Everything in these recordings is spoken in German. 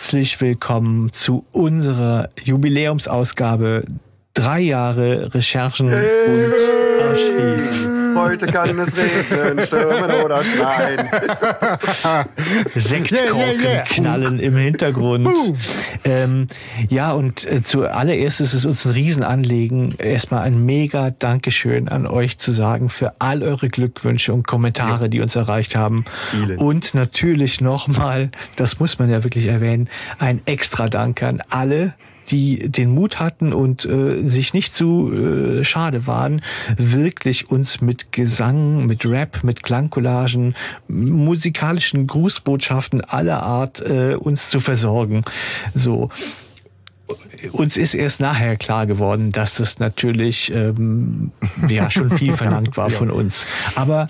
Herzlich willkommen zu unserer Jubiläumsausgabe drei Jahre Recherchen und Archiv. Heute kann es regnen, stürmen oder schneien. Sektkorken yeah, yeah, yeah. knallen im Hintergrund. Ähm, ja, und äh, zuallererst ist es uns ein Riesenanliegen, erstmal ein mega Dankeschön an euch zu sagen für all eure Glückwünsche und Kommentare, die uns erreicht haben. Vielen. Und natürlich nochmal, das muss man ja wirklich erwähnen, ein extra Dank an alle, die den Mut hatten und äh, sich nicht zu äh, schade waren, wirklich uns mit Gesang, mit Rap, mit Klangcollagen, musikalischen Grußbotschaften aller Art äh, uns zu versorgen. So uns ist erst nachher klar geworden, dass das natürlich ähm, ja schon viel verlangt war von uns. Aber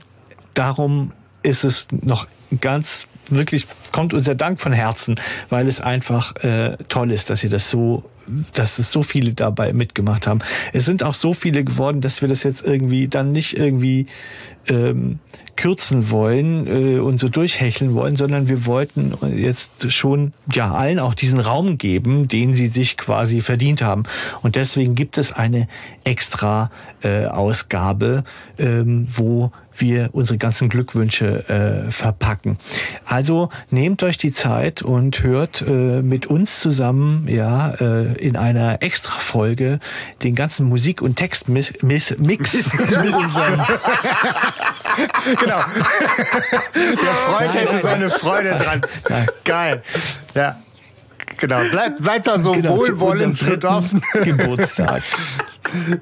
darum ist es noch ganz wirklich kommt unser Dank von Herzen, weil es einfach äh, toll ist, dass ihr das so dass es so viele dabei mitgemacht haben. Es sind auch so viele geworden, dass wir das jetzt irgendwie dann nicht irgendwie ähm, kürzen wollen äh, und so durchhecheln wollen, sondern wir wollten jetzt schon ja allen auch diesen Raum geben, den sie sich quasi verdient haben. Und deswegen gibt es eine extra äh, Ausgabe, ähm, wo wir unsere ganzen Glückwünsche äh, verpacken. Also nehmt euch die Zeit und hört äh, mit uns zusammen ja äh, in einer extra Folge den ganzen Musik- und Textmix Mix, Mix mit unserem genau. Der Freund hätte seine Freude dran. Geil. Ja. Genau. Bleibt bleib da so genau, wohlwollend. Zu Geburtstag.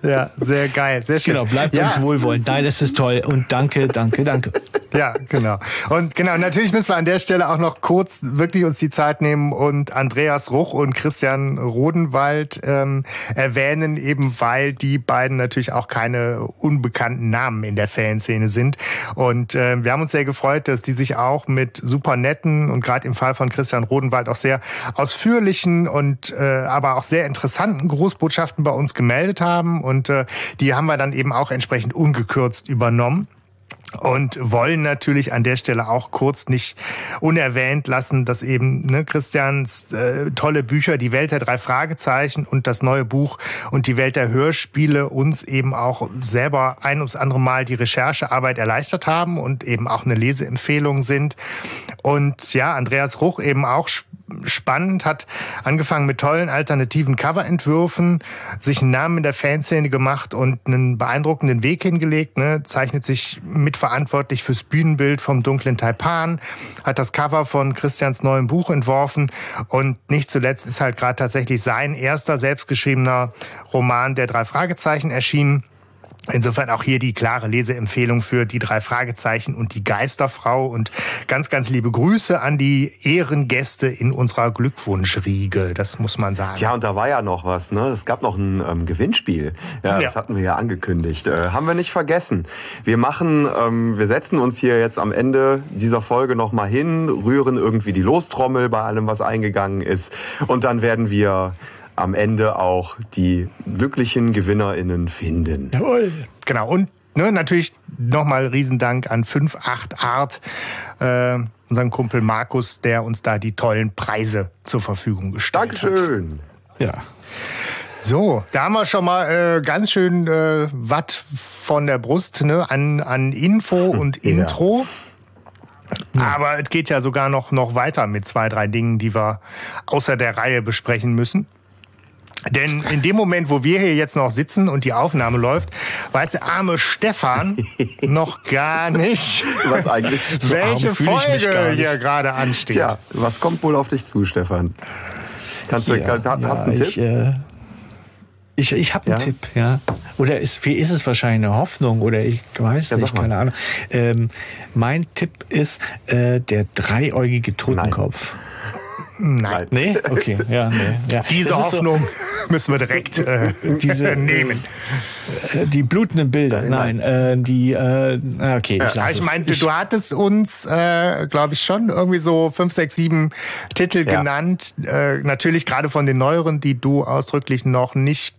Ja, sehr geil, sehr schön. Genau, bleibt ja. uns wohlwollend. Nein, das ist toll und danke, danke, danke. Ja, genau. Und genau, natürlich müssen wir an der Stelle auch noch kurz wirklich uns die Zeit nehmen und Andreas Ruch und Christian Rodenwald ähm, erwähnen, eben weil die beiden natürlich auch keine unbekannten Namen in der Fanszene sind. Und äh, wir haben uns sehr gefreut, dass die sich auch mit super netten und gerade im Fall von Christian Rodenwald auch sehr ausführlichen und äh, aber auch sehr interessanten Grußbotschaften bei uns gemeldet haben haben und äh, die haben wir dann eben auch entsprechend ungekürzt übernommen und wollen natürlich an der Stelle auch kurz nicht unerwähnt lassen, dass eben ne, Christians äh, tolle Bücher, die Welt der drei Fragezeichen und das neue Buch und die Welt der Hörspiele uns eben auch selber ein ums andere Mal die Recherchearbeit erleichtert haben und eben auch eine Leseempfehlung sind. Und ja, Andreas Ruch eben auch spannend, hat angefangen mit tollen alternativen Coverentwürfen, sich einen Namen in der Fanszene gemacht und einen beeindruckenden Weg hingelegt, ne, zeichnet sich mitverantwortlich fürs Bühnenbild vom dunklen Taipan, hat das Cover von Christians neuem Buch entworfen und nicht zuletzt ist halt gerade tatsächlich sein erster selbstgeschriebener Roman der drei Fragezeichen erschienen. Insofern auch hier die klare Leseempfehlung für die drei Fragezeichen und die Geisterfrau und ganz, ganz liebe Grüße an die Ehrengäste in unserer Glückwunschriege. Das muss man sagen. Ja, und da war ja noch was, ne? Es gab noch ein ähm, Gewinnspiel. Ja, ja, das hatten wir ja angekündigt. Äh, haben wir nicht vergessen. Wir machen, ähm, wir setzen uns hier jetzt am Ende dieser Folge nochmal hin, rühren irgendwie die Lostrommel bei allem, was eingegangen ist. Und dann werden wir am Ende auch die glücklichen GewinnerInnen finden. Jawohl. Genau. Und ne, natürlich nochmal Riesendank an 58 Art, äh, unseren Kumpel Markus, der uns da die tollen Preise zur Verfügung gestellt Dankeschön. hat. Ja. So, da haben wir schon mal äh, ganz schön äh, Watt von der Brust ne, an, an Info und ja. Intro. Ja. Aber es geht ja sogar noch, noch weiter mit zwei, drei Dingen, die wir außer der Reihe besprechen müssen. Denn in dem Moment, wo wir hier jetzt noch sitzen und die Aufnahme läuft, weiß der arme Stefan noch gar nicht, was eigentlich so welche Folge hier gerade ansteht. Tja, was kommt wohl auf dich zu, Stefan? Kannst du, ja, hast du einen ich, Tipp? Äh, ich, ich habe einen ja? Tipp, ja. Oder ist, wie ist es wahrscheinlich eine Hoffnung oder ich weiß ja, nicht, keine Ahnung. Ähm, mein Tipp ist äh, der dreieugige Totenkopf. Nein. Nein. Nee? Okay, ja, nee. Ja. Diese Hoffnung so, müssen wir direkt äh, diese, nehmen. Äh, die blutenden Bilder, nein, äh, die, äh, okay, ich lasse Ich meinte, du hattest uns, äh, glaube ich, schon irgendwie so fünf, sechs, sieben Titel ja. genannt. Äh, natürlich gerade von den neueren, die du ausdrücklich noch nicht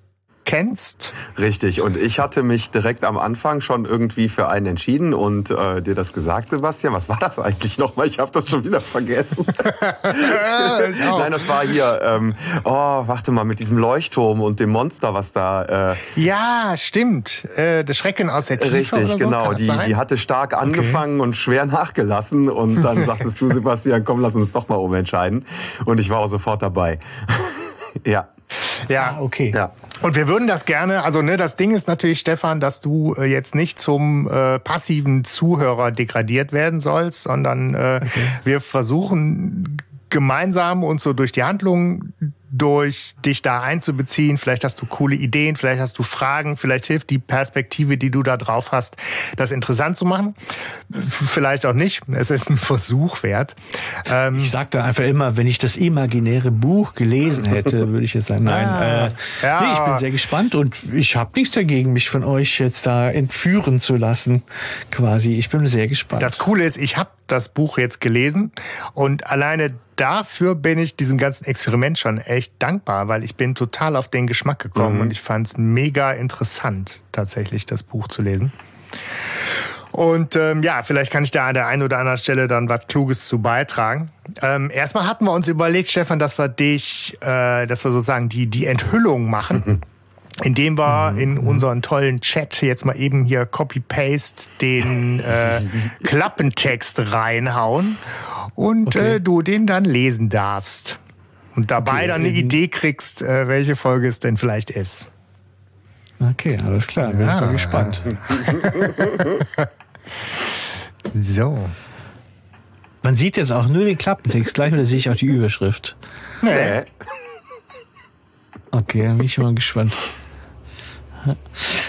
kennst. Richtig. Und ich hatte mich direkt am Anfang schon irgendwie für einen entschieden und äh, dir das gesagt, Sebastian. Was war das eigentlich nochmal? Ich habe das schon wieder vergessen. Nein, das war hier. Ähm, oh, warte mal mit diesem Leuchtturm und dem Monster, was da. Äh, ja, stimmt. Äh, das Schrecken aus der Tiefe Richtig, so? genau. Die, die hatte stark angefangen okay. und schwer nachgelassen und dann sagtest du, Sebastian, komm, lass uns doch mal umentscheiden. Und ich war auch sofort dabei. ja. Ja, ah, okay. Ja. Und wir würden das gerne, also ne, das Ding ist natürlich, Stefan, dass du äh, jetzt nicht zum äh, passiven Zuhörer degradiert werden sollst, sondern äh, okay. wir versuchen gemeinsam uns so durch die Handlung durch dich da einzubeziehen. Vielleicht hast du coole Ideen, vielleicht hast du Fragen, vielleicht hilft die Perspektive, die du da drauf hast, das interessant zu machen. Vielleicht auch nicht. Es ist ein Versuch wert. Ähm ich sage da einfach immer, wenn ich das imaginäre Buch gelesen hätte, würde ich jetzt sagen, nein. Ah, äh, ja. nee, ich bin sehr gespannt und ich habe nichts dagegen, mich von euch jetzt da entführen zu lassen. Quasi. Ich bin sehr gespannt. Das Coole ist, ich habe das Buch jetzt gelesen und alleine dafür bin ich diesem ganzen Experiment schon echt dankbar, weil ich bin total auf den Geschmack gekommen mhm. und ich fand es mega interessant, tatsächlich das Buch zu lesen. Und ähm, ja, vielleicht kann ich da an der einen oder anderen Stelle dann was Kluges zu beitragen. Ähm, erstmal hatten wir uns überlegt, Stefan, dass wir dich, äh, dass wir sozusagen die, die Enthüllung machen. Mhm indem wir in unseren tollen Chat jetzt mal eben hier Copy-Paste den äh, Klappentext reinhauen und okay. äh, du den dann lesen darfst. Und dabei okay. dann eine Idee kriegst, äh, welche Folge es denn vielleicht ist. Okay, alles klar, bin ja. ich mal gespannt. so. Man sieht jetzt auch nur den Klappentext gleich oder sehe ich auch die Überschrift? Nee. Okay, dann bin ich mal gespannt.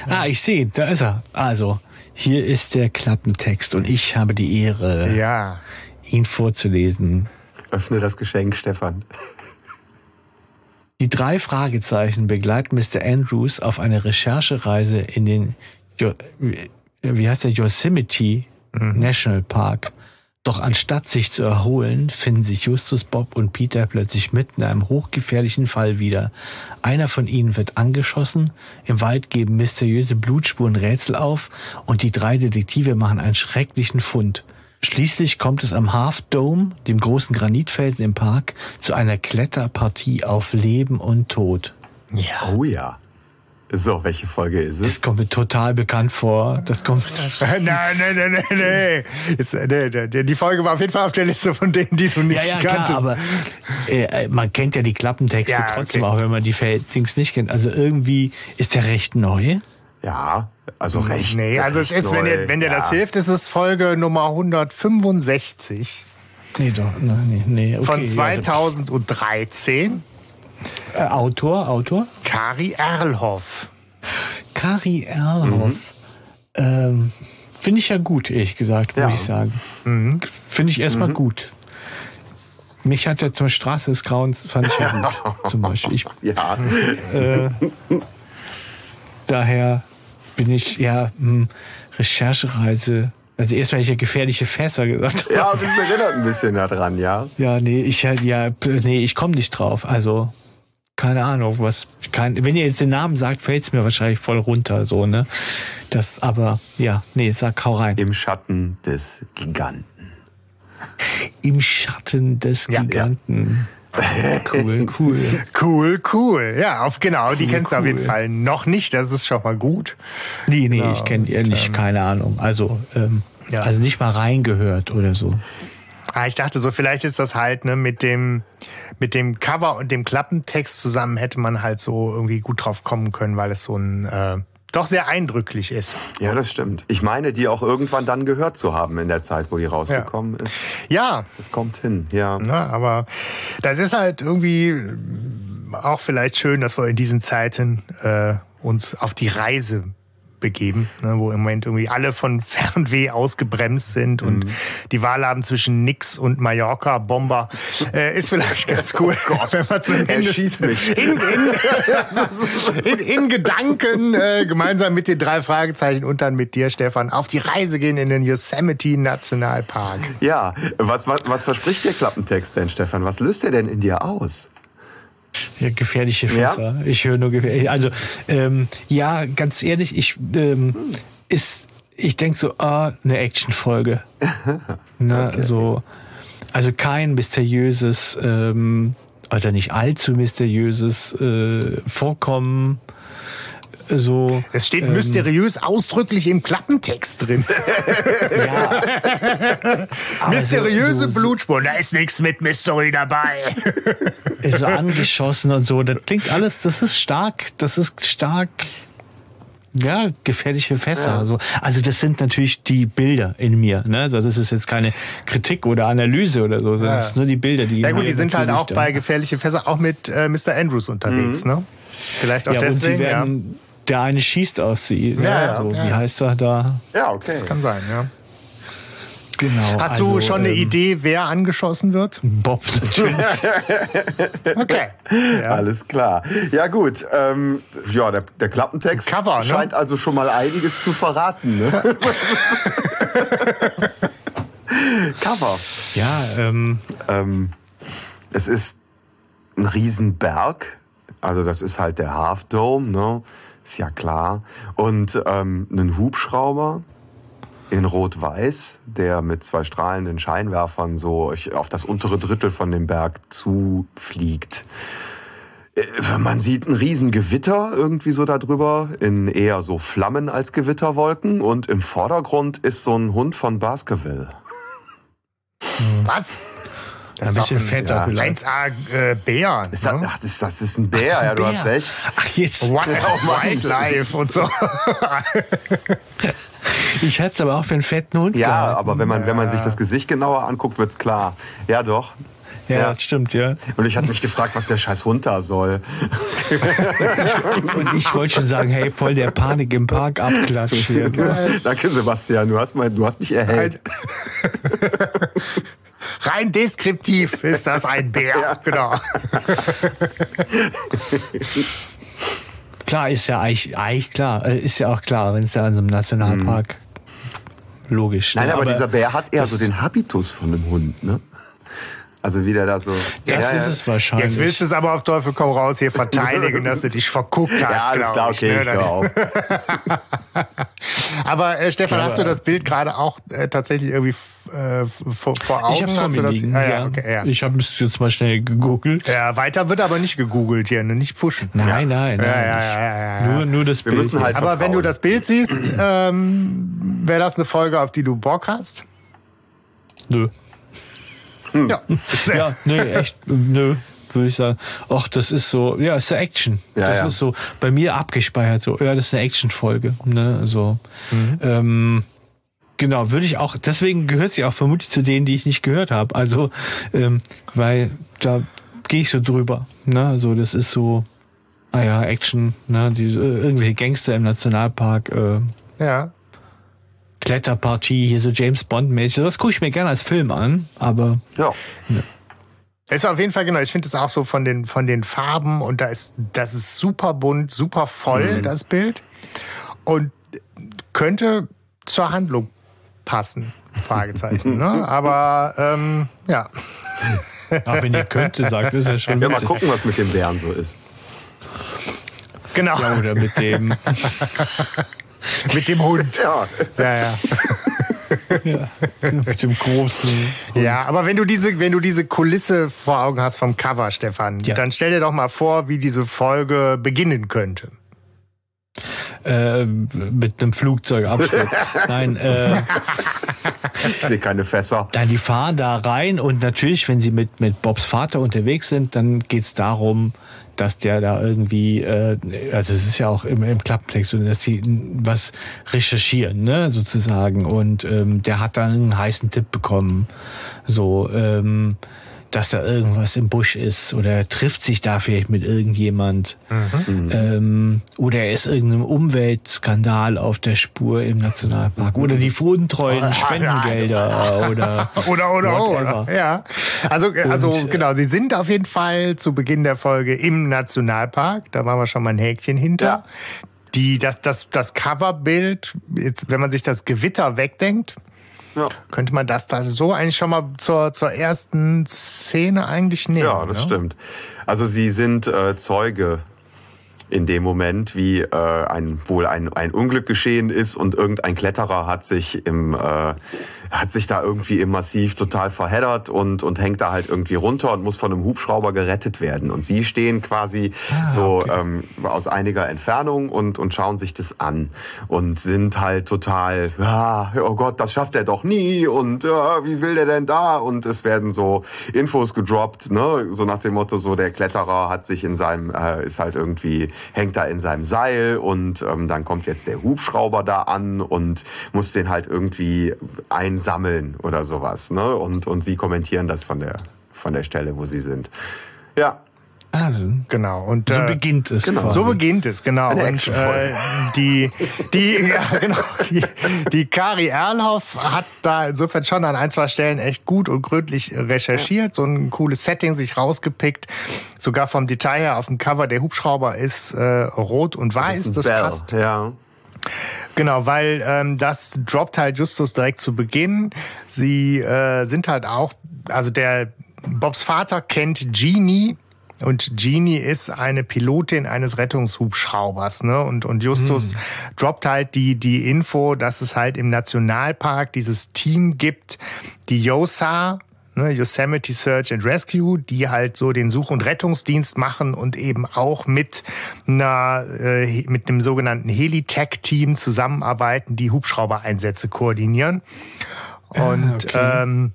Ah, ich sehe, da ist er. Also, hier ist der Klappentext und ich habe die Ehre, ja. ihn vorzulesen. Öffne das Geschenk, Stefan. Die drei Fragezeichen begleiten Mr. Andrews auf eine Recherchereise in den, wie heißt der, Yosemite mhm. National Park. Doch anstatt sich zu erholen, finden sich Justus, Bob und Peter plötzlich mitten in einem hochgefährlichen Fall wieder. Einer von ihnen wird angeschossen, im Wald geben mysteriöse Blutspuren Rätsel auf und die drei Detektive machen einen schrecklichen Fund. Schließlich kommt es am Half Dome, dem großen Granitfelsen im Park, zu einer Kletterpartie auf Leben und Tod. Ja. Oh ja. So, welche Folge ist es? Das kommt mir total bekannt vor. Das kommt. nein, nein, nein, nein, nein. Jetzt, nee, die Folge war auf jeden Fall auf der Liste von denen, die du nicht ja, ja, kanntest. Klar, aber äh, man kennt ja die Klappentexte ja, trotzdem, okay. auch wenn man die Dings nicht kennt. Also irgendwie ist der recht neu. Ja, also recht. Nee, also recht es ist, neu. wenn dir, wenn dir ja. das hilft, ist es Folge Nummer 165. Nee, doch, nee, nee. Okay, von 2013. Äh, Autor, Autor? Kari Erlhoff. Kari Erlhoff. Mhm. Ähm, Finde ich ja gut, ehrlich gesagt, ja. muss ich sagen. Mhm. Finde ich erstmal mhm. gut. Mich hat ja zur Straße des Grauens, fand ich ja gut, zum Beispiel. Ich, ja. Äh, daher bin ich ja mh, hm, Recherchereise. Also erst weil ich ja gefährliche Fässer gesagt habe. Ja, das erinnert ein bisschen daran, ja. Ja, nee, ich halt, ja, nee, ich komme nicht drauf. Also keine Ahnung, was kein, wenn ihr jetzt den Namen sagt, fällt es mir wahrscheinlich voll runter, so, ne? Das, aber ja, nee, sag hau rein. Im Schatten des Giganten. Im Schatten des ja, Giganten. Ja. Cool, cool. Cool, cool. Ja, auf genau, die cool, kennst du auf jeden Fall noch nicht, das ist schon mal gut. Nee, nee, genau. ich kenne die nicht, keine Ahnung. Also, ähm, ja. also nicht mal reingehört oder so. Ah, ich dachte so, vielleicht ist das halt ne, mit dem mit dem Cover und dem Klappentext zusammen hätte man halt so irgendwie gut drauf kommen können, weil es so ein äh, doch sehr eindrücklich ist. Ja, das stimmt. Ich meine, die auch irgendwann dann gehört zu haben in der Zeit, wo die rausgekommen ja. ist. Ja. Es kommt hin, ja. Na, aber das ist halt irgendwie auch vielleicht schön, dass wir in diesen Zeiten äh, uns auf die Reise begeben, ne, wo im Moment irgendwie alle von Fernweh ausgebremst sind und mhm. die Wahl haben zwischen Nix und Mallorca, Bomber, äh, ist vielleicht ganz cool, oh Gott, wenn man zumindest mich. In, in, in, in Gedanken äh, gemeinsam mit den drei Fragezeichen und dann mit dir, Stefan, auf die Reise gehen in den Yosemite Nationalpark. Ja, was, was, was verspricht der Klappentext denn, Stefan? Was löst er denn in dir aus? Ja, gefährliche Fässer. Ja? Ich höre nur gefährlich. Also ähm, ja, ganz ehrlich, ich ähm, ist, ich denke so, ah, eine Actionfolge. ne, okay. so, also kein mysteriöses ähm, oder nicht allzu mysteriöses äh, Vorkommen so. Es steht ähm, mysteriös ausdrücklich im Klappentext drin. ja. Mysteriöse so, Blutspuren, da ist nichts mit Mystery dabei. Ist so angeschossen und so. Das klingt alles, das ist stark, das ist stark ja, gefährliche Fässer. Ja. Also, also das sind natürlich die Bilder in mir. Ne? Also das ist jetzt keine Kritik oder Analyse oder so. Das ja. sind nur die Bilder, die. Ja gut, die sind halt auch bei gefährliche Fässer auch mit äh, Mr. Andrews unterwegs. Mhm. Ne? Vielleicht auch ja, deswegen. Und sie werden, der eine schießt aus sie. Ne? Ja, ja, so, ja. Wie heißt er da? Ja, okay. Das kann sein, ja. Genau. Hast also, du schon eine ähm, Idee, wer angeschossen wird? Bob natürlich. okay. Ja. Alles klar. Ja gut. Ähm, ja, der, der Klappentext Cover, ne? scheint also schon mal einiges zu verraten. Ne? Cover. Ja. Ähm, ähm, es ist ein Riesenberg. Also das ist halt der Half Dome. Ne? Ist ja klar. Und ähm, einen Hubschrauber in Rot-Weiß, der mit zwei strahlenden Scheinwerfern so auf das untere Drittel von dem Berg zufliegt. Äh, man sieht ein riesen Gewitter irgendwie so darüber, in eher so Flammen als Gewitterwolken und im Vordergrund ist so ein Hund von Baskerville. Was? Das ein bisschen fetter ja. vielleicht. 1A äh, Bär. Ist das, ne? Ach, das, das ist ein Bär, ach, ein ja, du Bär. hast recht. Ach, jetzt. Wildlife und so. ich hätte es aber auch für einen fetten Hund Ja, gehalten. aber wenn man, wenn man sich das Gesicht genauer anguckt, wird's klar. Ja, doch. Ja, ja, stimmt, ja. Und ich hatte mich gefragt, was der scheiß Hund da soll. Und ich wollte schon sagen, hey, voll der Panik im Park Abklatsch hier. Danke, Sebastian. Du hast, mal, du hast mich erhellt. Rein deskriptiv ist das ein Bär. Ja. Genau. klar, ist ja eigentlich, eigentlich klar. Äh, ist ja auch klar, wenn es da in so einem Nationalpark. Mhm. Logisch. Nein, ne? aber, aber, dieser Bär hat eher so den Habitus von einem Hund, ne? Also wieder da so. Das ja, ist es wahrscheinlich. Jetzt willst du es aber auf Teufel komm raus hier verteidigen, dass du dich verguckt hast. Ja, alles klar, okay, ich, ne? ich auf. aber äh, Stefan, Klar, hast du das Bild gerade auch äh, tatsächlich irgendwie äh, vor, vor Augen? Ich habe vor mir das, liegen, ah, ja, okay, ja. Ich habe es jetzt mal schnell gegoogelt. Ja, weiter wird aber nicht gegoogelt hier, ne? nicht pushen. Nein, nein, nein. Ja, ja, ja, ja, Nur, nur das Wir Bild. Müssen halt aber vertrauen. wenn du das Bild siehst, ähm, wäre das eine Folge, auf die du Bock hast? Nö. Hm. Ja. ja, nee, echt, nö, würde ich sagen. Ach, das ist so, ja, ist eine Action. Ja, das ja. ist so bei mir abgespeichert, so, ja, das ist eine Action-Folge, ne, so. Mhm. Ähm, Genau, würde ich auch, deswegen gehört sie auch vermutlich zu denen, die ich nicht gehört habe. Also, ähm, weil da gehe ich so drüber. Ne? So, das ist so, naja, Action, ne? Diese irgendwelche Gangster im Nationalpark. Äh, ja. Kletterpartie, hier so James Bond-mäßig. Das gucke ich mir gerne als Film an, aber. Ja. Ne. Ist auf jeden Fall genau. Ich finde es auch so von den von den Farben und da ist das ist super bunt, super voll mhm. das Bild und könnte zur Handlung passen. Fragezeichen. ne? Aber ähm, ja. Aber wenn ihr könnte, sagt, ist ja schon. Ja, mal gucken, was mit dem Bären so ist. Genau. Ja, oder mit dem. Mit dem Hund. Ja. Ja, ja. ja, mit dem großen. Hund. Ja, aber wenn du diese, wenn du diese Kulisse vor Augen hast vom Cover, Stefan, ja. dann stell dir doch mal vor, wie diese Folge beginnen könnte. Äh, mit einem Flugzeugabsturz. Nein, äh, ich sehe keine Fässer. Dann die fahren da rein und natürlich, wenn sie mit, mit Bobs Vater unterwegs sind, dann geht's darum, dass der da irgendwie, äh, also es ist ja auch im, im Klapptext, dass sie was recherchieren, ne, sozusagen. Und ähm, der hat dann einen heißen Tipp bekommen. So, ähm, dass da irgendwas im Busch ist oder er trifft sich da vielleicht mit irgendjemand. Mhm. ähm, oder er ist irgendeinem Umweltskandal auf der Spur im Nationalpark. Oder die untreuen oh, Spendengelder oder oder oder, oder. ja. Also also Und, äh, genau sie sind auf jeden Fall zu Beginn der Folge im Nationalpark. Da machen wir schon mal ein Häkchen hinter. Ja. die das das das Coverbild jetzt wenn man sich das Gewitter wegdenkt Ja. Könnte man das da so eigentlich schon mal zur, zur ersten Szene eigentlich nehmen? Ja, das ne? stimmt. Also sie sind äh, Zeuge in dem Moment, wie äh, ein wohl ein, ein Unglück geschehen ist und irgendein Kletterer hat sich im äh, hat sich da irgendwie im Massiv total verheddert und und hängt da halt irgendwie runter und muss von einem Hubschrauber gerettet werden. Und sie stehen quasi ah, so okay. ähm, aus einiger Entfernung und und schauen sich das an und sind halt total, ja, oh Gott, das schafft er doch nie und ja, wie will der denn da? Und es werden so Infos gedroppt, ne, so nach dem Motto, so der Kletterer hat sich in seinem äh, ist halt irgendwie hängt da in seinem Seil und ähm, dann kommt jetzt der Hubschrauber da an und muss den halt irgendwie einsammeln oder sowas. Ne? Und, und sie kommentieren das von der, von der Stelle, wo sie sind. Ja, Ah, genau. Und so äh, beginnt es. Genau. So beginnt es, genau. Eine und äh, die, die, ja, genau, die, die Kari Erlhoff hat da insofern schon an ein, zwei Stellen echt gut und gründlich recherchiert, so ein cooles Setting sich rausgepickt. Sogar vom Detail her auf dem Cover der Hubschrauber ist äh, rot und weiß. Das, das passt. Ja. Genau, weil ähm, das droppt halt Justus direkt zu Beginn. Sie äh, sind halt auch, also der Bobs Vater kennt Genie und Jeannie ist eine Pilotin eines Rettungshubschraubers, ne? Und, und Justus hm. droppt halt die, die Info, dass es halt im Nationalpark dieses Team gibt, die YOSA, ne, Yosemite Search and Rescue, die halt so den Such- und Rettungsdienst machen und eben auch mit einer, äh, mit dem sogenannten Helitech-Team zusammenarbeiten, die Hubschraubereinsätze koordinieren. Ah, und okay. ähm,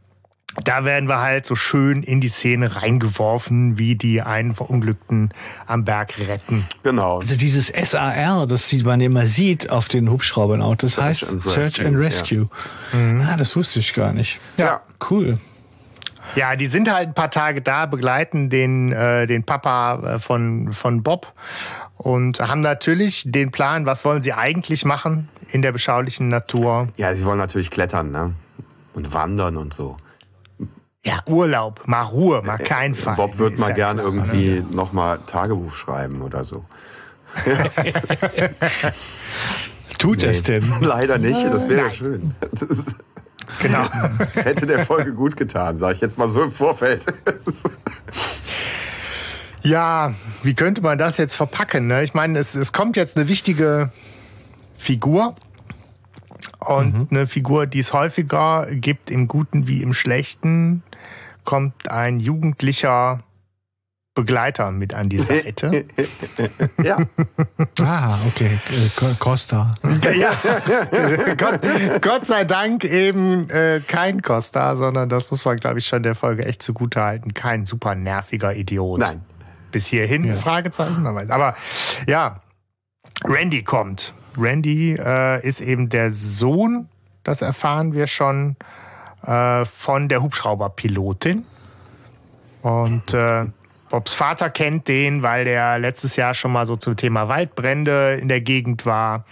da werden wir halt so schön in die Szene reingeworfen, wie die einen Verunglückten am Berg retten. Genau. Also dieses SAR, das man immer sieht auf den Hubschraubern auch, das Search heißt and Search and Rescue. Ja. Mhm. Ah, das wusste ich gar nicht. Ja, cool. Ja, die sind halt ein paar Tage da, begleiten den, äh, den Papa äh, von, von Bob und haben natürlich den Plan, was wollen sie eigentlich machen in der beschaulichen Natur. Ja, sie wollen natürlich klettern, ne? Und wandern und so. Ja, Urlaub, mal Ruhe, mal kein äh, Fall. Bob wird mal ja gern klar, irgendwie ne? noch mal Tagebuch schreiben oder so. Tut nee, es denn? Leider nicht, das wäre schön. Das genau. Das hätte der Folge gut getan, sage ich jetzt mal so im Vorfeld. ja, wie könnte man das jetzt verpacken? Ne? Ich meine, es, es kommt jetzt eine wichtige Figur und mhm. eine Figur, die es häufiger gibt, im Guten wie im Schlechten, kommt ein jugendlicher Begleiter mit an die Seite. ja. ah, okay. Costa. Ja, Gott, Gott, sei Dank eben äh, kein Costa, sondern das muss man, glaube ich, schon der Folge echt zugute halten. Kein super nerviger Idiot. Nein. Bis hierhin, ja. Fragezeichen. Aber ja, Randy kommt. Randy äh, ist eben der Sohn, das erfahren wir schon, äh, von der Hubschrauberpilotin. Und äh, Bobs Vater kennt den, weil der letztes Jahr schon mal so zum Thema Waldbrände in der Gegend war.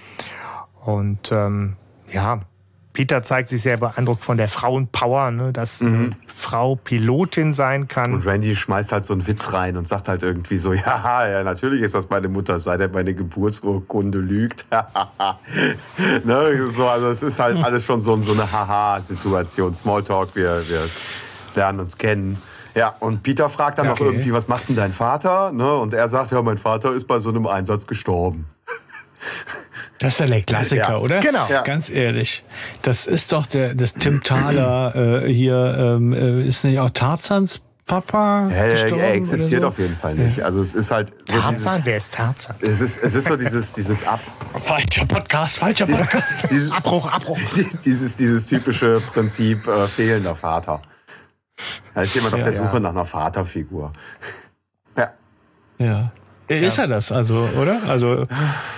Und ähm, ja, Peter zeigt sich sehr beeindruckt von der Frauenpower, ne, dass mhm. eine Frau Pilotin sein kann. Und Randy schmeißt halt so einen Witz rein und sagt halt irgendwie so, ja, ja, natürlich ist das meine Mutter, sei denn meine Geburtsurkunde lügt. ne, so, also es ist halt alles schon so, so eine Haha-Situation. Smalltalk, wir, wir lernen uns kennen. Ja, und Peter fragt dann okay. noch irgendwie, was macht denn dein Vater? Ne? Und er sagt, ja, mein Vater ist bei so einem Einsatz gestorben. Das ist ja der Klassiker, ja. oder? Genau. Ja. Ganz ehrlich. Das ist doch der, das Tim Thaler äh, hier, ähm, äh, ist nicht auch Tarzans Papa? Ja, er existiert so? auf jeden Fall nicht. Also es ist halt so Tarzan, dieses, wer ist Tarzan? Es ist, es ist so dieses, dieses Ab. Falscher Podcast, falscher Podcast. Dieses, Abbruch, Abbruch. Dieses, dieses typische Prinzip äh, fehlender Vater. Da ist jemand ja, auf der Suche nach einer Vaterfigur. Ja. Ja. Ist er das, also, oder? Also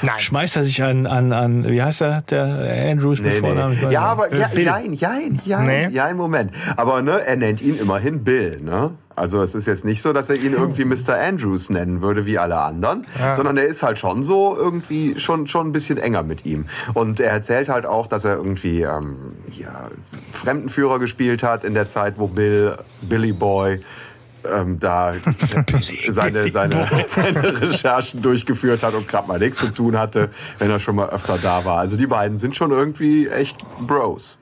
Nein. schmeißt er sich an, an, an, wie heißt er, der Andrews nee, Vornamen? Nee. Ja, aber ja, jein, jein, jein, nee. jein, Moment. Aber ne, er nennt ihn immerhin Bill, ne? Also es ist jetzt nicht so, dass er ihn irgendwie Mr. Andrews nennen würde wie alle anderen, ja. sondern er ist halt schon so irgendwie schon schon ein bisschen enger mit ihm. Und er erzählt halt auch, dass er irgendwie ähm, ja, Fremdenführer gespielt hat in der Zeit, wo Bill Billy Boy ähm, da seine, seine, seine Recherchen durchgeführt hat und gerade mal nichts zu tun hatte, wenn er schon mal öfter da war. Also die beiden sind schon irgendwie echt Bros.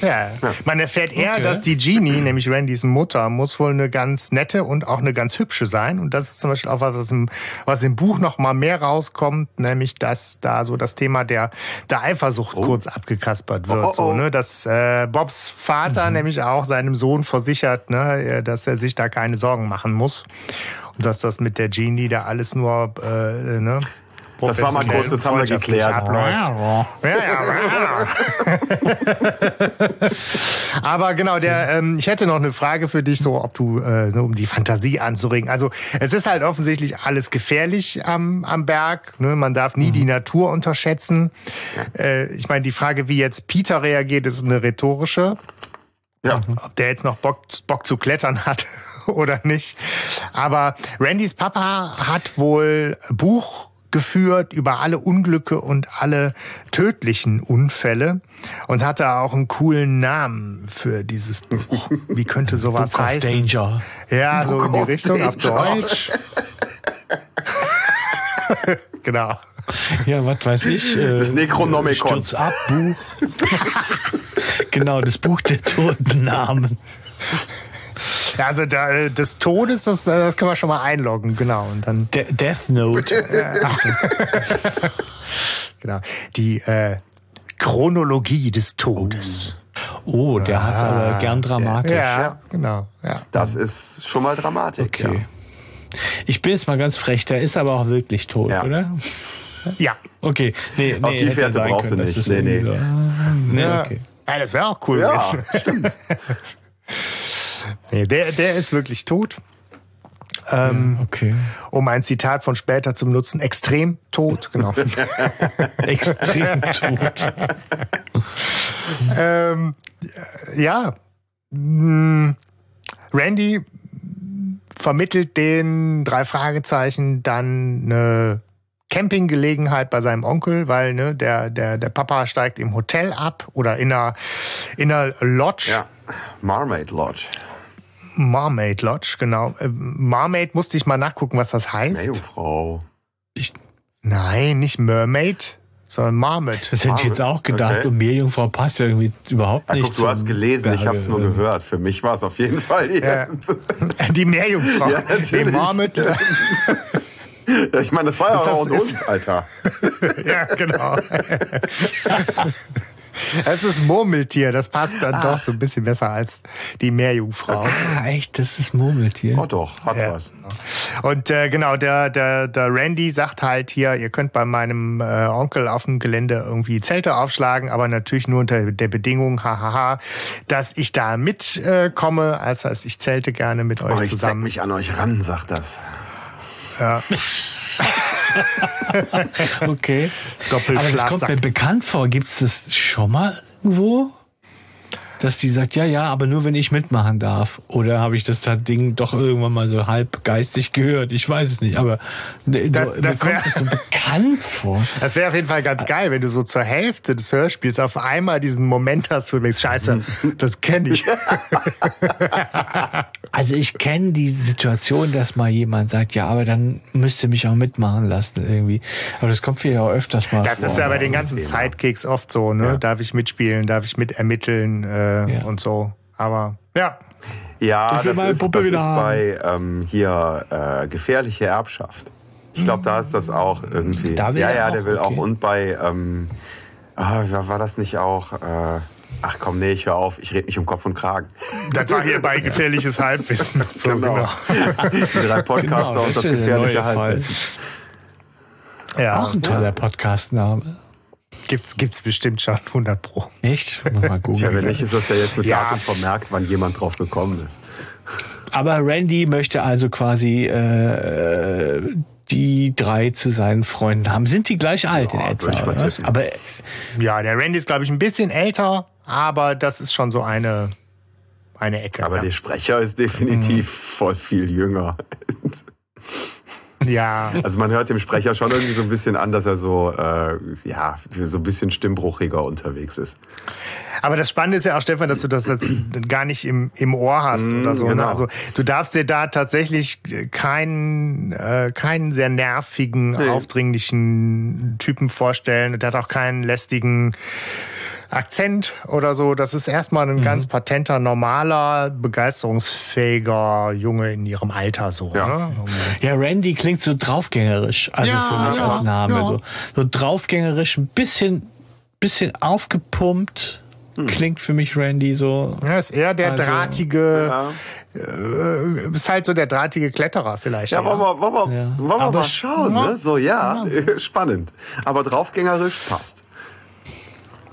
Ja. Man erfährt eher, okay. dass die Genie, nämlich Randys Mutter, muss wohl eine ganz nette und auch eine ganz hübsche sein. Und das ist zum Beispiel auch was, was im, was im Buch noch mal mehr rauskommt, nämlich, dass da so das Thema der, der Eifersucht oh. kurz abgekaspert wird. Oh, oh, so, ne? Dass äh, Bobs Vater mhm. nämlich auch seinem Sohn versichert, ne, dass er sich da keine Sorgen machen muss. Und dass das mit der Genie da alles nur äh, ne, das war mal kurz, das haben wir geklärt. Aber genau, der, ähm, ich hätte noch eine Frage für dich, so ob du, äh, um die Fantasie anzuregen. Also es ist halt offensichtlich alles gefährlich am, am Berg. Ne? Man darf nie mhm. die Natur unterschätzen. Äh, ich meine, die Frage, wie jetzt Peter reagiert, ist eine rhetorische. Ja. Ob der jetzt noch Bock, Bock zu klettern hat oder nicht. Aber Randys Papa hat wohl Buch geführt über alle Unglücke und alle tödlichen Unfälle und hatte auch einen coolen Namen für dieses Buch. Wie könnte sowas Book heißen? Danger. Ja, so in die Richtung Danger. auf Deutsch. genau. Ja, was weiß ich. Äh, das Necronomicon. Stürz ab, Buch. genau, das Buch der toten Namen. Ja, also da, äh, des Todes, das, äh, das können wir schon mal einloggen, genau. Und dann De Death Note. genau. Die äh, Chronologie des Todes. Oh, der ah, hat's aber gern dramatisch. Ja, ja, genau. Ja. Das ist schon mal Dramatik. Okay. Ja. Ich bin jetzt mal ganz frech, der ist aber auch wirklich tot, ja. oder? Ja. Okay. Nee, nee, Auf die Fährte brauchst können, du nicht. Nee, nee. So. nee okay. Ja, das wäre auch cool. Ja, stimmt. Nee, der, der ist wirklich tot. Ähm, okay. Um ein Zitat von später zu benutzen, extrem tot, genau. extrem tot. ähm, ja. Hm, Randy vermittelt den drei Fragezeichen dann eine Campinggelegenheit bei seinem Onkel, weil ne, der, der, der Papa steigt im Hotel ab oder in einer, in einer Lodge. Ja, Marmaid Lodge. Marmaid Lodge, genau. Äh, Marmaid musste ich mal nachgucken, was das heißt. Meerjungfrau. Ich, nein, nicht Mermaid, sondern Marmot. Das hätte ich jetzt auch gedacht. Okay. Und Meerjungfrau passt ja irgendwie überhaupt ja, nicht. Guck, du hast gelesen, Berge. ich habe es nur gehört. Für mich war es auf jeden Fall die, ja. die Meerjungfrau. Ja, natürlich. Die Marmot. Ja, ich meine, das war ja auch ein Hund, Alter. ja, genau. Es ist Murmeltier, das passt dann Ach. doch so ein bisschen besser als die Meerjungfrau. Ah, echt, das ist Murmeltier. Oh doch, hat ja. was. Und äh, genau, der, der, der Randy sagt halt hier, ihr könnt bei meinem äh, Onkel auf dem Gelände irgendwie Zelte aufschlagen, aber natürlich nur unter der Bedingung, hahaha, dass ich da mitkomme. Äh, also heißt, ich zelte gerne mit euch oh, ich zusammen. Ich mich an euch ran, sagt das. Ja. okay. Aber das kommt mir bekannt vor. Gibt es das schon mal irgendwo? Dass die sagt, ja, ja, aber nur wenn ich mitmachen darf. Oder habe ich das Ding doch irgendwann mal so halb geistig gehört? Ich weiß es nicht, aber das, so, das wär, kommt es so bekannt vor. Das wäre auf jeden Fall ganz geil, wenn du so zur Hälfte des Hörspiels auf einmal diesen Moment hast, wo du denkst, scheiße, das kenne ich. also ich kenne die Situation, dass mal jemand sagt, ja, aber dann müsst ihr mich auch mitmachen lassen irgendwie. Aber das kommt ja auch öfters mal Das vor. ist ja bei den ganzen Sidekicks oft so, ne? Ja. Darf ich mitspielen, darf ich mitermitteln? Äh, äh, ja. und so. Aber ja. Ja, das ist, das ist bei ähm, hier äh, gefährliche Erbschaft. Ich glaube, da ist das auch irgendwie. Da will ja, ja, der auch, will okay. auch. Und bei, ähm, ah, war das nicht auch? Äh, ach komm, nee, ich höre auf. Ich rede mich um Kopf und Kragen. Das war hier bei gefährliches Halbwissen. So, genau. genau. Die drei Podcaster genau, und das gefährliche Halbwissen. Ja. Auch ein toller Podcastname. Gibt's, gibt's bestimmt schon 100 Pro. Echt? Mal gucken. Wenn nicht, ist das ja jetzt mit ja. Datum vermerkt, wann jemand drauf gekommen ist. Aber Randy möchte also quasi äh, die drei zu seinen Freunden haben. Sind die gleich alt ja, in etwa? Aber ja, der Randy ist glaube ich ein bisschen älter, aber das ist schon so eine eine Ecke. Aber ja. der Sprecher ist definitiv mhm. voll viel jünger. Ja. Also man hört dem Sprecher schon irgendwie so ein bisschen an, dass er so, äh, ja, so ein bisschen stimmbruchiger unterwegs ist. Aber das Spannende ist ja auch, Stefan, dass du das jetzt gar nicht im, im Ohr hast mm, oder so. Ne? Genau. Also du darfst dir da tatsächlich keinen, äh, keinen sehr nervigen, nee. aufdringlichen Typen vorstellen. Der hat auch keinen lästigen Akzent oder so. Das ist erstmal ein mhm. ganz patenter, normaler, begeisterungsfähiger Junge in ihrem Alter so. Ja, ne? ja Randy klingt so draufgängerisch, also ja, für mich ja, als Name. Ja. So, so draufgängerisch, ein bisschen, bisschen aufgepumpt. Hm. Klingt für mich Randy so. Ja, ist eher der also, drahtige, ja. äh, ist halt so der drahtige Kletterer vielleicht. Ja, wollen wir, wollen wir, ja. wollen wir mal schauen, ne? So, ja, spannend. Aber draufgängerisch passt.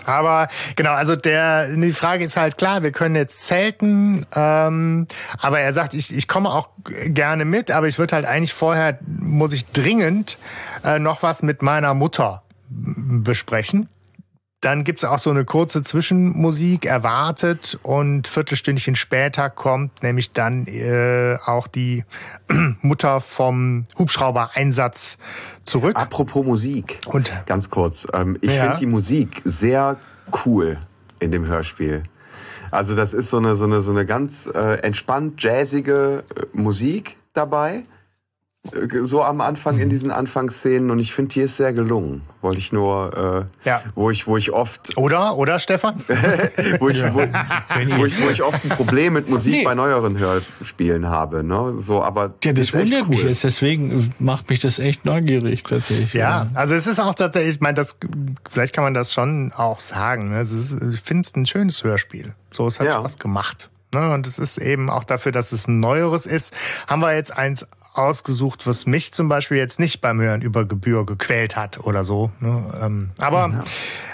Aber genau, also der die Frage ist halt klar, wir können jetzt zelten, ähm, aber er sagt, ich, ich komme auch gerne mit, aber ich würde halt eigentlich vorher, muss ich dringend äh, noch was mit meiner Mutter besprechen. Dann gibt's auch so eine kurze Zwischenmusik erwartet und Viertelstündchen später kommt nämlich dann äh, auch die Mutter vom Hubschrauber-Einsatz zurück. Apropos Musik, und ganz kurz, ähm, ich ja. finde die Musik sehr cool in dem Hörspiel. Also das ist so eine so eine so eine ganz äh, entspannt jazzige äh, Musik dabei so am Anfang in mhm. diesen Anfangsszenen und ich finde, die ist sehr gelungen. Wollte ich nur, äh, ja. wo ich, wo ich oft oder oder Stefan, wo, ich, wo, wo, ich, wo ich oft ein Problem mit Musik nee. bei neueren Hörspielen habe, ne? So, aber ja, das wundert cool. mich jetzt. Deswegen macht mich das echt neugierig tatsächlich. Ja, ja. also es ist auch tatsächlich, ich meine, das vielleicht kann man das schon auch sagen. Ne? Es ist, ich finde es ein schönes Hörspiel. So, es hat ja. Spaß gemacht. Ne? Und es ist eben auch dafür, dass es ein neueres ist, haben wir jetzt eins ausgesucht, was mich zum Beispiel jetzt nicht beim Hören über Gebühr gequält hat oder so. Ne? Ähm, aber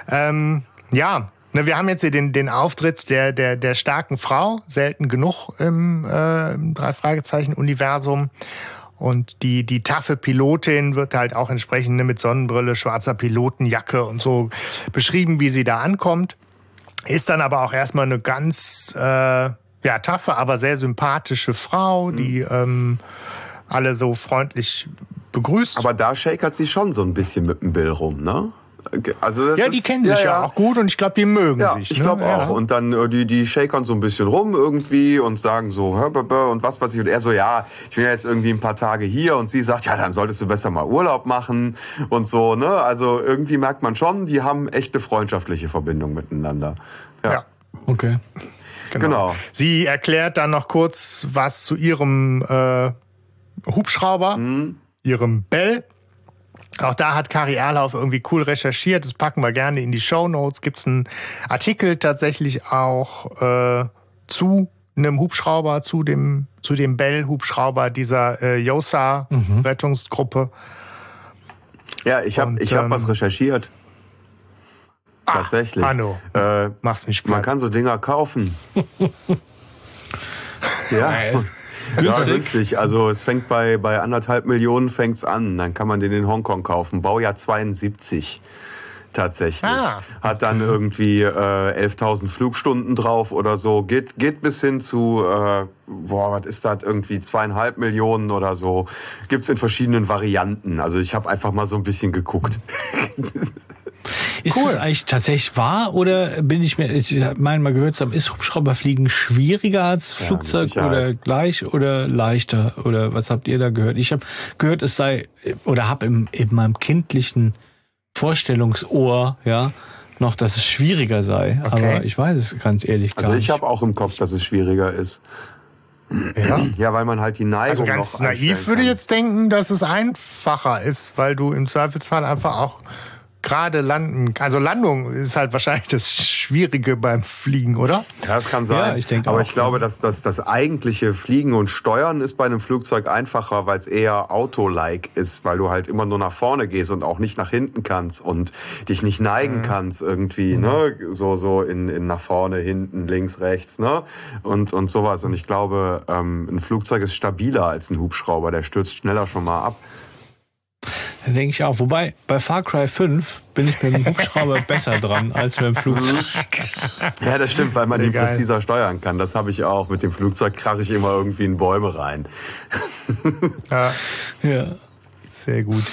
ja, ähm, ja ne, wir haben jetzt hier den, den Auftritt der, der, der starken Frau, selten genug im, äh, im Drei-Fragezeichen-Universum. Und die, die taffe Pilotin wird halt auch entsprechend ne, mit Sonnenbrille, schwarzer Pilotenjacke und so beschrieben, wie sie da ankommt. Ist dann aber auch erstmal eine ganz, äh, ja, taffe, aber sehr sympathische Frau, die, mhm. ähm, alle so freundlich begrüßt. Aber da shakert sie schon so ein bisschen mit dem Bill rum, ne? Also ja, die ist, kennen sich ja, ja, auch gut und ich glaube, die mögen ja, sich. Ich ne? glaube auch. Und dann äh, die die shakern so ein bisschen rum irgendwie und sagen so und was weiß ich und er so ja, ich bin ja jetzt irgendwie ein paar Tage hier und sie sagt ja, dann solltest du besser mal Urlaub machen und so ne. Also irgendwie merkt man schon, die haben echte freundschaftliche Verbindung miteinander. Ja. ja. Okay. Genau. genau. Sie erklärt dann noch kurz was zu ihrem äh, Hubschrauber, mhm. ihrem Bell. Auch da hat Kari Erlauf irgendwie cool recherchiert. Das packen wir gerne in die Show Notes. Gibt's einen Artikel tatsächlich auch äh, zu einem Hubschrauber, zu dem zu dem Bell Hubschrauber dieser äh, Yosa mhm. Rettungsgruppe. Ja, ich habe ich habe ähm, was recherchiert. Ah, Tatsächlich. Hanno, äh, machst mich Man kann so Dinger kaufen. ja. Ja, günstig. Also es fängt bei, bei anderthalb Millionen fängt's an. Dann kann man den in Hongkong kaufen. Baujahr 72 tatsächlich. Ah. Hat dann irgendwie äh, 11.000 Flugstunden drauf oder so. Geht, geht bis hin zu, äh, boah, was ist das, irgendwie zweieinhalb Millionen oder so. Gibt's in verschiedenen Varianten. Also ich habe einfach mal so ein bisschen geguckt. Ist cool. das eigentlich tatsächlich wahr oder bin ich mir, ich meine mal gehört zu haben, ist Hubschrauberfliegen schwieriger als ja, Flugzeug oder gleich oder leichter oder was habt ihr da gehört? Ich habe gehört, es sei oder habe in, in meinem kindlichen Vorstellungsohr, ja, noch, dass es schwieriger sei, okay. aber ich weiß es ganz ehrlich gar also nicht. Also ich habe auch im Kopf, dass es schwieriger ist. Ja. ja, weil man halt die Neigung also ganz noch naiv würde ich jetzt denken, dass es einfacher ist, weil du im Zweifelsfall einfach auch gerade landen. Also Landung ist halt wahrscheinlich das Schwierige beim Fliegen, oder? Ja, das kann sein. Ja, ich denke Aber auch, ich glaube, dass, dass das eigentliche Fliegen und Steuern ist bei einem Flugzeug einfacher, weil es eher Auto-like ist, weil du halt immer nur nach vorne gehst und auch nicht nach hinten kannst und dich nicht neigen mhm. kannst irgendwie, mhm. ne? So, so in, in nach vorne, hinten, links, rechts, ne? Und, und sowas. Und ich glaube, ähm, ein Flugzeug ist stabiler als ein Hubschrauber, der stürzt schneller schon mal ab. Da denke ich auch. Wobei, bei Far Cry 5 bin ich mit dem Hubschrauber besser dran als mit dem Flugzeug. Ja, das stimmt, weil man den geil. präziser steuern kann. Das habe ich auch. Mit dem Flugzeug krache ich immer irgendwie in Bäume rein. Ja. ja. Sehr gut.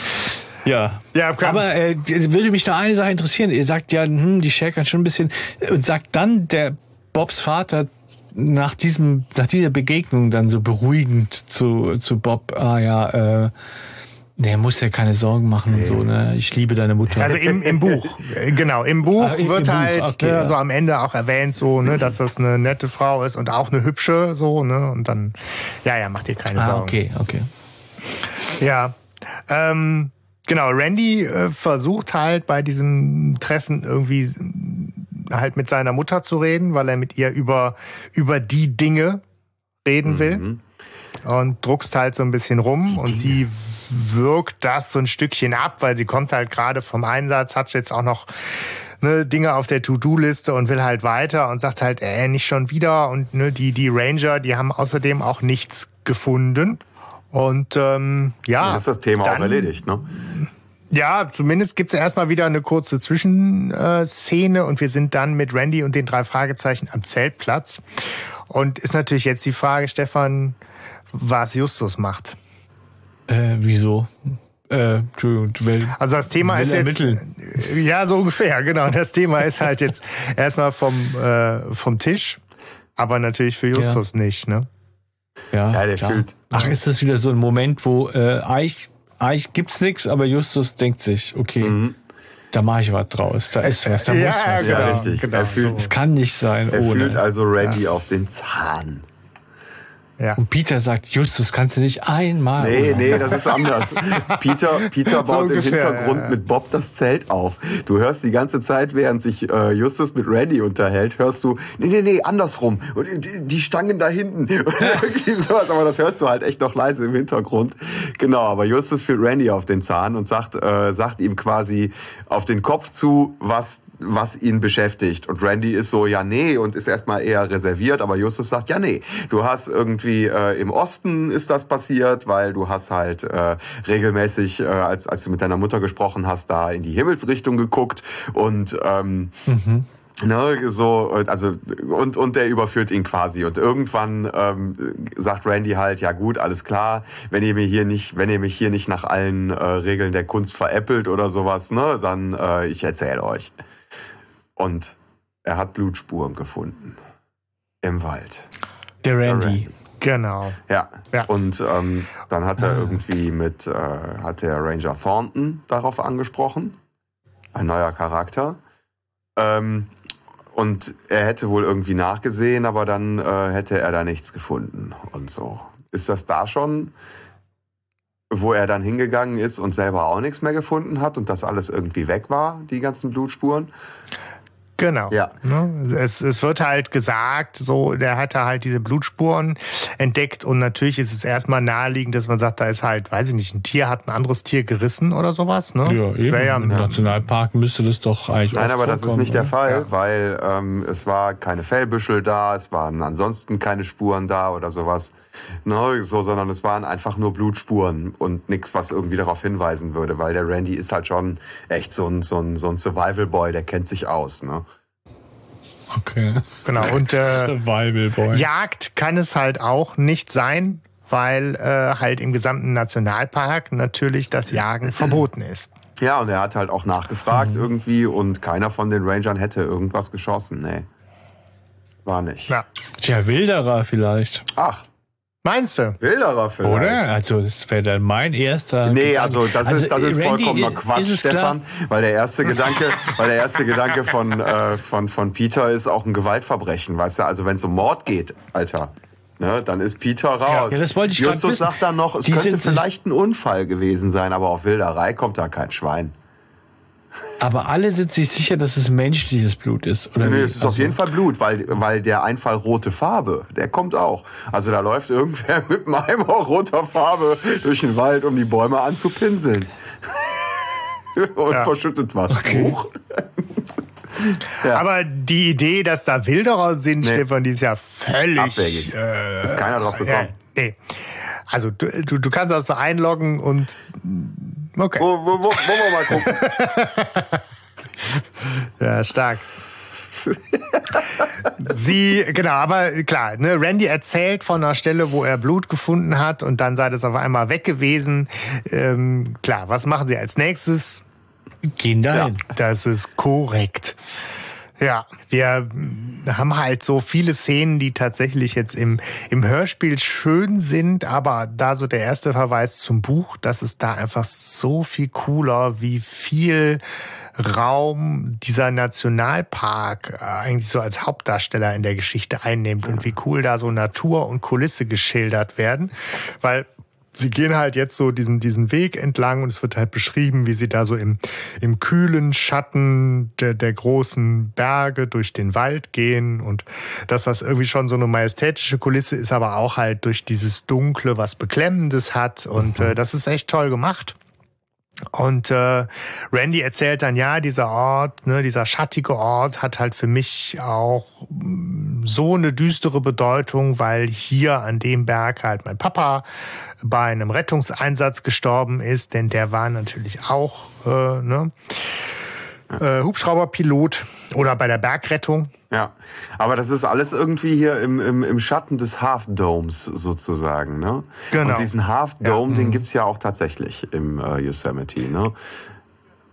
Ja, ja aber äh, würde mich noch eine Sache interessieren. Ihr sagt ja, hm, die Shakern schon ein bisschen und sagt dann der Bobs Vater nach diesem nach dieser Begegnung dann so beruhigend zu zu Bob, ah ja, äh, Nee, muss ja keine Sorgen machen nee. und so, ne? Ich liebe deine Mutter. Also im, im Buch, genau, im Buch ah, wird im halt okay, ne, ja. so am Ende auch erwähnt, so, ne, dass das eine nette Frau ist und auch eine hübsche, so, ne? Und dann, ja, ja, mach dir keine ah, Sorgen. Okay, okay. Ja. Ähm, genau, Randy äh, versucht halt bei diesem Treffen irgendwie halt mit seiner Mutter zu reden, weil er mit ihr über, über die Dinge reden will. Mhm und druckst halt so ein bisschen rum und sie wirkt das so ein Stückchen ab, weil sie kommt halt gerade vom Einsatz, hat jetzt auch noch ne, Dinge auf der To-Do-Liste und will halt weiter und sagt halt, äh, nicht schon wieder. Und ne, die, die Ranger, die haben außerdem auch nichts gefunden. Und ähm, ja. Dann ist das Thema dann, auch erledigt, ne? Ja, zumindest gibt's erstmal wieder eine kurze Zwischenszene und wir sind dann mit Randy und den drei Fragezeichen am Zeltplatz. Und ist natürlich jetzt die Frage, Stefan, was Justus macht. Äh, wieso? Äh, Entschuldigung, will, also das Thema ist jetzt ja so ungefähr genau. Das Thema ist halt jetzt erstmal vom äh, vom Tisch, aber natürlich für Justus ja. nicht, ne? Ja, ja der klar. fühlt. Ach, ist das wieder so ein Moment, wo äh, Eich Eich gibt's nix, aber Justus denkt sich, okay. Mhm. Da mache ich was draus. Da ist was, da ja, muss was. Ja, genau, richtig. Genau, er fühlt, es kann nicht sein. Er ohne. fühlt also Randy ja. auf den Zahn. Ja. Und Peter sagt, Justus, kannst du nicht einmal. Nee, oder? nee, das ist anders. Peter, Peter baut so ungefähr, im Hintergrund ja. mit Bob das Zelt auf. Du hörst die ganze Zeit, während sich äh, Justus mit Randy unterhält, hörst du, nee, nee, nee, andersrum. Und die, die Stangen da hinten. irgendwie sowas, aber das hörst du halt echt noch leise im Hintergrund. Genau, aber Justus führt Randy auf den Zahn und sagt, äh, sagt ihm quasi auf den Kopf zu, was was ihn beschäftigt. Und Randy ist so, ja, nee, und ist erstmal eher reserviert, aber Justus sagt, ja, nee, du hast irgendwie äh, im Osten ist das passiert, weil du hast halt äh, regelmäßig, äh, als, als du mit deiner Mutter gesprochen hast, da in die Himmelsrichtung geguckt und ähm, mhm. Ne, so, also, und, und der überführt ihn quasi. Und irgendwann ähm, sagt Randy halt, ja gut, alles klar, wenn ihr mir hier nicht, wenn ihr mich hier nicht nach allen äh, Regeln der Kunst veräppelt oder sowas, ne, dann äh, ich erzähle euch. Und er hat Blutspuren gefunden. Im Wald. Der Randy. Der Randy. Genau. Ja. ja. Und ähm, dann hat er irgendwie mit, äh, hat der Ranger Thornton darauf angesprochen. Ein neuer Charakter. Ähm, und er hätte wohl irgendwie nachgesehen, aber dann äh, hätte er da nichts gefunden und so. Ist das da schon, wo er dann hingegangen ist und selber auch nichts mehr gefunden hat und das alles irgendwie weg war, die ganzen Blutspuren? Genau. Ja. Ne? Es, es wird halt gesagt, so, der hat da halt diese Blutspuren entdeckt und natürlich ist es erstmal naheliegend, dass man sagt, da ist halt, weiß ich nicht, ein Tier hat ein anderes Tier gerissen oder sowas. Ne? Ja, eben. Ja, Im Nationalpark müsste das doch eigentlich Nein, aber das ist nicht der Fall, ja. weil ähm, es war keine Fellbüschel da, es waren ansonsten keine Spuren da oder sowas. Ne, so, sondern es waren einfach nur Blutspuren und nichts, was irgendwie darauf hinweisen würde, weil der Randy ist halt schon echt so ein, so ein, so ein Survival Boy, der kennt sich aus, ne? Okay. Genau, und äh, Survival Boy. Jagd kann es halt auch nicht sein, weil äh, halt im gesamten Nationalpark natürlich das Jagen verboten ist. Ja, und er hat halt auch nachgefragt mhm. irgendwie und keiner von den Rangern hätte irgendwas geschossen, nee. War nicht. Ja. Tja, Wilderer vielleicht. Ach. Meinst du? Wilderer vielleicht. Oder? Also das wäre dann mein erster. Nee, Gedanke. also das ist das ist Randy, vollkommener Quatsch, Stefan, weil der erste Gedanke, weil der erste Gedanke von äh, von von Peter ist auch ein Gewaltverbrechen, weißt du? Also wenn es um Mord geht, Alter. Ne, dann ist Peter raus. Ja, das wollte ich Justus sagt dann noch, es Die könnte vielleicht ein Unfall gewesen sein, aber auf Wilderei kommt da kein Schwein. Aber alle sind sich sicher, dass es menschliches Blut ist, oder? Nee, wie? es ist also auf jeden Fall Blut, weil, weil der Einfall rote Farbe, der kommt auch. Also da läuft irgendwer mit einem Eimer roter Farbe durch den Wald, um die Bäume anzupinseln. Und ja. verschüttet was. Okay. Hoch. ja. Aber die Idee, dass da Wilderer sind, nee. Stefan, die ist ja völlig. Abwegig. Äh, ist keiner drauf gekommen. Ja, nee. Also du, du, du kannst das einloggen und Okay. Wo, wo, wo, wollen wir mal gucken. ja, stark. Sie, genau, aber klar, ne, Randy erzählt von einer Stelle, wo er Blut gefunden hat und dann sei das auf einmal weg gewesen. Ähm, klar, was machen Sie als nächstes? Gehen dahin. Ja, das ist korrekt. Ja, wir haben halt so viele Szenen, die tatsächlich jetzt im, im Hörspiel schön sind, aber da so der erste Verweis zum Buch, das ist da einfach so viel cooler, wie viel Raum dieser Nationalpark äh, eigentlich so als Hauptdarsteller in der Geschichte einnimmt und wie cool da so Natur und Kulisse geschildert werden, weil sie gehen halt jetzt so diesen, diesen Weg entlang und es wird halt beschrieben, wie sie da so im, im kühlen Schatten der, der großen Berge durch den Wald gehen und dass das irgendwie schon so eine majestätische Kulisse ist, aber auch halt durch dieses Dunkle was Beklemmendes hat und mhm. äh, das ist echt toll gemacht. Und äh, Randy erzählt dann, ja, dieser Ort, ne, dieser schattige Ort hat halt für mich auch mm, so eine düstere Bedeutung, weil hier an dem Berg halt mein Papa bei einem Rettungseinsatz gestorben ist, denn der war natürlich auch äh, ne, äh, Hubschrauberpilot oder bei der Bergrettung. Ja, aber das ist alles irgendwie hier im, im, im Schatten des Half Domes sozusagen. Ne? Genau. Und diesen Half Dome, ja. den mhm. gibt's ja auch tatsächlich im äh, Yosemite. Ne?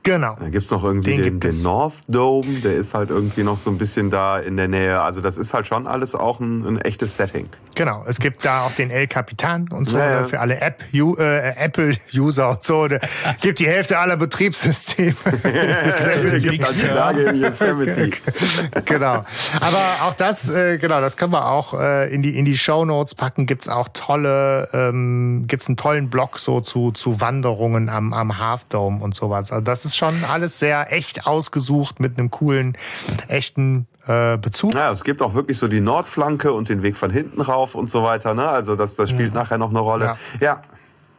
Genau. Da gibt's noch irgendwie den, den, den North Dome, der ist halt irgendwie noch so ein bisschen da in der Nähe. Also das ist halt schon alles auch ein, ein echtes Setting. Genau, es gibt da auch den El Capitan und so naja. für alle App, äh, Apple-User und so. Der gibt die Hälfte aller Betriebssysteme. gibt Lage in Yosemite. genau. Aber auch das, äh, genau, das können wir auch äh, in die in die Show Notes packen. Gibt's auch tolle, ähm, gibt's einen tollen Blog so zu zu Wanderungen am am Half Dome und sowas. Also das ist schon alles sehr echt ausgesucht mit einem coolen, echten äh, Bezug. Ja, es gibt auch wirklich so die Nordflanke und den Weg von hinten rauf und so weiter. Ne? Also das, das spielt ja. nachher noch eine Rolle. Ja. ja.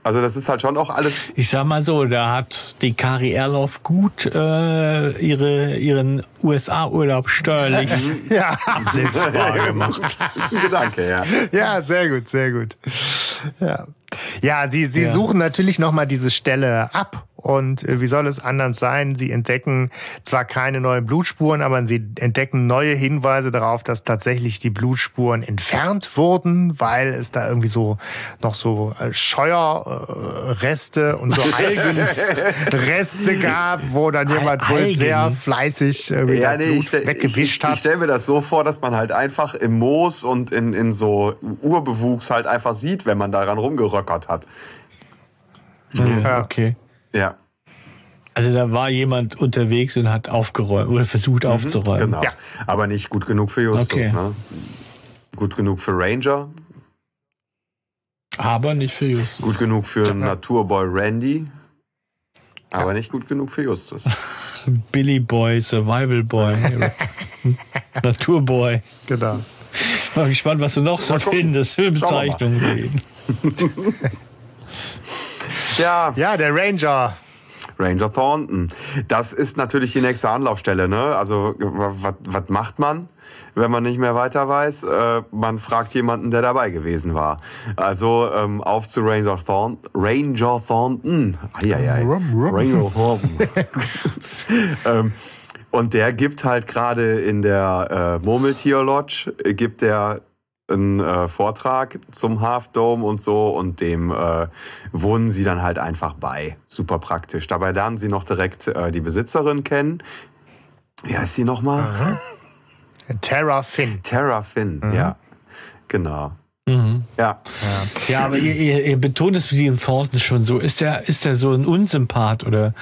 Also das ist halt schon auch alles. Ich sag mal so, da hat die Kari Erloff gut äh, ihre, ihren USA-Urlaub steuerlich ja. absetzbar gemacht. Das ist ein Gedanke, ja. Ja, sehr gut, sehr gut. Ja, ja sie, sie ja. suchen natürlich nochmal diese Stelle ab und äh, wie soll es anders sein? Sie entdecken zwar keine neuen Blutspuren, aber sie entdecken neue Hinweise darauf, dass tatsächlich die Blutspuren entfernt wurden, weil es da irgendwie so noch so äh, Scheuerreste und so Algenreste gab, wo dann jemand wohl sehr fleißig äh, ja, nee, Blut ich, weggewischt ich, hat. Ich stelle mir das so vor, dass man halt einfach im Moos und in, in so Urbewuchs halt einfach sieht, wenn man daran rumgeröckert hat. Ja, okay. Ja. Also da war jemand unterwegs und hat aufgeräumt oder versucht mhm, aufzuräumen. Genau. Ja. Aber nicht gut genug für Justus. Okay. Ne? Gut genug für Ranger. Aber nicht für Justus. Gut genug für ja. Naturboy Randy. Aber ja. nicht gut genug für Justus. Billy Boy, Survival Boy, Naturboy. Genau. Ich bin gespannt, was du noch so findest für Bezeichnungen. Ja. Ja, der Ranger. Ranger Thornton. Das ist natürlich die nächste Anlaufstelle. Ne? Also was macht man, wenn man nicht mehr weiter weiß? Äh, man fragt jemanden, der dabei gewesen war. Also ähm, auf zu Ranger Thornton. Ranger Thornton. Eieiei. Ranger Thornton. ähm, und der gibt halt gerade in der äh, Murmeltier Lodge, gibt der einen äh, Vortrag zum Half Dome und so und dem äh, wohnen sie dann halt einfach bei. Super praktisch. Dabei lernen sie noch direkt äh, die Besitzerin kennen. Wie heißt sie nochmal? Terra Finn. Terra Finn, mhm. ja. Genau. Mhm. Ja. ja. Ja, aber ihr, ihr, ihr betont es mit diesem Thornton schon so. Ist der, ist der so ein Unsympath oder,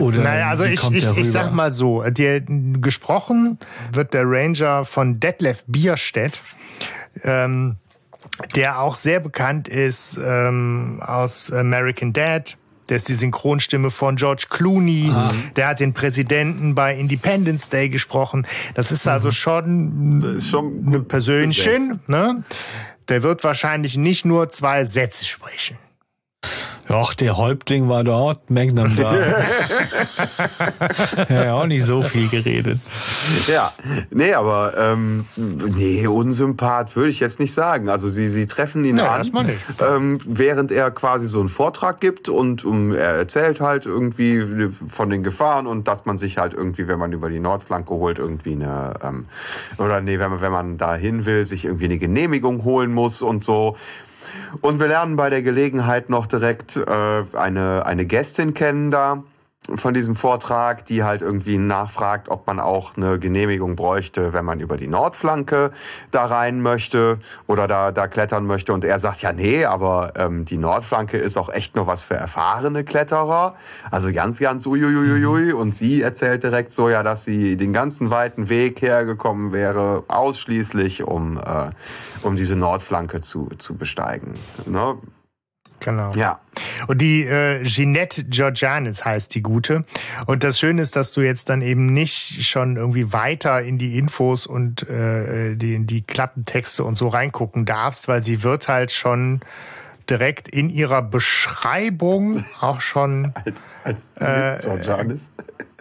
oder? Naja, also ich, ich, ich sag mal so, der, gesprochen wird der Ranger von Detlef Bierstedt ähm, der auch sehr bekannt ist ähm, aus American Dad. Der ist die Synchronstimme von George Clooney. Ah. Der hat den Präsidenten bei Independence Day gesprochen. Das ist also mhm. schon, das ist schon eine Persönchen. Ne? Der wird wahrscheinlich nicht nur zwei Sätze sprechen. Ach, der Häuptling war dort, Magnum da. ja, auch nicht so viel geredet. Ja, nee, aber ähm, nee, Unsympath würde ich jetzt nicht sagen. Also sie, sie treffen ihn ja, an, ähm, während er quasi so einen Vortrag gibt und um, er erzählt halt irgendwie von den Gefahren und dass man sich halt irgendwie, wenn man über die Nordflanke holt, irgendwie eine ähm, oder nee, wenn man, wenn man da hin will, sich irgendwie eine Genehmigung holen muss und so. Und wir lernen bei der Gelegenheit noch direkt äh, eine, eine Gästin kennen da. Von diesem Vortrag, die halt irgendwie nachfragt, ob man auch eine Genehmigung bräuchte, wenn man über die Nordflanke da rein möchte oder da, da klettern möchte. Und er sagt, ja, nee, aber ähm, die Nordflanke ist auch echt nur was für erfahrene Kletterer. Also ganz, ganz uiuiuiui. Und sie erzählt direkt so, ja, dass sie den ganzen weiten Weg hergekommen wäre, ausschließlich um, äh, um diese Nordflanke zu, zu besteigen. Ne? Genau. Ja. Und die äh, Jeanette Georgianis heißt die gute. Und das Schöne ist, dass du jetzt dann eben nicht schon irgendwie weiter in die Infos und äh, die, in die Klappentexte und so reingucken darfst, weil sie wird halt schon direkt in ihrer Beschreibung auch schon als, als äh, Georgianis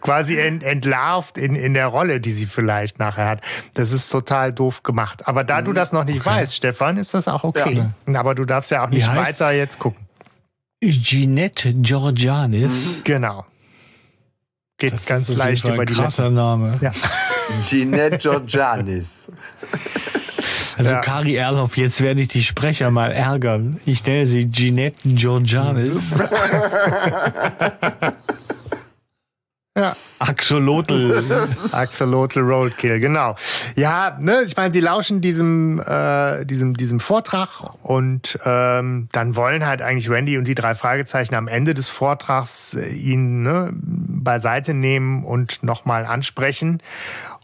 quasi ent, entlarvt in, in der Rolle, die sie vielleicht nachher hat. Das ist total doof gemacht. Aber da mhm. du das noch nicht okay. weißt, Stefan, ist das auch okay. Ja. Aber du darfst ja auch nicht weiter jetzt gucken. Jeanette Georgianis. Mhm. Genau. Geht das ganz leicht über die krasser Letten. Name. Ja. Jeanette Georgianis. Also ja. Kari Erloff, jetzt werde ich die Sprecher mal ärgern. Ich nenne sie Jeanette Georgianis. Ja. Axolotl. Axolotl Roadkill, genau. Ja, ne, ich meine, sie lauschen diesem, äh, diesem, diesem Vortrag und ähm, dann wollen halt eigentlich Randy und die drei Fragezeichen am Ende des Vortrags äh, ihn ne, beiseite nehmen und nochmal ansprechen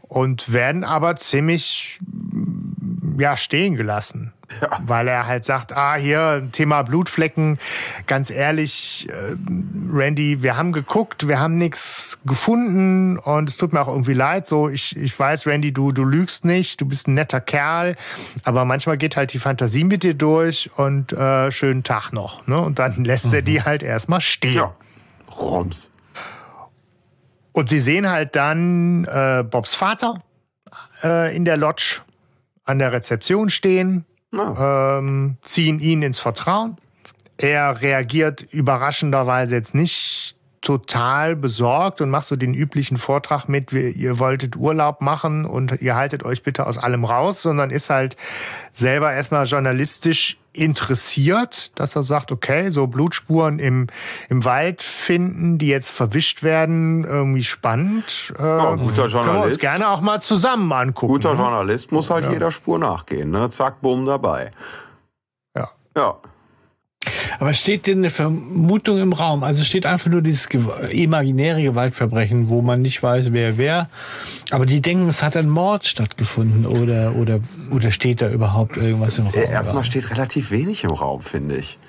und werden aber ziemlich ja stehen gelassen. Ja. Weil er halt sagt, ah, hier, Thema Blutflecken, ganz ehrlich, äh, Randy, wir haben geguckt, wir haben nichts gefunden und es tut mir auch irgendwie leid. So, ich, ich weiß, Randy, du, du lügst nicht, du bist ein netter Kerl, aber manchmal geht halt die Fantasie mit dir durch und äh, schönen Tag noch. Ne? Und dann lässt mhm. er die halt erstmal stehen. Ja. Roms. Und sie sehen halt dann äh, Bobs Vater äh, in der Lodge an der Rezeption stehen, oh. ähm, ziehen ihn ins Vertrauen. Er reagiert überraschenderweise jetzt nicht total besorgt und macht so den üblichen Vortrag mit, ihr wolltet Urlaub machen und ihr haltet euch bitte aus allem raus, sondern ist halt selber erstmal journalistisch interessiert, dass er sagt, okay, so Blutspuren im, im Wald finden, die jetzt verwischt werden, irgendwie spannend. Äh, ja, guter Journalist. Können wir uns gerne auch mal zusammen angucken. Guter ne? Journalist muss halt ja. jeder Spur nachgehen, ne? Zack, bumm, dabei. Ja. Ja. Aber steht denn eine Vermutung im Raum? Also steht einfach nur dieses imaginäre Gewaltverbrechen, wo man nicht weiß, wer wer. Aber die denken, es hat ein Mord stattgefunden oder oder oder steht da überhaupt irgendwas im Raum? Erstmal steht relativ wenig im Raum, finde ich.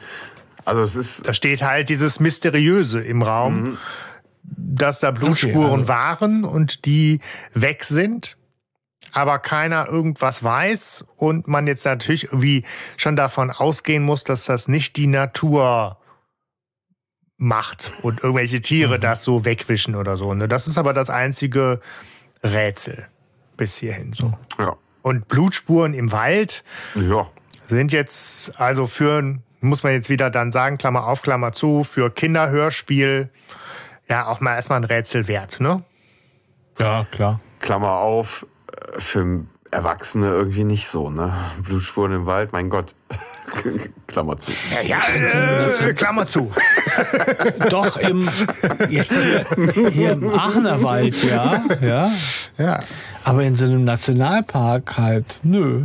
Also es ist. Da steht halt dieses Mysteriöse im Raum. Mhm dass da Blutspuren okay, also. waren und die weg sind aber keiner irgendwas weiß und man jetzt natürlich irgendwie schon davon ausgehen muss, dass das nicht die Natur macht und irgendwelche Tiere mhm. das so wegwischen oder so. Ne? Das ist aber das einzige Rätsel bis hierhin so. Ja. Und Blutspuren im Wald ja. sind jetzt also für muss man jetzt wieder dann sagen, Klammer auf, Klammer zu, für Kinderhörspiel ja auch mal erstmal ein Rätsel wert, ne? Ja, klar. Klammer auf, für Erwachsene irgendwie nicht so, ne? Blutspuren im Wald, mein Gott. Klammer zu. Ja, ja äh, Klammer zu. Doch im jetzt hier, hier im Aachener Wald, ja, ja, ja. Aber in so einem Nationalpark halt, nö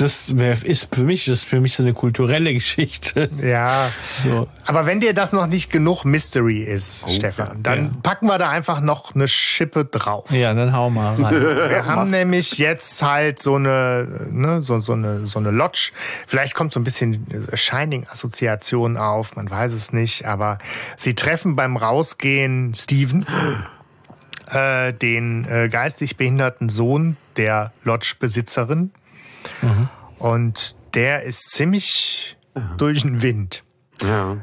das ist für mich, das ist für mich so eine kulturelle Geschichte. Ja. So. Aber wenn dir das noch nicht genug Mystery ist, oh, Stefan, dann ja. packen wir da einfach noch eine Schippe drauf. Ja, dann hau mal rein. Wir haben nämlich jetzt halt so eine, ne, so, so eine, so eine Lodge. Vielleicht kommt so ein bisschen Shining-Assoziation auf, man weiß es nicht, aber sie treffen beim Rausgehen Steven. Äh, den äh, geistig behinderten Sohn der Lodge-Besitzerin. Mhm. Und der ist ziemlich ja. durch den Wind. Ja.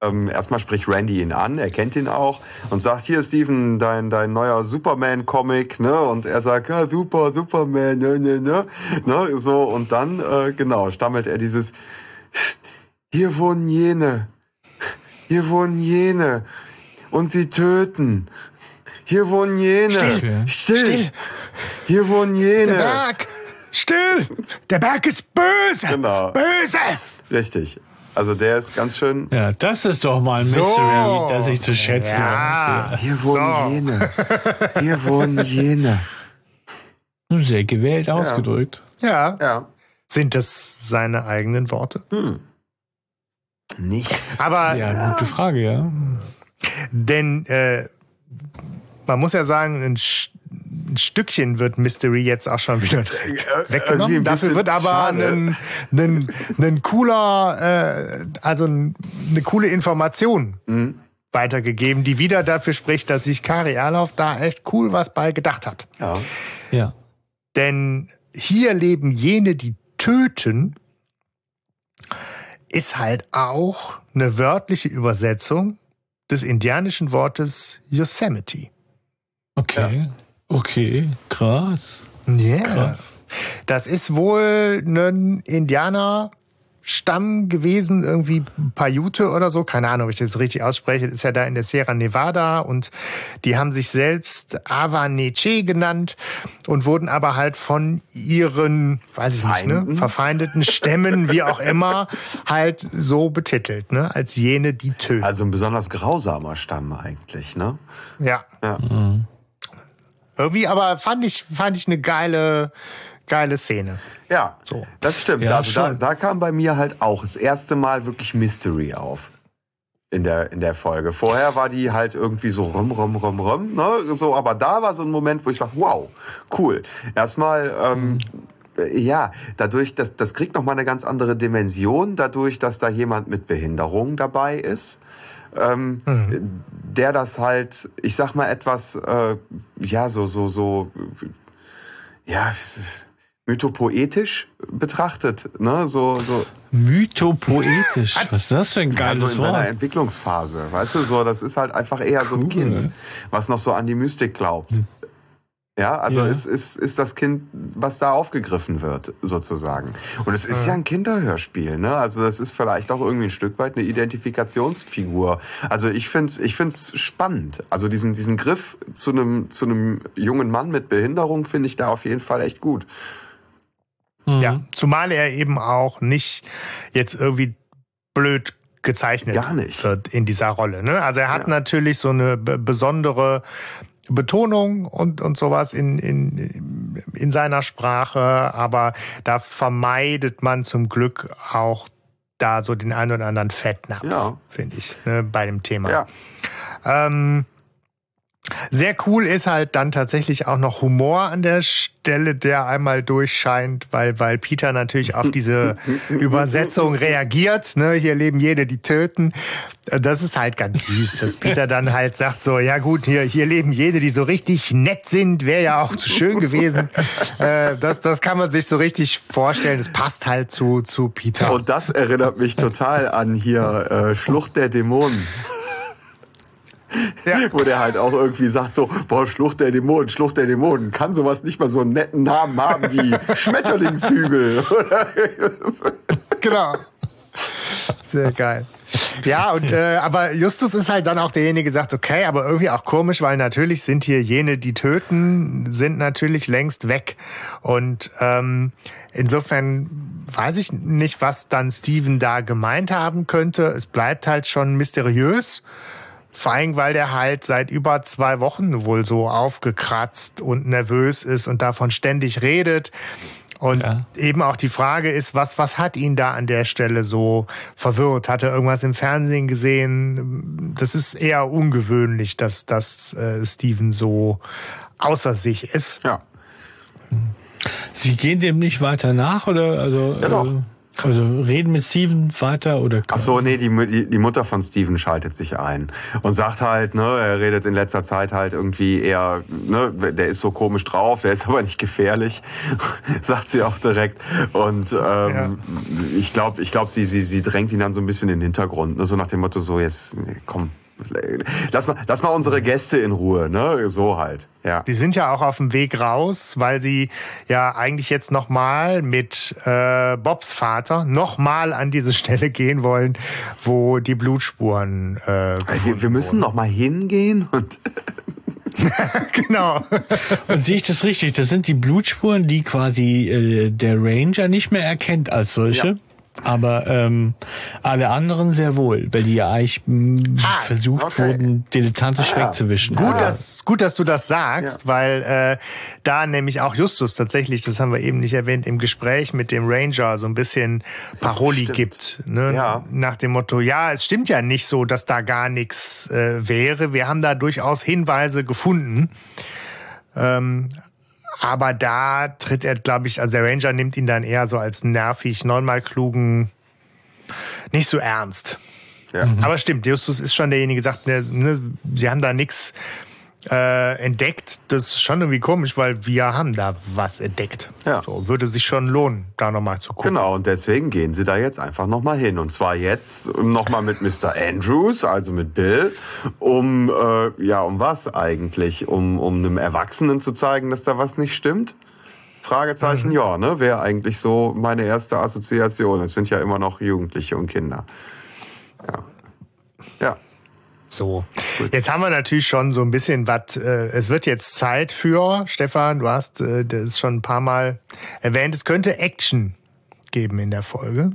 Ähm, erstmal spricht Randy ihn an, er kennt ihn auch und sagt, hier Steven, dein, dein neuer Superman-Comic, ne? Und er sagt, ja, super, Superman, ne, ne, ne, ne, so, und dann, äh, genau, stammelt er dieses, hier wohnen jene, hier wohnen jene, und sie töten. Hier wohnen jene. Still. Still. Still. Hier wohnen jene. Der Berg. Still! Der Berg ist böse! Genau. Böse! Richtig. Also der ist ganz schön. Ja, das ist doch mal ein so. Mystery, das ich zu schätzen ja. weiß. Hier wohnen so. jene. Hier wohnen jene. Sehr gewählt ausgedrückt. Ja. ja. Sind das seine eigenen Worte? Hm. Nicht. Aber ja, gute Frage, ja. Denn äh, man muss ja sagen, ein, ein, Stückchen wird Mystery jetzt auch schon wieder weggenommen. Dafür wird aber ein, ein, ein cooler, äh, also ein, eine coole Information mhm. weitergegeben, die wieder dafür spricht, dass sich Kari Erloff da echt cool was bei gedacht hat. Ja. ja. Denn hier leben jene, die töten, ist halt auch eine wörtliche Übersetzung des indianischen Wortes Yosemite. Okay. Ja. Okay, krass. Ja. Yeah. Krass. Das ist wohl ein Indianer Stamm gewesen, irgendwie Paiute oder so, keine Ahnung, ob ich das richtig ausspreche, das ist ja da in der Sierra Nevada und die haben sich selbst Avaneche genannt und wurden aber halt von ihren, weiß ich Feinden. nicht, ne, verfeindeten Stämmen, wie auch immer, halt so betitelt, ne, als jene, die töten. Also ein besonders grausamer Stamm eigentlich, ne? Ja. ja. Mhm. Irgendwie, aber fand ich, fand ich eine geile, geile Szene. Ja, so. das stimmt. Ja, also da, da kam bei mir halt auch das erste Mal wirklich Mystery auf in der in der Folge. Vorher war die halt irgendwie so rum rum rum rum, ne? So, aber da war so ein Moment, wo ich sag, wow, cool. Erstmal ähm, mhm. Ja, dadurch, das, das kriegt nochmal eine ganz andere Dimension, dadurch, dass da jemand mit Behinderung dabei ist. Ähm, mhm. der das halt, ich sag mal etwas, äh, ja, so, so, so, ja, mythopoetisch betrachtet, ne? So, so. Mythopoetisch. Was ist das für ein geiles also in Wort? seiner Entwicklungsphase, weißt du, so, das ist halt einfach eher cool. so ein Kind, was noch so an die Mystik glaubt. Ja, also ja. Ist, ist, ist das Kind, was da aufgegriffen wird, sozusagen. Und es ist ja, ja ein Kinderhörspiel, ne? Also das ist vielleicht auch irgendwie ein Stück weit eine Identifikationsfigur. Also ich find's, ich find's spannend. Also diesen, diesen Griff zu einem, zu einem jungen Mann mit Behinderung finde ich da auf jeden Fall echt gut. Mhm. Ja, zumal er eben auch nicht jetzt irgendwie blöd gezeichnet Gar nicht. wird in dieser Rolle. Ne? Also er hat ja. natürlich so eine besondere Betonung und, und sowas in, in, in seiner Sprache, aber da vermeidet man zum Glück auch da so den einen oder anderen Fettnapf, ja. finde ich, ne, bei dem Thema. Ja. Ähm, sehr cool ist halt dann tatsächlich auch noch Humor an der Stelle, der einmal durchscheint, weil, weil Peter natürlich auf diese Übersetzung reagiert. Ne? Hier leben jede, die töten. Das ist halt ganz süß, dass Peter dann halt sagt so, ja gut, hier, hier leben jede, die so richtig nett sind, wäre ja auch zu schön gewesen. Äh, das, das kann man sich so richtig vorstellen. Das passt halt zu, zu Peter. Und das erinnert mich total an hier äh, Schlucht der Dämonen. Ja. Wo der halt auch irgendwie sagt so, boah, Schlucht der Dämonen, Schlucht der Dämonen, kann sowas nicht mal so einen netten Namen haben wie Schmetterlingshügel? genau. Sehr geil. Ja, und äh, aber Justus ist halt dann auch derjenige, der sagt, okay, aber irgendwie auch komisch, weil natürlich sind hier jene, die töten, sind natürlich längst weg. Und ähm, insofern weiß ich nicht, was dann Steven da gemeint haben könnte. Es bleibt halt schon mysteriös. Vor allem, weil der halt seit über zwei Wochen wohl so aufgekratzt und nervös ist und davon ständig redet. Und ja. eben auch die Frage ist, was, was hat ihn da an der Stelle so verwirrt? Hat er irgendwas im Fernsehen gesehen? Das ist eher ungewöhnlich, dass, dass äh, Steven so außer sich ist. Ja. Sie gehen dem nicht weiter nach, oder? Also, ja, doch. Also reden mit Steven weiter oder? Ach so, nee, die, die, die Mutter von Steven schaltet sich ein und sagt halt, ne, er redet in letzter Zeit halt irgendwie eher, ne, der ist so komisch drauf, der ist aber nicht gefährlich, sagt sie auch direkt. Und ähm, ja. ich glaube, ich glaube, sie, sie, sie drängt ihn dann so ein bisschen in den Hintergrund, ne, so nach dem Motto, so jetzt, komm, lass mal, lass mal unsere Gäste in Ruhe, ne? So halt. Ja. Die sind ja auch auf dem Weg raus, weil sie ja eigentlich jetzt nochmal mit äh, Bobs Vater nochmal an diese Stelle gehen wollen, wo die Blutspuren. Äh, wir, wir müssen nochmal hingehen und. genau. Und sehe ich das richtig? Das sind die Blutspuren, die quasi äh, der Ranger nicht mehr erkennt als solche. Ja. Aber ähm, alle anderen sehr wohl, weil die ja eigentlich mh, Ah, versucht okay. wurden, dilettantisch Ah, wegzuwischen. Gut, Ah. dass, gut, dass du das sagst, Ja. weil äh, da nämlich auch Justus tatsächlich, das haben wir eben nicht erwähnt, im Gespräch mit dem Ranger so ein bisschen Paroli Stimmt. gibt. Ne? Ja. Nach dem Motto, ja, es stimmt ja nicht so, dass da gar nichts äh, wäre. Wir haben da durchaus Hinweise gefunden. Ähm, aber da tritt er, glaube ich, also der Ranger nimmt ihn dann eher so als nervig, neunmal klugen, nicht so ernst. Ja. Aber stimmt, Justus ist schon derjenige, der sagt, ne, ne, sie haben da nichts äh, entdeckt. Das ist schon irgendwie komisch, weil wir haben da was entdeckt. Ja. So, würde sich schon lohnen, da nochmal zu gucken. Genau, und deswegen gehen sie da jetzt einfach nochmal hin. Und zwar jetzt nochmal mit Mr. Andrews, also mit Bill, um, äh, ja, um was eigentlich? Um, um einem Erwachsenen zu zeigen, dass da was nicht stimmt? Fragezeichen, ja, ne? Wäre eigentlich so meine erste Assoziation. Es sind ja immer noch Jugendliche und Kinder. Ja. Ja. So, jetzt haben wir natürlich schon so ein bisschen was. Äh, es wird jetzt Zeit für Stefan. Du hast äh, das schon ein paar Mal erwähnt. Es könnte Action geben in der Folge.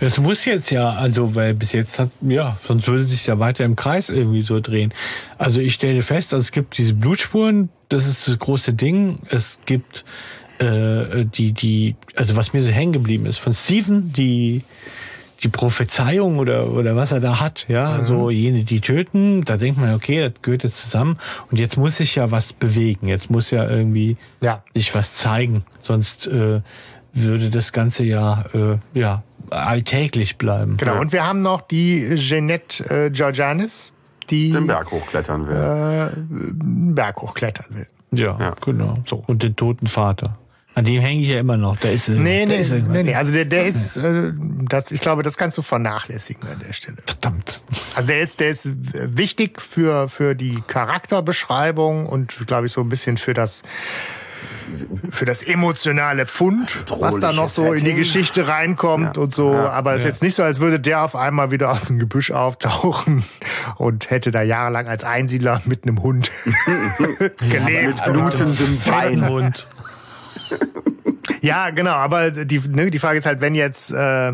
Es muss jetzt ja, also weil bis jetzt hat, ja, sonst würde es sich ja weiter im Kreis irgendwie so drehen. Also ich stelle fest, also es gibt diese Blutspuren, das ist das große Ding. Es gibt äh, die, die, also was mir so hängen geblieben ist, von Steven, die die Prophezeiung oder oder was er da hat, ja, so jene, die töten, da denkt man, okay, das gehört jetzt zusammen und jetzt muss sich ja was bewegen, jetzt muss ja irgendwie Ja. sich was zeigen, sonst äh, würde das Ganze ja äh, ja alltäglich bleiben. Genau. Ja. Und wir haben noch die Jeanette äh, Georgianis, die Den Berg hochklettern will. äh, Berg hochklettern will. Ja, Ja. genau. So. Und den toten Vater. An dem hänge ich ja immer noch. Da ist er. Nee, nee, ist er. nee, nee. Also der, der ist, äh, das, ich glaube, das kannst du vernachlässigen an der Stelle. Verdammt. Also der ist, der ist wichtig für, für die Charakterbeschreibung und, glaube ich, so ein bisschen für das, für das emotionale Pfund, was da noch so in die. Geschichte reinkommt Ja. und so. Ja. Aber es ist Ja. jetzt nicht so, als würde der auf einmal wieder aus dem Gebüsch auftauchen und hätte da jahrelang als Einsiedler mit einem Hund gelebt. Mit blutendem Bein. Ja, genau, aber die, ne, die Frage ist halt, wenn jetzt äh,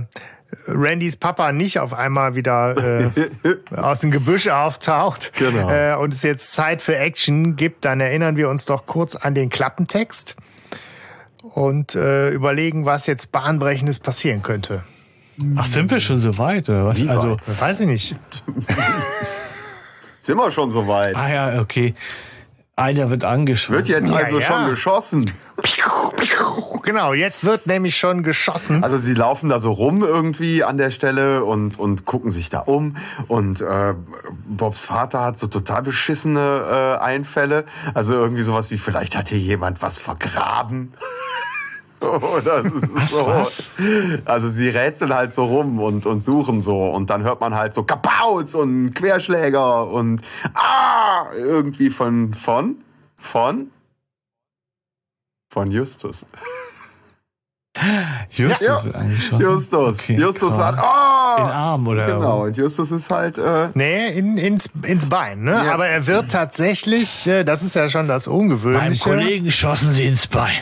Randys Papa nicht auf einmal wieder äh, aus dem Gebüsch auftaucht Genau. äh, und es jetzt Zeit für Action gibt, dann erinnern wir uns doch kurz an den Klappentext und äh, überlegen, was jetzt bahnbrechendes passieren könnte. ach, sind wir schon so weit oder was? Wie also, weit? Weiß ich nicht. Sind wir schon so weit? ah ja, okay. Einer wird angeschossen. Wird jetzt Ja, also ja. schon geschossen. Genau, jetzt wird nämlich schon geschossen. Also sie laufen da so rum irgendwie an der Stelle und, und gucken sich da um. Und äh, Bobs Vater hat so total beschissene äh, Einfälle. Also irgendwie sowas wie, vielleicht hat hier jemand was vergraben. Oder so. was? Also sie rätseln halt so rum und, und suchen so. Und dann hört man halt so Kapauz und Querschläger und ah, irgendwie von, von, von, von Justus. Justus Ja. wird angeschossen. Justus. Okay, Justus krass. sagt, oh! In Arm oder? Genau, und Justus ist halt, äh, Nee, in, ins, ins Bein. Ne? Ja. Aber er wird tatsächlich, äh, das ist ja schon das Beim Ungewöhnliche. Kollegen schossen sie ins Bein.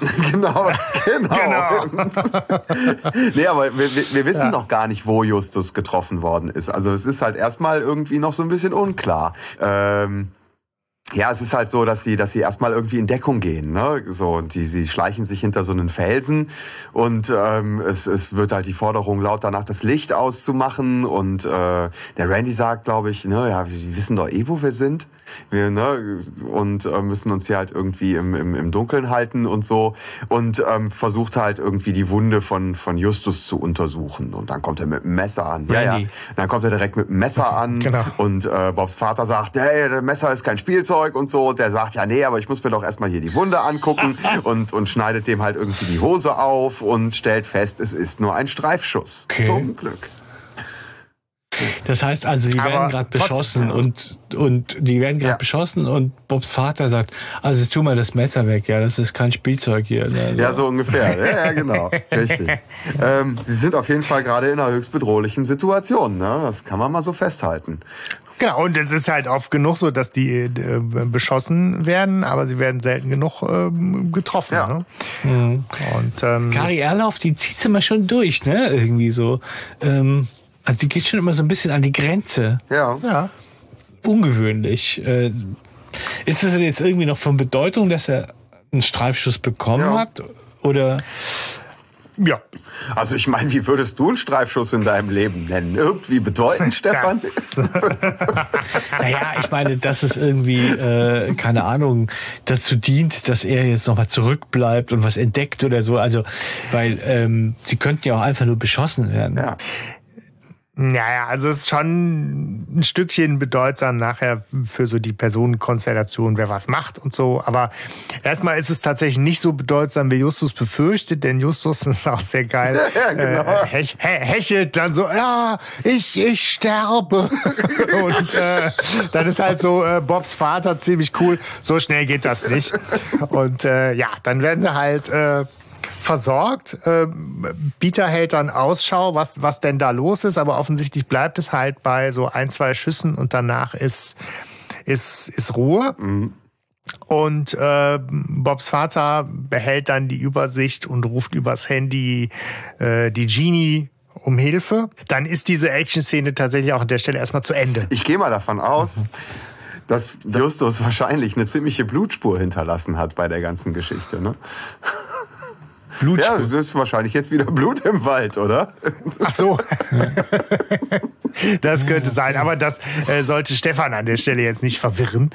genau, genau. Genau. nee, aber wir, wir, wir wissen Ja. noch gar nicht, wo Justus getroffen worden ist. Also es ist halt erstmal irgendwie noch so ein bisschen unklar. Ähm, ja, es ist halt so, dass sie, dass sie erstmal irgendwie in Deckung gehen, ne? So, und die, sie schleichen sich hinter so einen Felsen und ähm, es, es wird halt die Forderung laut danach, das Licht auszumachen. Und äh, der Randy sagt, glaube ich, ne, ja, wir wissen doch eh, wo wir sind. Wir, ne, und äh, müssen uns hier halt irgendwie im, im, im Dunkeln halten und so. Und ähm, versucht halt irgendwie die Wunde von, von Justus zu untersuchen. Und dann kommt er mit dem Messer an. Ja, ja. Dann kommt er direkt mit dem Messer an. Genau. Und äh, Bobs Vater sagt, hey, das Messer ist kein Spielzeug und so. Und der sagt, ja, nee, aber ich muss mir doch erstmal hier die Wunde angucken und, und schneidet dem halt irgendwie die Hose auf und stellt fest, es ist nur ein Streifschuss. Okay. Zum Glück. Das heißt also, die werden gerade beschossen und, und die werden gerade ja. beschossen und Bobs Vater sagt, also tu mal das Messer weg, ja, das ist kein Spielzeug hier. Ne? Ja, so ungefähr. Ja, ja genau. Richtig. Ähm, sie sind auf jeden Fall gerade in einer höchst bedrohlichen Situation, ne? Das kann man mal so festhalten. Genau, und es ist halt oft genug so, dass die äh, beschossen werden, aber sie werden selten genug äh, getroffen. Ja. Ne? Mhm. Und ähm, Kari Erlauf, die zieht's immer schon durch, ne? Irgendwie so. Ähm, also die geht schon immer so ein bisschen an die Grenze. Ja. Ja. Ungewöhnlich. Äh, ist das jetzt irgendwie noch von Bedeutung, dass er einen Streifschuss bekommen ja. hat? Oder? Ja. Also ich meine, wie würdest du einen Streifschuss in deinem Leben nennen? Irgendwie bedeutend, Stefan? naja, ich meine, dass es irgendwie, äh, keine Ahnung, dazu dient, dass er jetzt nochmal zurückbleibt und was entdeckt oder so. Also, weil ähm, sie könnten ja auch einfach nur beschossen werden. Ja. Naja, also es ist schon ein Stückchen bedeutsam nachher für so die Personenkonstellation, wer was macht und so. Aber erstmal ist es tatsächlich nicht so bedeutsam, wie Justus befürchtet, denn Justus ist auch sehr geil. Ja, genau. äh, hech, hechelt dann so, ja, ich, ich sterbe. und äh, dann ist halt so äh, Bobs Vater ziemlich cool. So schnell geht das nicht. Und äh, ja, dann werden sie halt äh, versorgt. Äh, Peter hält dann Ausschau, was, was denn da los ist, aber offensichtlich bleibt es halt bei so ein, zwei Schüssen und danach ist, ist, ist Ruhe. Mhm. Und äh, Bobs Vater behält dann die Übersicht und ruft übers Handy äh, die Genie um Hilfe. Dann ist diese Action-Szene tatsächlich auch an der Stelle erstmal zu Ende. Ich gehe mal davon aus, mhm. dass Justus wahrscheinlich eine ziemliche Blutspur hinterlassen hat bei der ganzen Geschichte. Ne? Blut. Ja, das ist wahrscheinlich jetzt wieder Blut im Wald, oder? Ach so. das könnte sein, aber das äh, sollte Stefan an der Stelle jetzt nicht verwirren.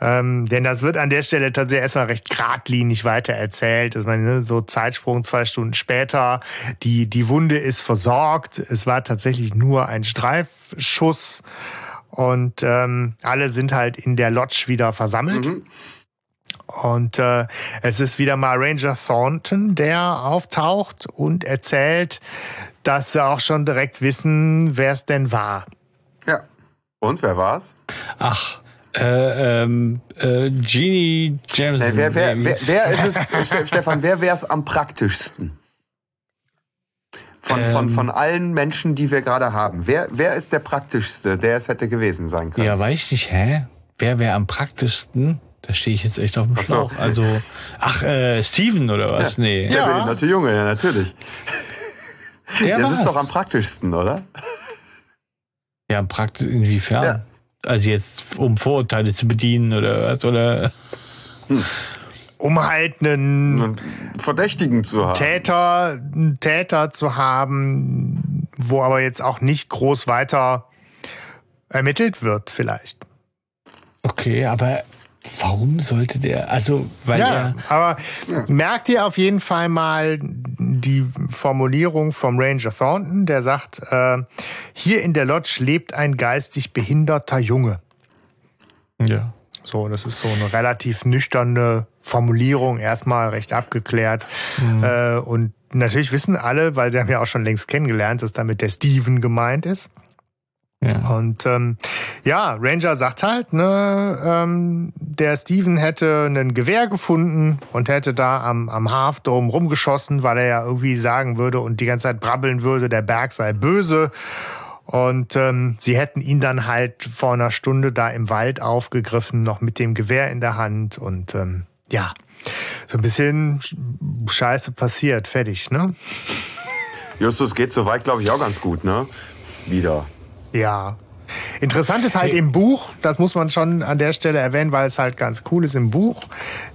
Ähm, denn das wird an der Stelle tatsächlich erstmal recht geradlinig weiter erzählt. Ich meine, ne, so Zeitsprung zwei Stunden später, die, die Wunde ist versorgt. Es war tatsächlich nur ein Streifschuss und ähm, alle sind halt in der Lodge wieder versammelt. Mhm. Und äh, es ist wieder mal Ranger Thornton, der auftaucht und erzählt, dass sie auch schon direkt wissen, wer es denn war. Ja. Und wer war's? Ach, äh, ähm, äh, Jeannie Jameson. Nee, wer, wer, wer, wer ist es, Stefan, wer wäre es am praktischsten? Von, ähm, von, von allen Menschen, die wir gerade haben. Wer, wer ist der praktischste, der es hätte gewesen sein können? Ja, weiß ich nicht, hä? Wer wäre am praktischsten? Da stehe ich jetzt echt auf dem ach Schlauch. So. Also, ach, äh, Steven oder was? Ja. Nee. Der ja. behinderte Junge, ja, natürlich. Der das ist doch am praktischsten, oder? Ja, am praktisch, inwiefern? Ja. Also jetzt, um Vorurteile zu bedienen oder was, oder? Hm. Um halt einen Verdächtigen zu haben. Täter, einen Täter zu haben, wo aber jetzt auch nicht groß weiter ermittelt wird, vielleicht. Okay, aber Warum sollte der, also, weil ja, er. Aber ja. merkt ihr auf jeden Fall mal die Formulierung vom Ranger Thornton, der sagt, äh, hier in der Lodge lebt ein geistig behinderter Junge. Ja. So, das ist so eine relativ nüchterne Formulierung, erstmal recht abgeklärt. Mhm. Äh, und natürlich wissen alle, weil sie haben ja auch schon längst kennengelernt, dass damit der Steven gemeint ist. Ja. Und ähm, ja, Ranger sagt halt, ne, ähm, der Steven hätte ein Gewehr gefunden und hätte da am, am Halfdome rumgeschossen, weil er ja irgendwie sagen würde und die ganze Zeit brabbeln würde, der Berg sei böse. Und ähm, sie hätten ihn dann halt vor einer Stunde da im Wald aufgegriffen, noch mit dem Gewehr in der Hand. Und ähm, ja, so ein bisschen Scheiße passiert, fertig, ne? Justus geht soweit, glaube ich, auch ganz gut, ne? Wieder. Ja. Interessant ist halt im Buch, das muss man schon an der Stelle erwähnen, weil es halt ganz cool ist im Buch.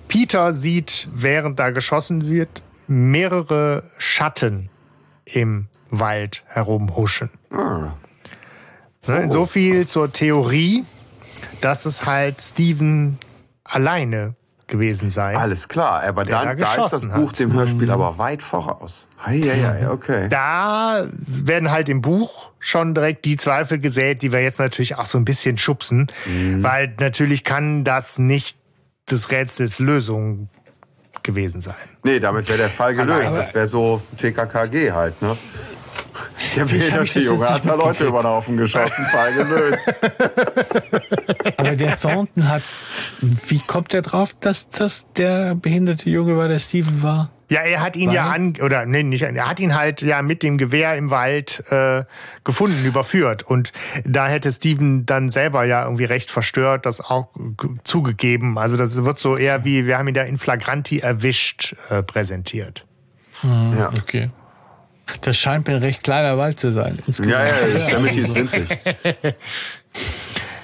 Peter sieht, während da geschossen wird, mehrere Schatten im Wald herumhuschen. Ah. Ne, oh. So viel zur Theorie, dass es halt Steven alleine gewesen sei. Alles klar, aber dann, da, da ist das Buch hat. dem Hörspiel mhm. aber weit voraus. Hei, hei, hei, okay. Da werden halt im Buch schon direkt die Zweifel gesät, die wir jetzt natürlich auch so ein bisschen schubsen, mhm. weil natürlich kann das nicht des Rätsels Lösung gewesen sein. Nee, damit wäre der Fall gelöst. das wäre so TKKG halt, ne? Der behinderte Junge hat da Leute über den Haufen geschossen, Fall gelöst. Aber der Thornton hat, wie kommt er drauf, dass das der behinderte Junge war, der Steven war? Ja, er hat ihn Weil? ja an oder nee, nicht, er hat ihn halt ja mit dem Gewehr im Wald äh, gefunden, überführt und da hätte Steven dann selber ja irgendwie recht verstört, das auch zugegeben. Also das wird so eher wie wir haben ihn da in flagranti erwischt äh, präsentiert. Ah, ja, okay. Das scheint mir ein recht kleiner Wald zu sein. Ja, ja, Yosemite ist winzig.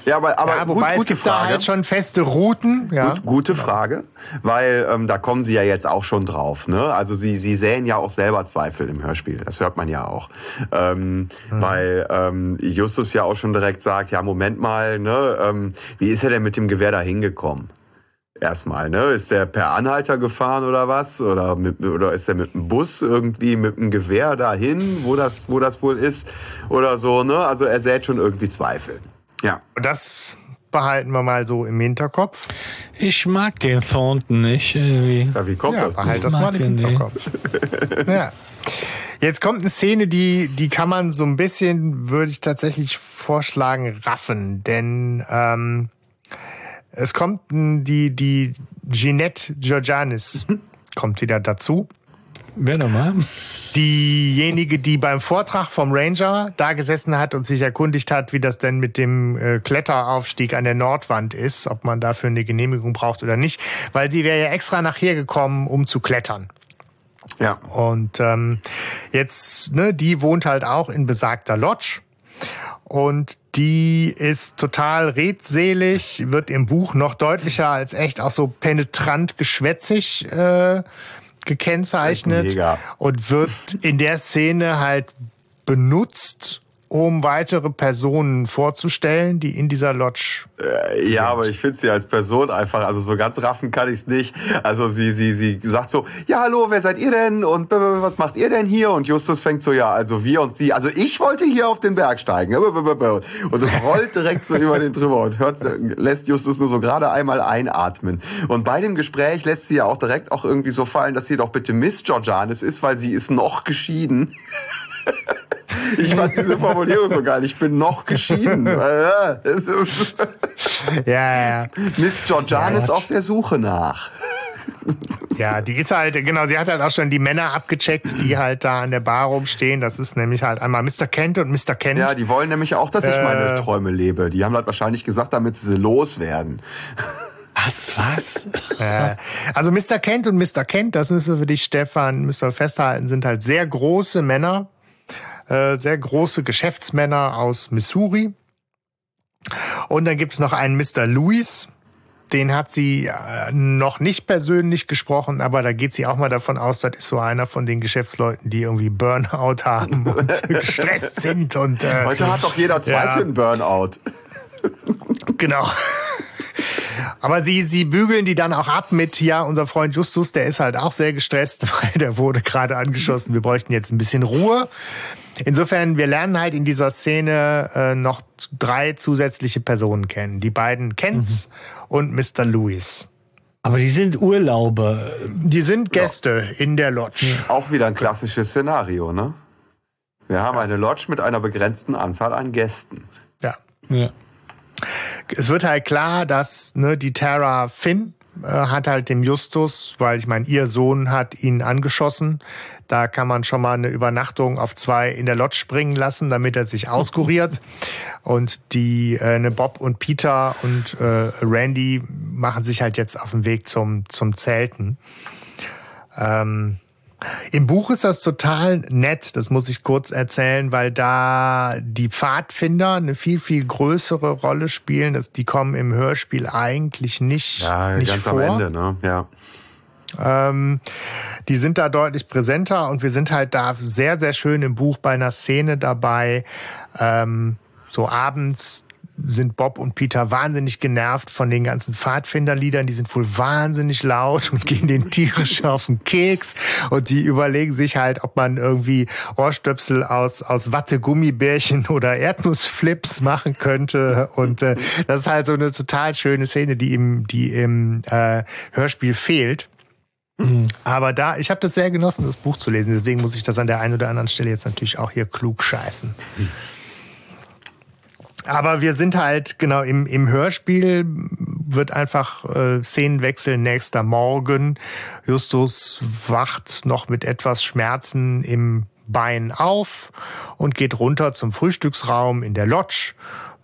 Ja, aber, aber ja, wobei gut, gute es gibt Frage. da halt schon feste Routen. Ja. Gut, gute Frage, weil ähm, da kommen Sie ja jetzt auch schon drauf. Ne? Also Sie, Sie säen ja auch selber Zweifel im Hörspiel. Das hört man ja auch. Ähm, mhm. Weil ähm, Justus ja auch schon direkt sagt, ja, Moment mal, ne, ähm, wie ist er denn mit dem Gewehr da hingekommen? Erstmal, ne? Ist der per Anhalter gefahren oder was? Oder, mit, oder ist der mit dem Bus irgendwie mit dem Gewehr dahin, wo das, wo das wohl ist? Oder so, ne? Also er sät schon irgendwie Zweifel. Ja. Das behalten wir mal so im Hinterkopf. Ich mag den Thornton nicht. Irgendwie. Ja, wie kommt ja, das? Behalt das mal im Hinterkopf. ja. Jetzt kommt eine Szene, die, die kann man so ein bisschen, würde ich tatsächlich vorschlagen, raffen. Denn ähm, es kommt die, die Jeanette Georgianis kommt wieder dazu. Wer nochmal? diejenige, die beim Vortrag vom Ranger da gesessen hat und sich erkundigt hat, wie das denn mit dem äh, Kletteraufstieg an der Nordwand ist, ob man dafür eine Genehmigung braucht oder nicht, weil sie wäre ja extra nachher gekommen, um zu klettern. Ja. Und ähm, jetzt, ne, die wohnt halt auch in besagter Lodge. Und die ist total redselig, wird im Buch noch deutlicher als echt auch so penetrant geschwätzig äh, gekennzeichnet und wird in der Szene halt benutzt, um weitere Personen vorzustellen, die in dieser Lodge. Äh, ja, aber ich finde sie als Person einfach, also so ganz raffen kann ich es nicht. Also sie, sie, sie sagt so, ja hallo, wer seid ihr denn und was macht ihr denn hier? Und Justus fängt so, ja, also wir und sie. Also ich wollte hier auf den Berg steigen. Und rollt direkt so über den drüber und hört, lässt Justus nur so gerade einmal einatmen. Und bei dem Gespräch lässt sie ja auch direkt auch irgendwie so fallen, dass sie doch bitte Miss Georgianis ist, weil sie ist noch geschieden. Ich fand diese Formulierung so geil. Ich bin noch geschieden. ja, ja. Miss Georgian ja, ist auf der Suche nach. Ja, die ist halt, genau, sie hat halt auch schon die Männer abgecheckt, die halt da an der Bar rumstehen. Das ist nämlich halt einmal Mr. Kent und Mr. Kent. Ja, die wollen nämlich auch, dass ich äh, meine Träume lebe. Die haben halt wahrscheinlich gesagt, damit sie loswerden. Was, was? Äh, also Mr. Kent und Mr. Kent, das müssen wir für dich, Stefan, müssen wir festhalten, sind halt sehr große Männer, äh, sehr große Geschäftsmänner aus Missouri. Und dann gibt es noch einen Mr. Lewis, den hat sie äh, noch nicht persönlich gesprochen, aber da geht sie auch mal davon aus, das ist so einer von den Geschäftsleuten, die irgendwie Burnout haben und gestresst sind. Und, äh, Heute hat doch jeder zweite ja. einen Burnout. Genau. Aber sie, sie bügeln die dann auch ab mit, ja, unser Freund Justus, der ist halt auch sehr gestresst, weil der wurde gerade angeschossen. Wir bräuchten jetzt ein bisschen Ruhe. Insofern, wir lernen halt in dieser Szene äh, noch drei zusätzliche Personen kennen. Die beiden Kents mhm. und Mr. Lewis. Aber die sind Urlauber. Die sind Gäste ja. in der Lodge. Auch wieder ein klassisches Szenario, ne? Wir haben eine Lodge mit einer begrenzten Anzahl an Gästen. Ja. ja es wird halt klar, dass ne, die Terra Finn äh, hat halt dem Justus, weil ich meine, ihr Sohn hat ihn angeschossen. Da kann man schon mal eine Übernachtung auf zwei in der Lodge springen lassen, damit er sich auskuriert. Und die äh, ne Bob und Peter und äh, Randy machen sich halt jetzt auf den Weg zum zum Zelten. Ähm, im Buch ist das total nett, das muss ich kurz erzählen, weil da die Pfadfinder eine viel, viel größere Rolle spielen. Das, die kommen im Hörspiel eigentlich nicht, ja, nicht ganz vor. am Ende, ne? Ja. Ähm, die sind da deutlich präsenter und wir sind halt da sehr, sehr schön im Buch bei einer Szene dabei, ähm, so abends sind Bob und Peter wahnsinnig genervt von den ganzen Pfadfinderliedern. Die sind wohl wahnsinnig laut und gehen den tierisch auf den Keks. Und die überlegen sich halt, ob man irgendwie Ohrstöpsel aus, aus Watte-Gummibärchen oder Erdnussflips machen könnte. Und äh, das ist halt so eine total schöne Szene, die im, die im äh, Hörspiel fehlt. Aber da, ich habe das sehr genossen, das Buch zu lesen. Deswegen muss ich das an der einen oder anderen Stelle jetzt natürlich auch hier klug scheißen. Aber wir sind halt, genau, im, im Hörspiel wird einfach äh, Szenenwechsel nächster Morgen. Justus wacht noch mit etwas Schmerzen im Bein auf und geht runter zum Frühstücksraum in der Lodge,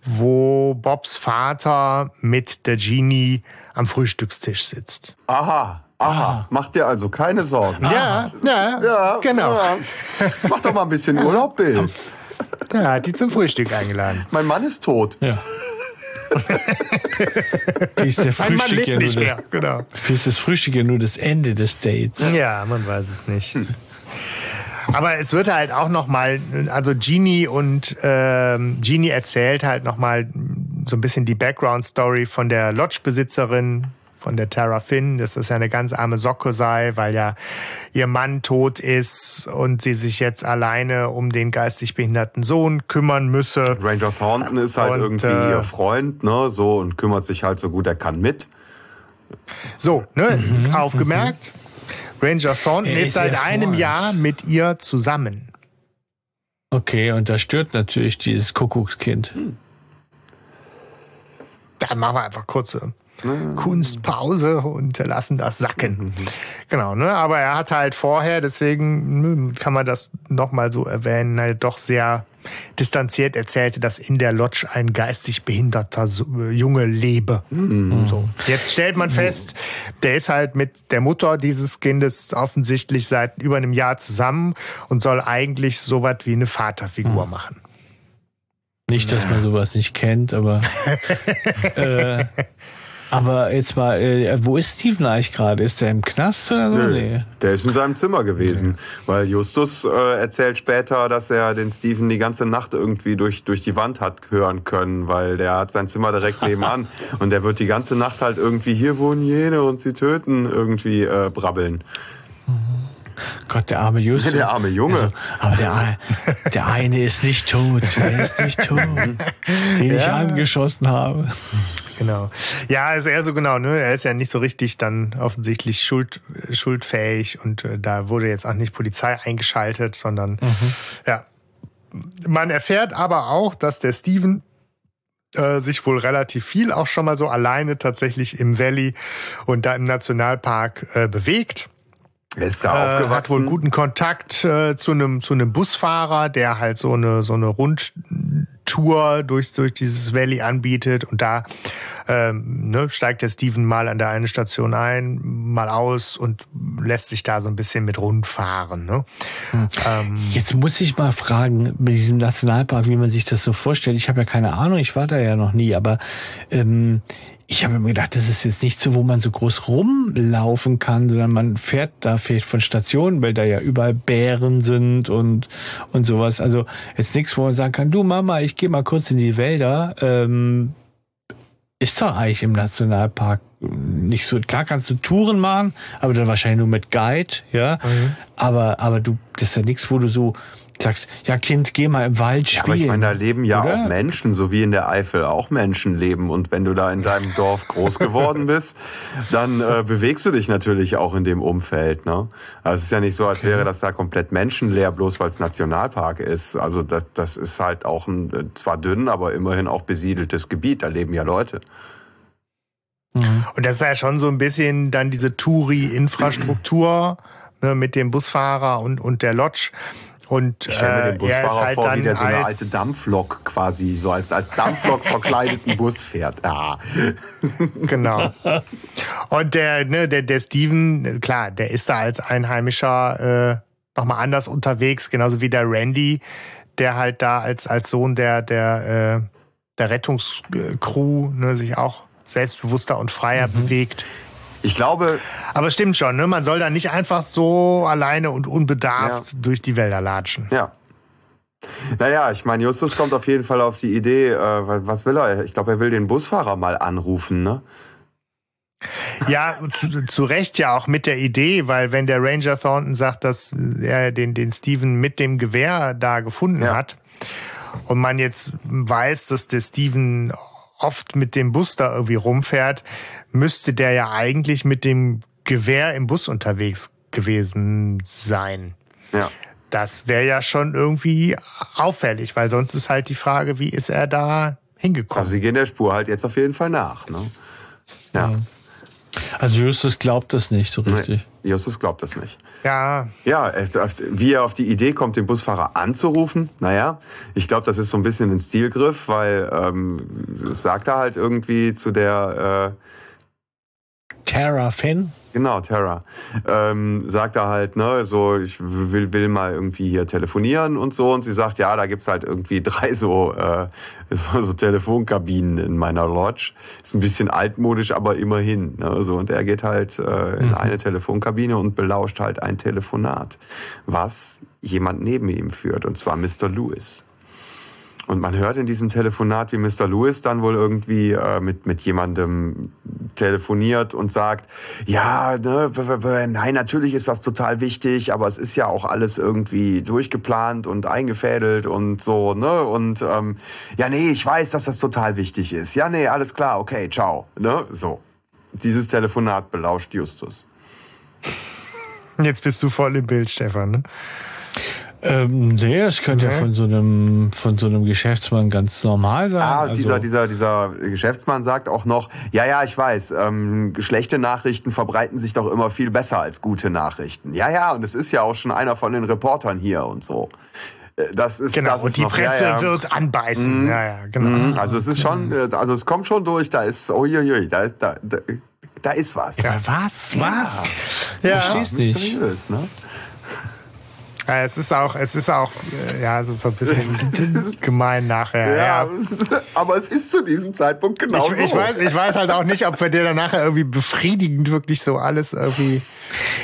wo Bobs Vater mit der Genie am Frühstückstisch sitzt. Aha, aha, mach dir also keine Sorgen. Ja, ja, ja genau. Ja. Mach doch mal ein bisschen Urlaub, Bill. Ja, hat die zum Frühstück eingeladen. Mein Mann ist tot. Ja. Wie ist der Frühstück ja nur das, genau. Wie ist das Frühstück ja nur das Ende des Dates? Ja, man weiß es nicht. Hm. Aber es wird halt auch noch mal, also Genie und ähm, Genie erzählt halt noch mal so ein bisschen die Background Story von der Lodge-Besitzerin, von der Tara Finn, dass das ja eine ganz arme Socke sei, weil ja ihr Mann tot ist und sie sich jetzt alleine um den geistig behinderten Sohn kümmern müsse. Ranger Thornton ist halt und, irgendwie äh, ihr Freund, ne, so und kümmert sich halt so gut er kann mit. So, ne, mhm. aufgemerkt. Ranger Thornton ist, ist seit einem Jahr mit ihr zusammen. Okay, und das stört natürlich dieses Kuckuckskind. Hm. Dann machen wir einfach kurze Kunstpause und lassen das sacken. Mhm. Genau, ne? Aber er hat halt vorher, deswegen ne, kann man das nochmal so erwähnen, halt doch sehr distanziert erzählte, dass in der Lodge ein geistig behinderter Junge lebe. Mhm. So. Jetzt stellt man fest, der ist halt mit der Mutter dieses Kindes offensichtlich seit über einem Jahr zusammen und soll eigentlich sowas wie eine Vaterfigur mhm. machen. Nicht, dass man sowas nicht kennt, aber äh, aber jetzt mal, äh, wo ist Steven eigentlich gerade? Ist der im Knast oder so? Nö, nee. Der ist in seinem Zimmer gewesen, nee. weil Justus äh, erzählt später, dass er den Steven die ganze Nacht irgendwie durch, durch die Wand hat hören können, weil der hat sein Zimmer direkt nebenan und der wird die ganze Nacht halt irgendwie, hier wohnen jene und sie töten, irgendwie äh, brabbeln. Gott, der arme Justus. Der arme Junge. Also, aber der, der eine ist nicht tot. Er ist nicht tot. Den ja. ich angeschossen habe. Genau. Ja, also er so genau, ne? Er ist ja nicht so richtig dann offensichtlich schuld, schuldfähig und äh, da wurde jetzt auch nicht Polizei eingeschaltet, sondern mhm. ja. Man erfährt aber auch, dass der Steven äh, sich wohl relativ viel auch schon mal so alleine tatsächlich im Valley und da im Nationalpark äh, bewegt. Er ist da äh, aufgewachsen. Hat wohl guten Kontakt äh, zu einem zu einem Busfahrer, der halt so eine so eine Rund Tour durch, durch dieses Valley anbietet und da ähm, ne, steigt der Steven mal an der einen Station ein, mal aus und lässt sich da so ein bisschen mit rundfahren. Ne? Hm. Ähm, Jetzt muss ich mal fragen, mit diesem Nationalpark, wie man sich das so vorstellt. Ich habe ja keine Ahnung, ich war da ja noch nie, aber ähm, ich habe mir gedacht, das ist jetzt nicht so, wo man so groß rumlaufen kann, sondern man fährt da vielleicht von Stationen, weil da ja überall Bären sind und und sowas. Also jetzt nichts, wo man sagen kann, du Mama, ich gehe mal kurz in die Wälder. Ähm, ist doch eigentlich im Nationalpark nicht so. Klar kannst du Touren machen, aber dann wahrscheinlich nur mit Guide, ja. Mhm. Aber aber du, das ist ja nichts, wo du so sagst, ja Kind, geh mal im Wald spielen. Ja, aber ich meine, da leben ja oder? auch Menschen, so wie in der Eifel auch Menschen leben. Und wenn du da in deinem Dorf groß geworden bist, dann äh, bewegst du dich natürlich auch in dem Umfeld. Ne? Also es ist ja nicht so, als okay. wäre das da komplett menschenleer, bloß weil es Nationalpark ist. Also das, das ist halt auch ein äh, zwar dünn, aber immerhin auch besiedeltes Gebiet. Da leben ja Leute. Mhm. Und das ist ja schon so ein bisschen dann diese Touri-Infrastruktur ne, mit dem Busfahrer und, und der Lodge. Und ich stelle mir den äh, Busfahrer halt vor, wie der so eine alte Dampflok quasi, so als, als Dampflok verkleideten Bus fährt. Ja. Genau. Und der, ne, der, der Steven, klar, der ist da als Einheimischer äh, nochmal anders unterwegs, genauso wie der Randy, der halt da als, als Sohn der, der, äh, der Rettungscrew ne, sich auch selbstbewusster und freier mhm. bewegt. Ich glaube. Aber stimmt schon, ne? Man soll da nicht einfach so alleine und unbedarft ja. durch die Wälder latschen. Ja. Naja, ich meine, Justus kommt auf jeden Fall auf die Idee, äh, was will er? Ich glaube, er will den Busfahrer mal anrufen, ne? Ja, zu, zu Recht ja auch mit der Idee, weil wenn der Ranger Thornton sagt, dass er den, den Steven mit dem Gewehr da gefunden ja. hat und man jetzt weiß, dass der Steven oft mit dem Bus da irgendwie rumfährt, müsste der ja eigentlich mit dem Gewehr im Bus unterwegs gewesen sein. Ja. Das wäre ja schon irgendwie auffällig, weil sonst ist halt die Frage, wie ist er da hingekommen? Also sie gehen der Spur halt jetzt auf jeden Fall nach. Ne? Ja. ja. Also Justus glaubt das nicht so richtig. Nee, Justus glaubt das nicht. Ja. Ja, wie er auf die Idee kommt, den Busfahrer anzurufen, naja, ich glaube, das ist so ein bisschen ein Stilgriff, weil ähm, das sagt er halt irgendwie zu der äh, Tara Finn. Genau, Terra. Ähm, sagt er halt, ne, so, ich will, will mal irgendwie hier telefonieren und so. Und sie sagt, ja, da gibt's halt irgendwie drei so, äh, so, so Telefonkabinen in meiner Lodge. Ist ein bisschen altmodisch, aber immerhin. Ne, so, und er geht halt äh, in mhm. eine Telefonkabine und belauscht halt ein Telefonat, was jemand neben ihm führt, und zwar Mr. Lewis. Und man hört in diesem Telefonat, wie Mr. Lewis dann wohl irgendwie äh, mit, mit jemandem telefoniert und sagt, ja, ne, nein, natürlich ist das total wichtig, aber es ist ja auch alles irgendwie durchgeplant und eingefädelt und so, ne? Und ähm, ja, nee, ich weiß, dass das total wichtig ist. Ja, nee, alles klar, okay, ciao. Ne? So. Dieses Telefonat belauscht Justus. Jetzt bist du voll im Bild, Stefan, ne? Ähm, nee, das könnte okay. ja von so einem von so einem Geschäftsmann ganz normal sein. Ah, also dieser dieser dieser Geschäftsmann sagt auch noch, ja ja, ich weiß, ähm, schlechte Nachrichten verbreiten sich doch immer viel besser als gute Nachrichten. Ja ja, und es ist ja auch schon einer von den Reportern hier und so. Äh, das ist, genau, das und ist die noch, Presse ja, ja. wird anbeißen. Mm, ja, ja, genau. Mm, also es ist schon, äh, also es kommt schon durch, da ist, uiuiui, da ist, da, da, da ist was. Ja, was? Was? Ja, ja verstehst nicht. Ne? Ja, es ist auch, es ist auch, äh, ja, es ist so ein bisschen gemein nachher. Ja, ja, aber es ist zu diesem Zeitpunkt genau ich, so. Ich weiß, ich weiß halt auch nicht, ob wir dir dann nachher irgendwie befriedigend wirklich so alles irgendwie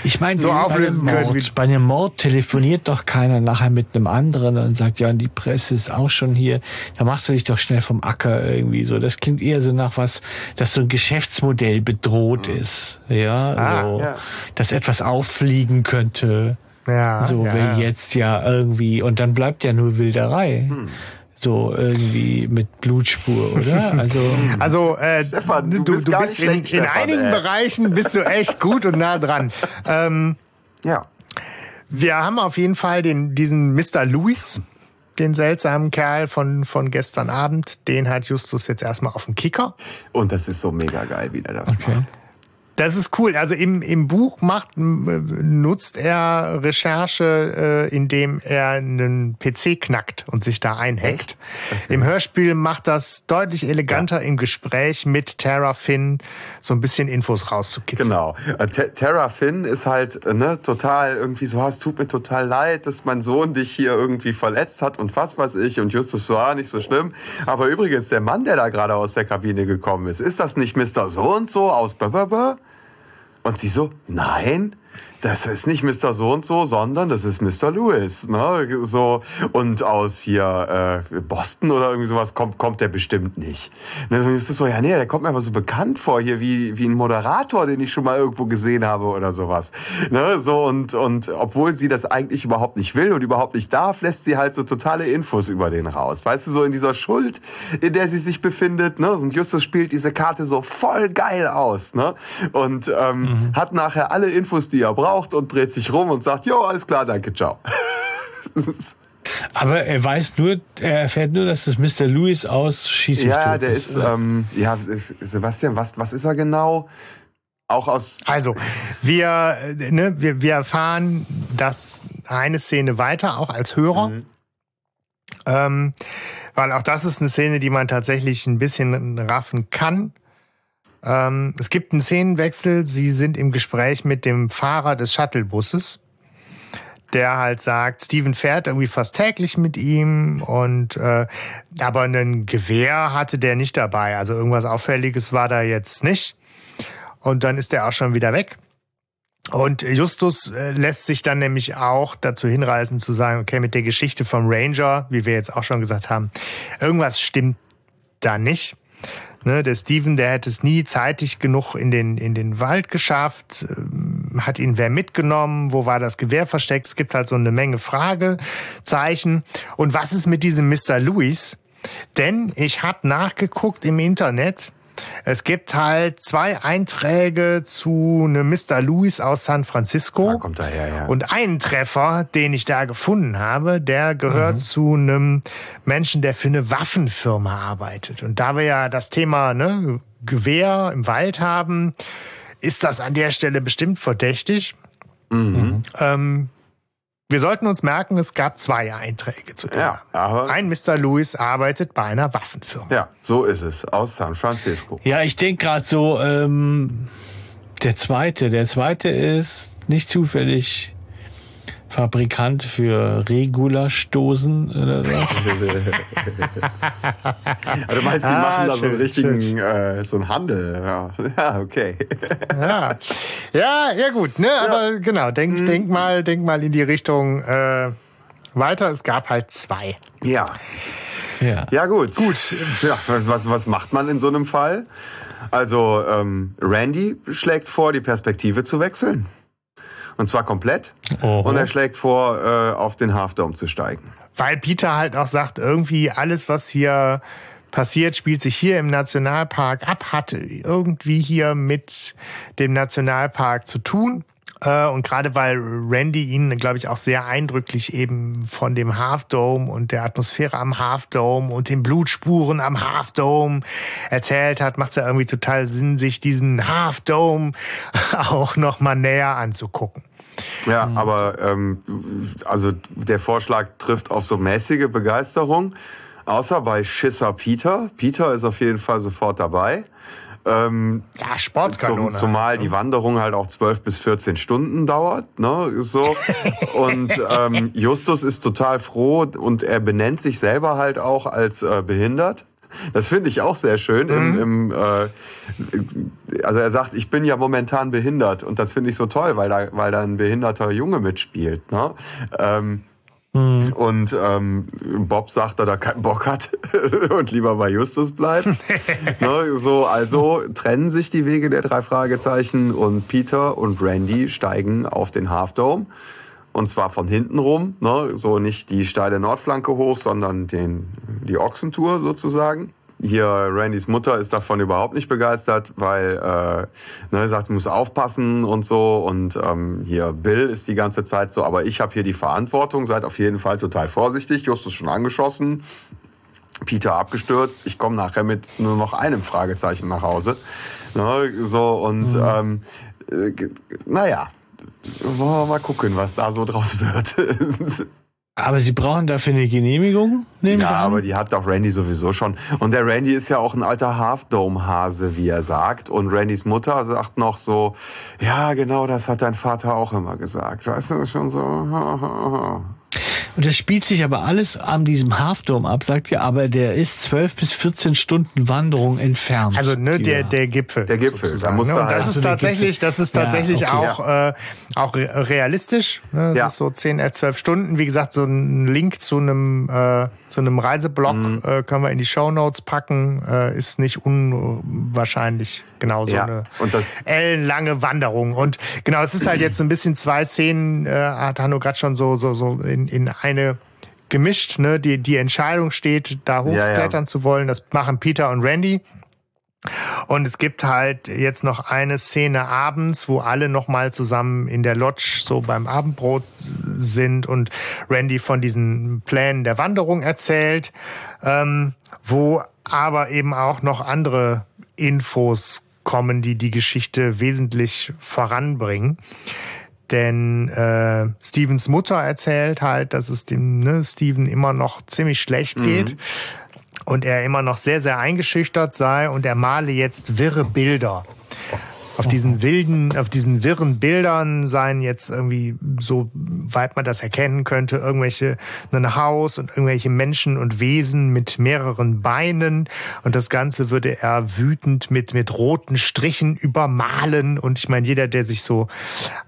ich meine, so auflösen können. Mord, bei einem Mord telefoniert doch keiner nachher mit einem anderen und sagt, ja, die Presse ist auch schon hier. Da machst du dich doch schnell vom Acker irgendwie so. Das klingt eher so nach was, dass so ein Geschäftsmodell bedroht mhm. ist. Ja, ah, so, ja. dass etwas auffliegen könnte. Ja, so ja. wie jetzt ja irgendwie, und dann bleibt ja nur Wilderei. Hm. So irgendwie mit Blutspur, oder? Also, also äh, Stefan, du, du bist, du bist in, in einigen ey. Bereichen bist du echt gut und nah dran. Ähm, ja. Wir haben auf jeden Fall den, diesen Mr. Louis, den seltsamen Kerl von, von gestern Abend. Den hat Justus jetzt erstmal auf dem Kicker. Und das ist so mega geil, wie der das okay. macht. Das ist cool. Also im, im Buch macht, nutzt er Recherche, äh, indem er einen PC knackt und sich da einhackt. Okay. Im Hörspiel macht das deutlich eleganter ja. im Gespräch mit Tara Finn so ein bisschen Infos rauszukitzeln. Genau. Äh, Tara Finn ist halt ne, total irgendwie so, es tut mir total leid, dass mein Sohn dich hier irgendwie verletzt hat und was weiß ich. Und Justus ah, nicht so schlimm. Aber übrigens, der Mann, der da gerade aus der Kabine gekommen ist, ist das nicht Mr. So und so aus Blablabla? Und sie so, nein, das ist nicht Mr. So und so, sondern das ist Mr. Lewis, ne? So und aus hier äh, Boston oder irgendwie sowas kommt kommt der bestimmt nicht. Und dann ist das so, ja nee, der kommt mir aber so bekannt vor hier wie wie ein Moderator, den ich schon mal irgendwo gesehen habe oder sowas. Ne? So und und obwohl sie das eigentlich überhaupt nicht will und überhaupt nicht darf, lässt sie halt so totale Infos über den raus. Weißt du, so in dieser Schuld, in der sie sich befindet, ne? Und Justus spielt diese Karte so voll geil aus, ne? Und ähm, mhm. hat nachher alle Infos, die er braucht braucht und dreht sich rum und sagt, jo, alles klar, danke, ciao. Aber er weiß nur, er erfährt nur, dass das Mr. Lewis aus Schieß Ja, der ist, ist ähm, ja, Sebastian, was, was ist er genau? Auch aus. Also, wir, ne, wir, wir erfahren das eine Szene weiter, auch als Hörer. Mhm. Ähm, weil auch das ist eine Szene, die man tatsächlich ein bisschen raffen kann. Ähm, es gibt einen Szenenwechsel. Sie sind im Gespräch mit dem Fahrer des Shuttlebusses, der halt sagt, Steven fährt irgendwie fast täglich mit ihm und äh, aber ein Gewehr hatte der nicht dabei. Also irgendwas Auffälliges war da jetzt nicht. Und dann ist er auch schon wieder weg. Und Justus äh, lässt sich dann nämlich auch dazu hinreißen zu sagen, okay, mit der Geschichte vom Ranger, wie wir jetzt auch schon gesagt haben, irgendwas stimmt da nicht. Ne, der Steven, der hätte es nie zeitig genug in den, in den Wald geschafft. Ähm, hat ihn wer mitgenommen? Wo war das Gewehr versteckt? Es gibt halt so eine Menge Fragezeichen. Und was ist mit diesem Mr. Louis? Denn ich habe nachgeguckt im Internet. Es gibt halt zwei Einträge zu einem Mr. Louis aus San Francisco. Da kommt er her, ja. Und einen Treffer, den ich da gefunden habe, der gehört mhm. zu einem Menschen, der für eine Waffenfirma arbeitet. Und da wir ja das Thema ne, Gewehr im Wald haben, ist das an der Stelle bestimmt verdächtig. Mhm. Ähm, wir sollten uns merken, es gab zwei Einträge zu dem. Ja, aber Ein Mr. Lewis arbeitet bei einer Waffenfirma. Ja, so ist es, aus San Francisco. Ja, ich denke gerade so, ähm, der zweite, der zweite ist nicht zufällig Fabrikant für Regulastoßen oder so. also du meinst, die ah, machen da schön, so einen richtigen, äh, so einen Handel. Ja, ja okay. ja. ja, ja gut, ne, ja. aber genau, denk, mhm. denk mal, denk mal in die Richtung äh, weiter. Es gab halt zwei. Ja. Ja, ja gut. Gut. Ja, was, was macht man in so einem Fall? Also ähm, Randy schlägt vor, die Perspektive zu wechseln. Und zwar komplett. Oho. Und er schlägt vor, äh, auf den Half Dome zu steigen. Weil Peter halt auch sagt, irgendwie alles, was hier passiert, spielt sich hier im Nationalpark ab, hat irgendwie hier mit dem Nationalpark zu tun. Äh, und gerade weil Randy ihn, glaube ich, auch sehr eindrücklich eben von dem Half Dome und der Atmosphäre am Half Dome und den Blutspuren am Half Dome erzählt hat, macht es ja irgendwie total Sinn, sich diesen Half Dome auch noch mal näher anzugucken. Ja, mhm. aber ähm, also der Vorschlag trifft auf so mäßige Begeisterung, außer bei Schisser Peter. Peter ist auf jeden Fall sofort dabei. Ähm, ja, Sportkanone. Zum, zumal die Wanderung halt auch 12 bis 14 Stunden dauert, ne, so. und ähm, Justus ist total froh und er benennt sich selber halt auch als äh, behindert. Das finde ich auch sehr schön. Mhm. Im, im, äh, also er sagt, ich bin ja momentan behindert und das finde ich so toll, weil da, weil da ein behinderter Junge mitspielt. Ne? Ähm, Mhm. Und ähm, Bob sagt, dass er keinen Bock hat und lieber bei Justus bleibt. ne, so, also trennen sich die Wege der drei Fragezeichen und Peter und Randy steigen auf den Half Dome. Und zwar von hinten rum, ne, so nicht die steile Nordflanke hoch, sondern den, die Ochsentour sozusagen hier Randys Mutter ist davon überhaupt nicht begeistert, weil äh, ne, sagt, du musst aufpassen und so. Und ähm, hier Bill ist die ganze Zeit so, aber ich habe hier die Verantwortung, seid auf jeden Fall total vorsichtig. Justus schon angeschossen, Peter abgestürzt. Ich komme nachher mit nur noch einem Fragezeichen nach Hause. Ne, so und mhm. ähm, äh, naja, wollen wir mal gucken, was da so draus wird. Aber Sie brauchen dafür eine Genehmigung? Ja, aber die hat doch Randy sowieso schon. Und der Randy ist ja auch ein alter Half-Dome-Hase, wie er sagt. Und Randys Mutter sagt noch so, ja, genau, das hat dein Vater auch immer gesagt. Weißt du, das ist schon so. Und das spielt sich aber alles an diesem Halfdome ab, sagt ihr, aber der ist zwölf bis 14 Stunden Wanderung entfernt. Also ne, der, der Gipfel. Der Gipfel, da muss ne? Und das ist tatsächlich, das ist tatsächlich ja, okay. auch, äh, auch realistisch. Ne? Das ja. ist so 10, 11, 12 Stunden. Wie gesagt, so ein Link zu einem äh, zu einem Reiseblog mhm. äh, können wir in die Show Notes packen. Äh, ist nicht unwahrscheinlich genau so ja. eine und das ellenlange Wanderung. Und genau, es ist halt jetzt ein bisschen zwei Szenen, äh, hat Hanno gerade schon so, so, so in, in eine gemischt. Ne? Die, die Entscheidung steht, da hochklettern ja, ja. zu wollen. Das machen Peter und Randy. Und es gibt halt jetzt noch eine Szene abends, wo alle nochmal zusammen in der Lodge so beim Abendbrot sind und Randy von diesen Plänen der Wanderung erzählt, ähm, wo aber eben auch noch andere Infos kommen, die die Geschichte wesentlich voranbringen. Denn äh, Stevens Mutter erzählt halt, dass es dem ne, Steven immer noch ziemlich schlecht geht. Mhm und er immer noch sehr, sehr eingeschüchtert sei und er male jetzt wirre Bilder. Auf diesen wilden, auf diesen wirren Bildern seien jetzt irgendwie, so weit man das erkennen könnte, irgendwelche, ein Haus und irgendwelche Menschen und Wesen mit mehreren Beinen. Und das Ganze würde er wütend mit, mit roten Strichen übermalen. Und ich meine, jeder, der sich so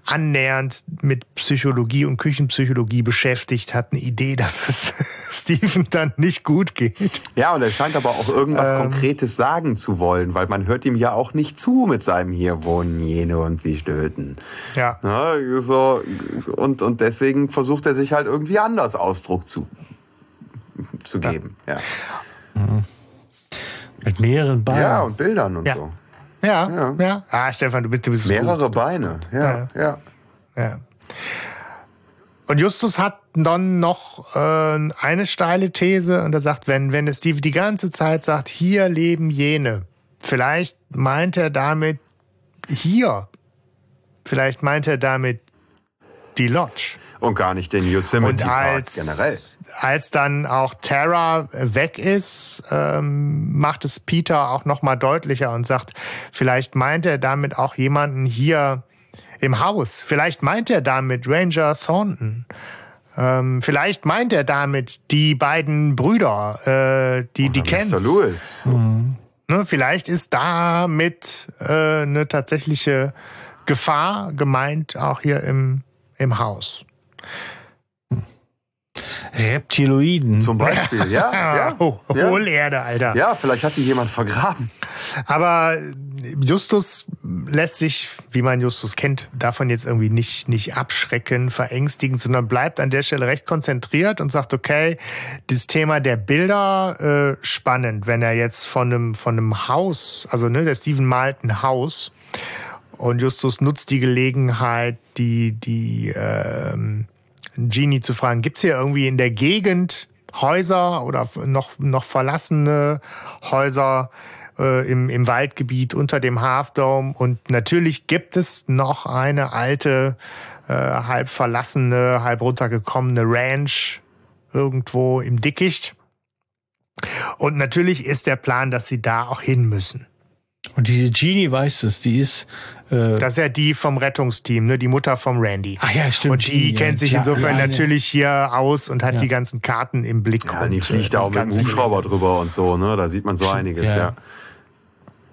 annähernd mit Psychologie und Küchenpsychologie beschäftigt, hat eine Idee, dass es Steven dann nicht gut geht. Ja, und er scheint aber auch irgendwas ähm, Konkretes sagen zu wollen, weil man hört ihm ja auch nicht zu mit seinem hier wohnen jene und sie stöten. Ja. ja so, und, und deswegen versucht er sich halt irgendwie anders Ausdruck zu, zu geben. Ja. ja. Mit mehreren Beinen. Ja, und Bildern und Ja. so. Ja, Ja. ja. Ah, Stefan, du bist, du bist Mehrere gut. Beine. Ja, ja. Ja. Und Justus hat dann noch äh, eine steile These und er sagt, wenn, wenn der Steve die ganze Zeit sagt, hier leben jene, vielleicht meint er damit hier. Vielleicht meint er damit die Lodge. Und gar nicht den Yosemite Und Park als, generell. als dann auch Tara weg ist, ähm, macht es Peter auch noch mal deutlicher und sagt, vielleicht meint er damit auch jemanden hier im Haus. Vielleicht meint er damit Ranger Thornton. Ähm, vielleicht meint er damit die beiden Brüder, äh, die die Mr. kennst. Lewis. Ne, vielleicht ist damit äh, eine tatsächliche Gefahr gemeint, auch hier im, im Haus. Reptiloiden. Zum Beispiel, ja. ja, Oh, ja. Hohlerde, Alter. ja, vielleicht hat die jemand vergraben. Aber Justus lässt sich, wie man Justus kennt, davon jetzt irgendwie nicht, nicht abschrecken, verängstigen, sondern bleibt an der Stelle recht konzentriert und sagt, okay, das Thema der Bilder, äh, spannend, wenn er jetzt von einem, von einem Haus, also ne, der Steven malt ein Haus und Justus nutzt die Gelegenheit, die, die, ähm, Genie zu fragen, gibt's hier irgendwie in der Gegend Häuser oder noch, noch verlassene Häuser äh, im, im Waldgebiet unter dem Half Dome? Und natürlich gibt es noch eine alte, äh, halb verlassene, halb runtergekommene Ranch irgendwo im Dickicht. Und natürlich ist der Plan, dass sie da auch hin müssen. Und diese Genie weiß es, die ist. Äh, Das ist ja die vom Rettungsteam, ne? die Mutter vom Randy. ach ja, stimmt. Und die Genie, kennt sich ja, insofern ja, natürlich hier aus und hat Ja. die ganzen Karten im Blick. Ja, und, die äh, fliegt da auch mit dem Hubschrauber drüber und so, ne? Da sieht man so einiges, Ja. ja.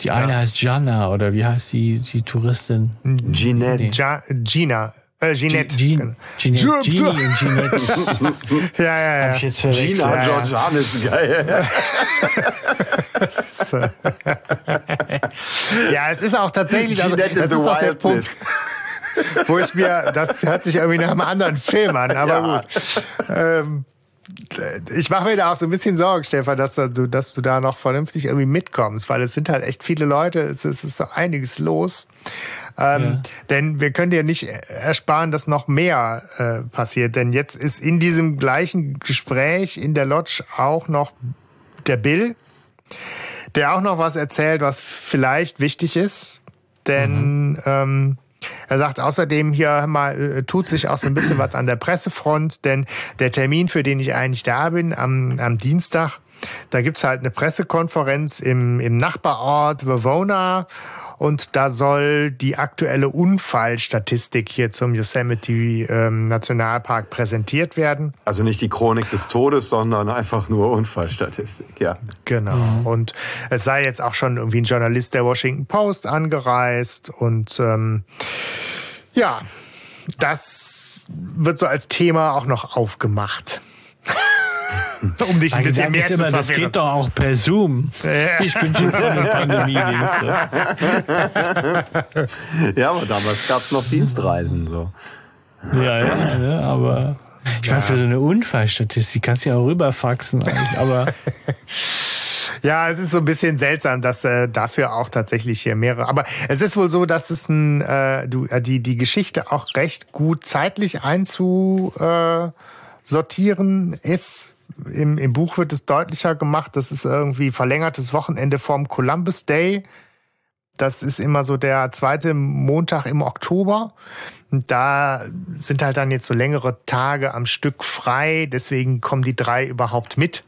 Die eine heißt Jana oder wie heißt die, die Touristin? Nee. Ja, Gina. Äh, Ginette. Jean, Jeanette, Genie und Jeanette. Ja, ja, Hab ja. ich jetzt. Gina Ja, ja. Georgianis, geil. ja, es ist auch tatsächlich, also, Ginette das the ist auch der. Punkt, wo ich mir, das hört sich irgendwie nach einem anderen Film an, aber Ja. gut. Ähm, ich mache mir da auch so ein bisschen Sorgen, Stefan, dass du, dass du da noch vernünftig irgendwie mitkommst, weil es sind halt echt viele Leute, es ist, es ist so einiges los. Ähm, Ja. Denn wir können dir nicht ersparen, dass noch mehr äh, passiert. Denn jetzt ist in diesem gleichen Gespräch in der Lodge auch noch der Bill, der auch noch was erzählt, was vielleicht wichtig ist. Denn ähm, er sagt außerdem hier mal, äh, tut sich auch so ein bisschen was an der Pressefront, denn der Termin, für den ich eigentlich da bin, am, am Dienstag, da gibt's halt eine Pressekonferenz im, im Nachbarort Wavona und da soll die aktuelle Unfallstatistik hier zum Yosemite ähm, Nationalpark präsentiert werden. Also nicht die Chronik des Todes, sondern einfach nur Unfallstatistik, ja. Genau. Und es sei jetzt auch schon irgendwie ein Journalist der Washington Post angereist und ähm, ja, das wird so als Thema auch noch aufgemacht. Um dich ein Mein bisschen Gedanke mehr zu immer, das verwirren. geht doch auch per Zoom. Ja. Ich bin schon von der Pandemie. denkst Ja, aber damals gab's noch Dienstreisen, so. Ja, ja, ne, aber ich meine, für so eine Unfallstatistik kannst du ja auch rüberfaxen eigentlich, aber Ja, es ist so ein bisschen seltsam, dass äh, dafür auch tatsächlich hier mehrere. Aber es ist wohl so, dass es ein, äh, du, äh, die, die Geschichte auch recht gut zeitlich einzusortieren ist. Im, Im Buch wird es deutlicher gemacht, das ist irgendwie verlängertes Wochenende vorm Columbus Day. Das ist immer so der zweite Montag im Oktober. Und da sind halt dann jetzt so längere Tage am Stück frei. Deswegen kommen die drei überhaupt mit.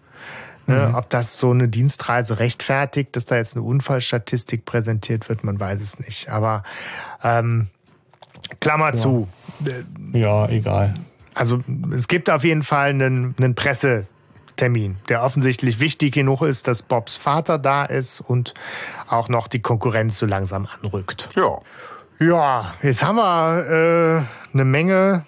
Ne, ob das so eine Dienstreise rechtfertigt, dass da jetzt eine Unfallstatistik präsentiert wird, man weiß es nicht. Aber ähm, Klammer zu. ja, egal. Also es gibt auf jeden Fall einen, einen Pressetermin, der offensichtlich wichtig genug ist, dass Bobs Vater da ist und auch noch die Konkurrenz so langsam anrückt. Ja. Ja, jetzt haben wir äh, eine Menge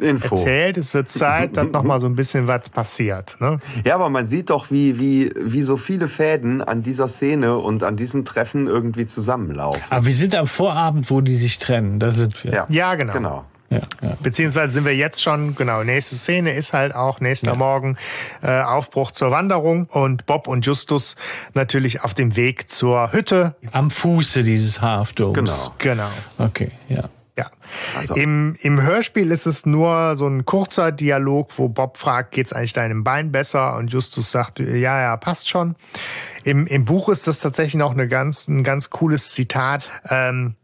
Info. erzählt. Es wird Zeit, dass noch mal so ein bisschen was passiert. Ne? Ja, aber man sieht doch, wie, wie, wie so viele Fäden an dieser Szene und an diesem Treffen irgendwie zusammenlaufen. Aber wir sind am Vorabend, wo die sich trennen. Da sind wir. Ja, Ja, genau. Genau. Ja, ja. Beziehungsweise sind wir jetzt schon, genau, nächste Szene ist halt auch nächster ja. Morgen äh, Aufbruch zur Wanderung und Bob und Justus natürlich auf dem Weg zur Hütte. Am Fuße dieses Hafdoms. Genau. Genau. Okay, ja. Ja. Also. Im, Im Hörspiel ist es nur so ein kurzer Dialog, wo Bob fragt, geht's eigentlich deinem Bein besser? Und Justus sagt, ja, ja, passt schon. Im, im Buch ist das tatsächlich noch eine ganz, ein ganz cooles Zitat. Ähm,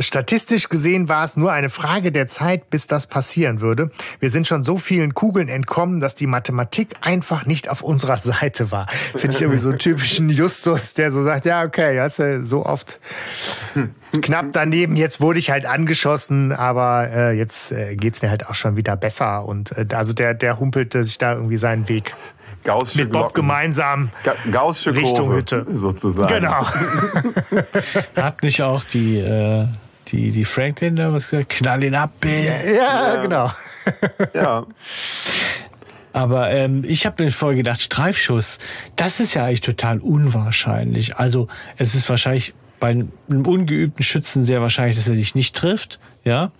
Statistisch gesehen war es nur eine Frage der Zeit, bis das passieren würde. Wir sind schon so vielen Kugeln entkommen, dass die Mathematik einfach nicht auf unserer Seite war. Finde ich irgendwie so einen typischen Justus, der so sagt, ja, okay, hast du so oft knapp daneben. Jetzt wurde ich halt angeschossen, aber äh, jetzt äh, geht's mir halt auch schon wieder besser. Und äh, also der, der humpelte sich da irgendwie seinen Weg. Gaußsche mit Bob Glocken. gemeinsam Ga Gaußsche Richtung Kurve, Hütte. Sozusagen. Genau. Hat nicht auch die, äh, die, die Franklin da was gesagt? Knall ihn ab, ey. Ja, ja, genau. ja. Aber ähm, ich habe mir vorher gedacht, Streifschuss, das ist ja eigentlich total unwahrscheinlich. Also es ist wahrscheinlich bei einem ungeübten Schützen sehr wahrscheinlich, dass er dich nicht trifft, ja.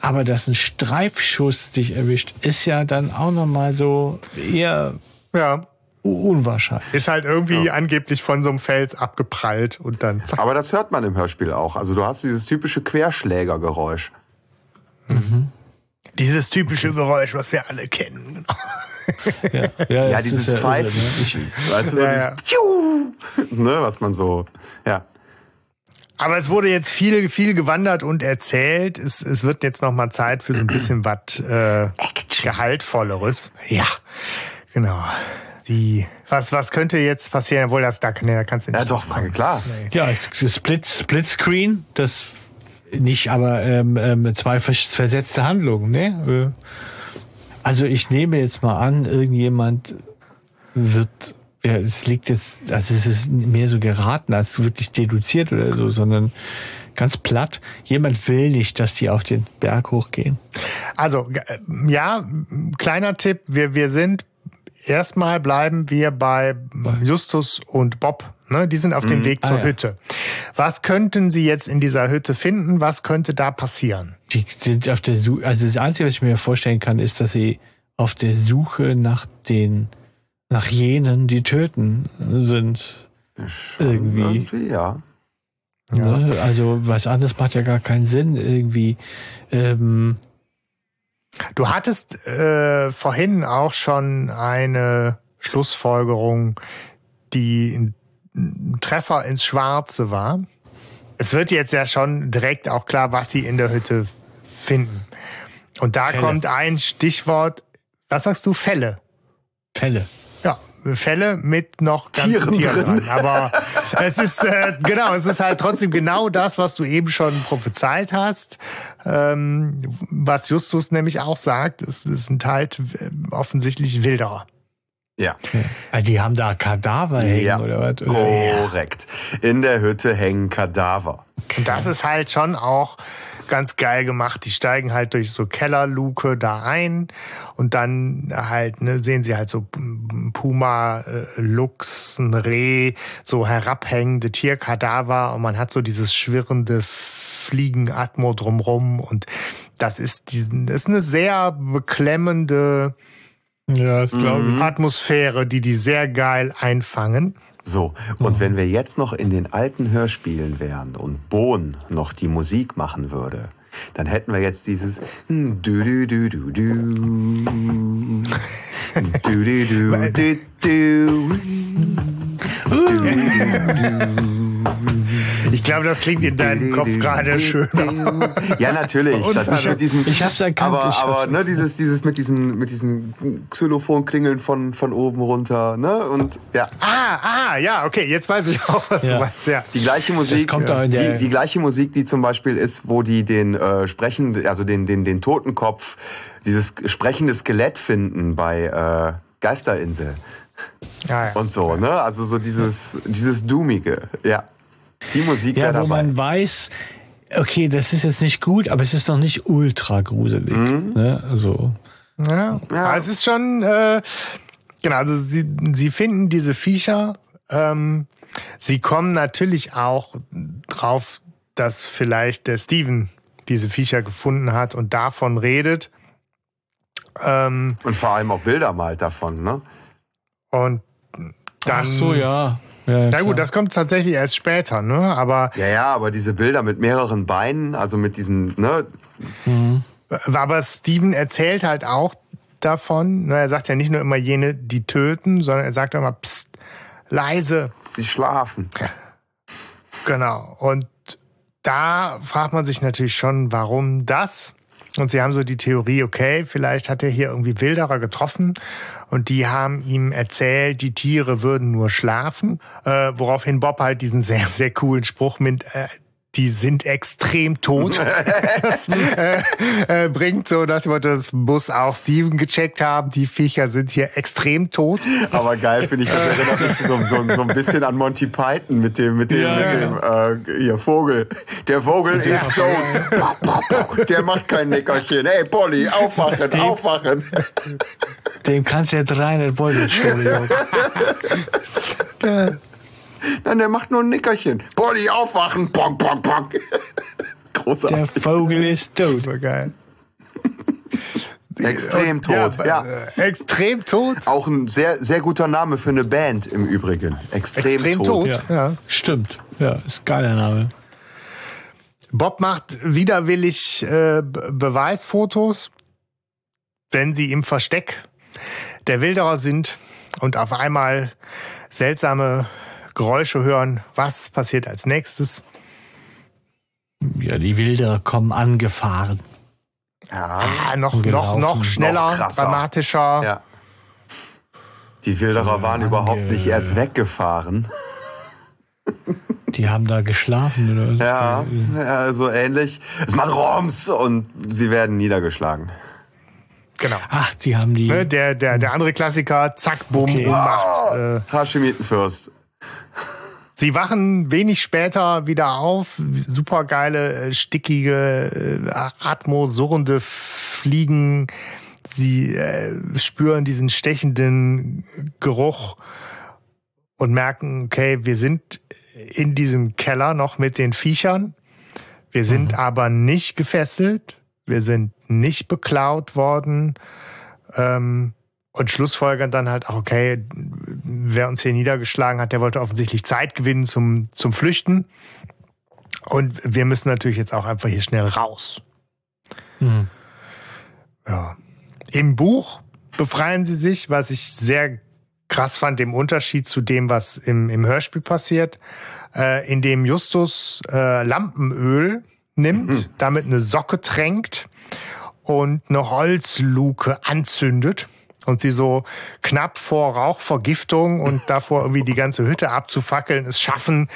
Aber dass ein Streifschuss dich erwischt, ist ja dann auch nochmal so eher ja. Unwahrscheinlich. Ist halt irgendwie ja. angeblich von so einem Fels abgeprallt und dann zack. Aber das hört man im Hörspiel auch. Also du hast dieses typische Querschlägergeräusch. Mhm. Dieses typische Geräusch, was wir alle kennen. ja, ja, ja dieses ja Pfeifen. ne? Ich, weißt du, so ja, dieses ne, was man so, ja. Aber es wurde jetzt viel, viel gewandert und erzählt. Es, es wird jetzt noch mal Zeit für so ein bisschen was äh, Gehaltvolleres. Ja, genau. Die, was, was könnte jetzt passieren? Wohl das da, nee, da kannst du nicht. Ja, doch, klar. Nee. Ja, Split, Split Screen, das nicht, aber ähm, ähm, zwei versetzte Handlungen, ne? Äh, also ich nehme jetzt mal an, irgendjemand wird ja, es liegt jetzt, also es ist mehr so geraten als wirklich deduziert oder so, sondern ganz platt. Jemand will nicht, dass die auf den Berg hochgehen. Also, äh, ja, kleiner Tipp. Wir, wir sind, erstmal bleiben wir bei Justus und Bob. Ne? Die sind auf dem mhm. Weg zur ah, ja. Hütte. Was könnten sie jetzt in dieser Hütte finden? Was könnte da passieren? Die sind auf der Suche, also das Einzige, was ich mir vorstellen kann, ist, dass sie auf der Suche nach den nach jenen, die töten sind. Schon irgendwie. irgendwie. Ja. Ne? Also was anderes macht ja gar keinen Sinn irgendwie. Ähm, du hattest äh, vorhin auch schon eine Schlussfolgerung, die ein Treffer ins Schwarze war. Es wird jetzt ja schon direkt auch klar, was sie in der Hütte finden. Und da Fälle. kommt ein Stichwort, was sagst du, Fälle? Fälle. Fälle mit noch ganzen Tieren, Tieren dran. Aber es ist äh, genau, es ist halt trotzdem genau das, was du eben schon prophezeit hast, ähm, was Justus nämlich auch sagt. Es, es sind halt offensichtlich Wilderer. Ja. Die haben da Kadaver hängen ja, oder was? Korrekt. In der Hütte hängen Kadaver. Und das ist halt schon auch ganz geil gemacht. Die steigen halt durch so Kellerluke da ein und dann halt ne, sehen sie halt so Puma, äh, Luchs, ein Reh, so herabhängende Tierkadaver und man hat so dieses schwirrende Fliegenatmo drumrum und das ist diesen, das ist eine sehr beklemmende ja, mhm. Atmosphäre, die die sehr geil einfangen. So, und mhm. wenn wir jetzt noch in den alten Hörspielen wären und Bohn noch die Musik machen würde, dann hätten wir jetzt dieses du du du du du. Du du du du du ich glaube, das klingt in deinem Kopf gerade schöner. Ja, natürlich. Das ist mit diesen, ich hab's erkannt. Aber, aber ne, dieses, dieses mit diesen, mit diesen Xylophon-Klingeln von, von oben runter, ne? Und ja. Ah, ah, ja, okay, jetzt weiß ich auch, was ja. du meinst. Ja. Die gleiche Musik, kommt ja. die, die gleiche Musik, die zum Beispiel ist, wo die den äh, sprechen, also den, den, den Totenkopf, dieses sprechende Skelett finden bei äh, Geisterinsel. Ja, ja. Und so, ne? Also so dieses, dieses Doomige, ja. Die Musik Ja, wo dabei. man weiß, okay, das ist jetzt nicht gut, aber es ist noch nicht ultra gruselig. Mhm. Ne? Also. Ja, ja. es ist schon, äh, genau, also sie, sie finden diese Viecher, ähm, sie kommen natürlich auch drauf, dass vielleicht der Steven diese Viecher gefunden hat und davon redet. Ähm, und vor allem auch Bilder malt davon, ne? Und dann. Ach so, ja. Ja, Na gut, das kommt tatsächlich erst später, ne? Aber ja, ja, aber diese Bilder mit mehreren Beinen, also mit diesen, ne? Mhm. Aber Steven erzählt halt auch davon. Ne? Er sagt ja nicht nur immer jene, die töten, sondern er sagt immer, psst, leise. Sie schlafen. Genau. Und da fragt man sich natürlich schon, warum das? Und sie haben so die Theorie, okay, vielleicht hat er hier irgendwie Wilderer getroffen. Und die haben ihm erzählt, die Tiere würden nur schlafen, äh, woraufhin Bob halt diesen sehr, sehr coolen Spruch mit, äh, die sind extrem tot. das äh, äh, bringt so, dass wir das muss auch Steven gecheckt haben. Die Viecher sind hier extrem tot. Aber geil finde ich, das erinnert mich so, so, so, ein bisschen an Monty Python mit dem, mit dem, ja, mit dem äh, hier, Vogel. Der Vogel ja. ist tot. Der macht kein Nickerchen. Hey Polly, aufwachen, dem, aufwachen. Dem kannst du jetzt rein, Entschuldigung. Nein, der macht nur ein Nickerchen. Polly, aufwachen. Pong, pong, pong. Großartig. Der Vogel ist tot. Super geil. Extrem tot, ja, ja. Äh, extrem tot. Auch ein sehr, sehr guter Name für eine Band im Übrigen. Extrem, extrem tot. tot. Ja. ja. Stimmt. Ja, ist ein geiler Name. Bob macht widerwillig äh, Beweisfotos, wenn sie im Versteck der Wilderer sind und auf einmal seltsame Geräusche hören. Was passiert als nächstes? Ja, die Wilder kommen angefahren. Ja, ah, noch, noch, noch schneller, noch dramatischer. Ja. Die Wilderer ja, waren überhaupt nicht erst weggefahren. Die haben da geschlafen oder so. Ja, ja so ähnlich. Es macht Roms und sie werden niedergeschlagen. Genau. Ach, die haben die. Ne, der, der, der andere Klassiker, zack, bumm, okay. macht. Äh, Haschimitenfürst. Sie wachen wenig später wieder auf. Supergeile, äh, stickige, äh, atmosurrende Fliegen. Sie äh, spüren diesen stechenden Geruch und merken, okay, wir sind in diesem Keller noch mit den Viechern. Wir sind mhm. aber nicht gefesselt. Wir sind nicht beklaut worden. Ähm, und schlussfolgern dann halt auch, okay, wer uns hier niedergeschlagen hat, der wollte offensichtlich Zeit gewinnen zum, zum Flüchten. Und wir müssen natürlich jetzt auch einfach hier schnell raus. Mhm. Ja. Im Buch befreien sie sich, was ich sehr krass fand, im Unterschied zu dem, was im, im Hörspiel passiert, äh, indem Justus äh, Lampenöl nimmt, mhm. damit eine Socke tränkt und eine Holzluke anzündet und sie so knapp vor Rauchvergiftung und davor irgendwie die ganze Hütte abzufackeln, es schaffen,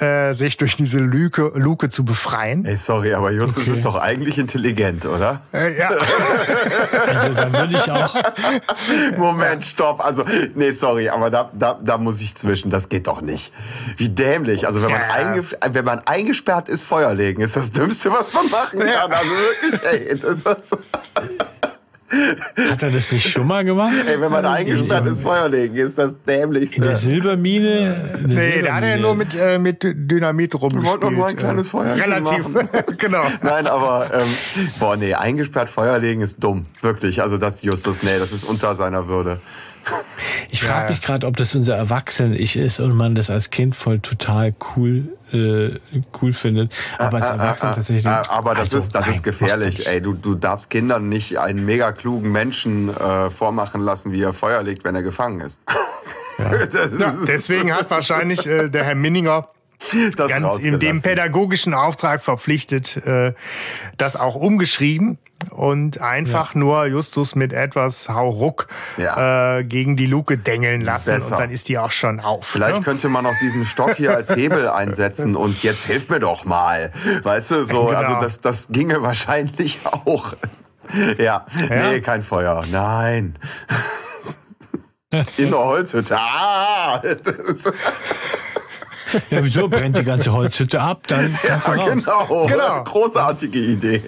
äh, sich durch diese Luke, Luke zu befreien. Ey, sorry, aber Justus okay. ist doch eigentlich intelligent, oder? Äh, ja. also dann würde ich auch. Moment, stopp. Also, nee, sorry, aber da, da, da muss ich zwischen. Das geht doch nicht. Wie dämlich. Also wenn man, ja. wenn man eingesperrt ist, Feuer legen, ist das Dümmste, was man machen kann. Also wirklich, ey, das ist. Hat er das nicht schon mal gemacht? Ey, wenn man eingesperrt ist, Feuer legen, ist das dämlichste. In der Silbermine? In der nee, da hat er ja nur mit, äh, mit Dynamit rumgespielt. Doch nur ein kleines Feuer Relativ, genau. Nein, aber, ähm, boah, nee, eingesperrt Feuer legen ist dumm. Wirklich. Also das, Justus, nee, das ist unter seiner Würde. Ich frage ja. mich gerade, ob das unser Erwachsenen-Ich ist und man das als Kind voll total cool äh, cool findet. Aber als Erwachsener äh, tatsächlich. aber das also, ist das nein, ist gefährlich. Ey, du du darfst Kindern nicht einen mega klugen Menschen äh, vormachen lassen, wie er Feuer legt, wenn er gefangen ist. Ja. ja deswegen hat wahrscheinlich äh, der Herr Minninger das ganz in dem pädagogischen Auftrag verpflichtet, äh, das auch umgeschrieben und einfach ja. nur Justus mit etwas Hauruck ja. äh, gegen die Luke dengeln lassen Besser. und dann ist die auch schon auf. Vielleicht ne? könnte man auch diesen Stock hier als Hebel einsetzen und jetzt hilf mir doch mal. Weißt du, so, genau. also das, das ginge wahrscheinlich auch. ja. ja, nee, kein Feuer. Nein. In der Holzhütte. Ah! Ja, wieso brennt die ganze Holzhütte ab? Dann ja, genau. genau. Großartige Idee.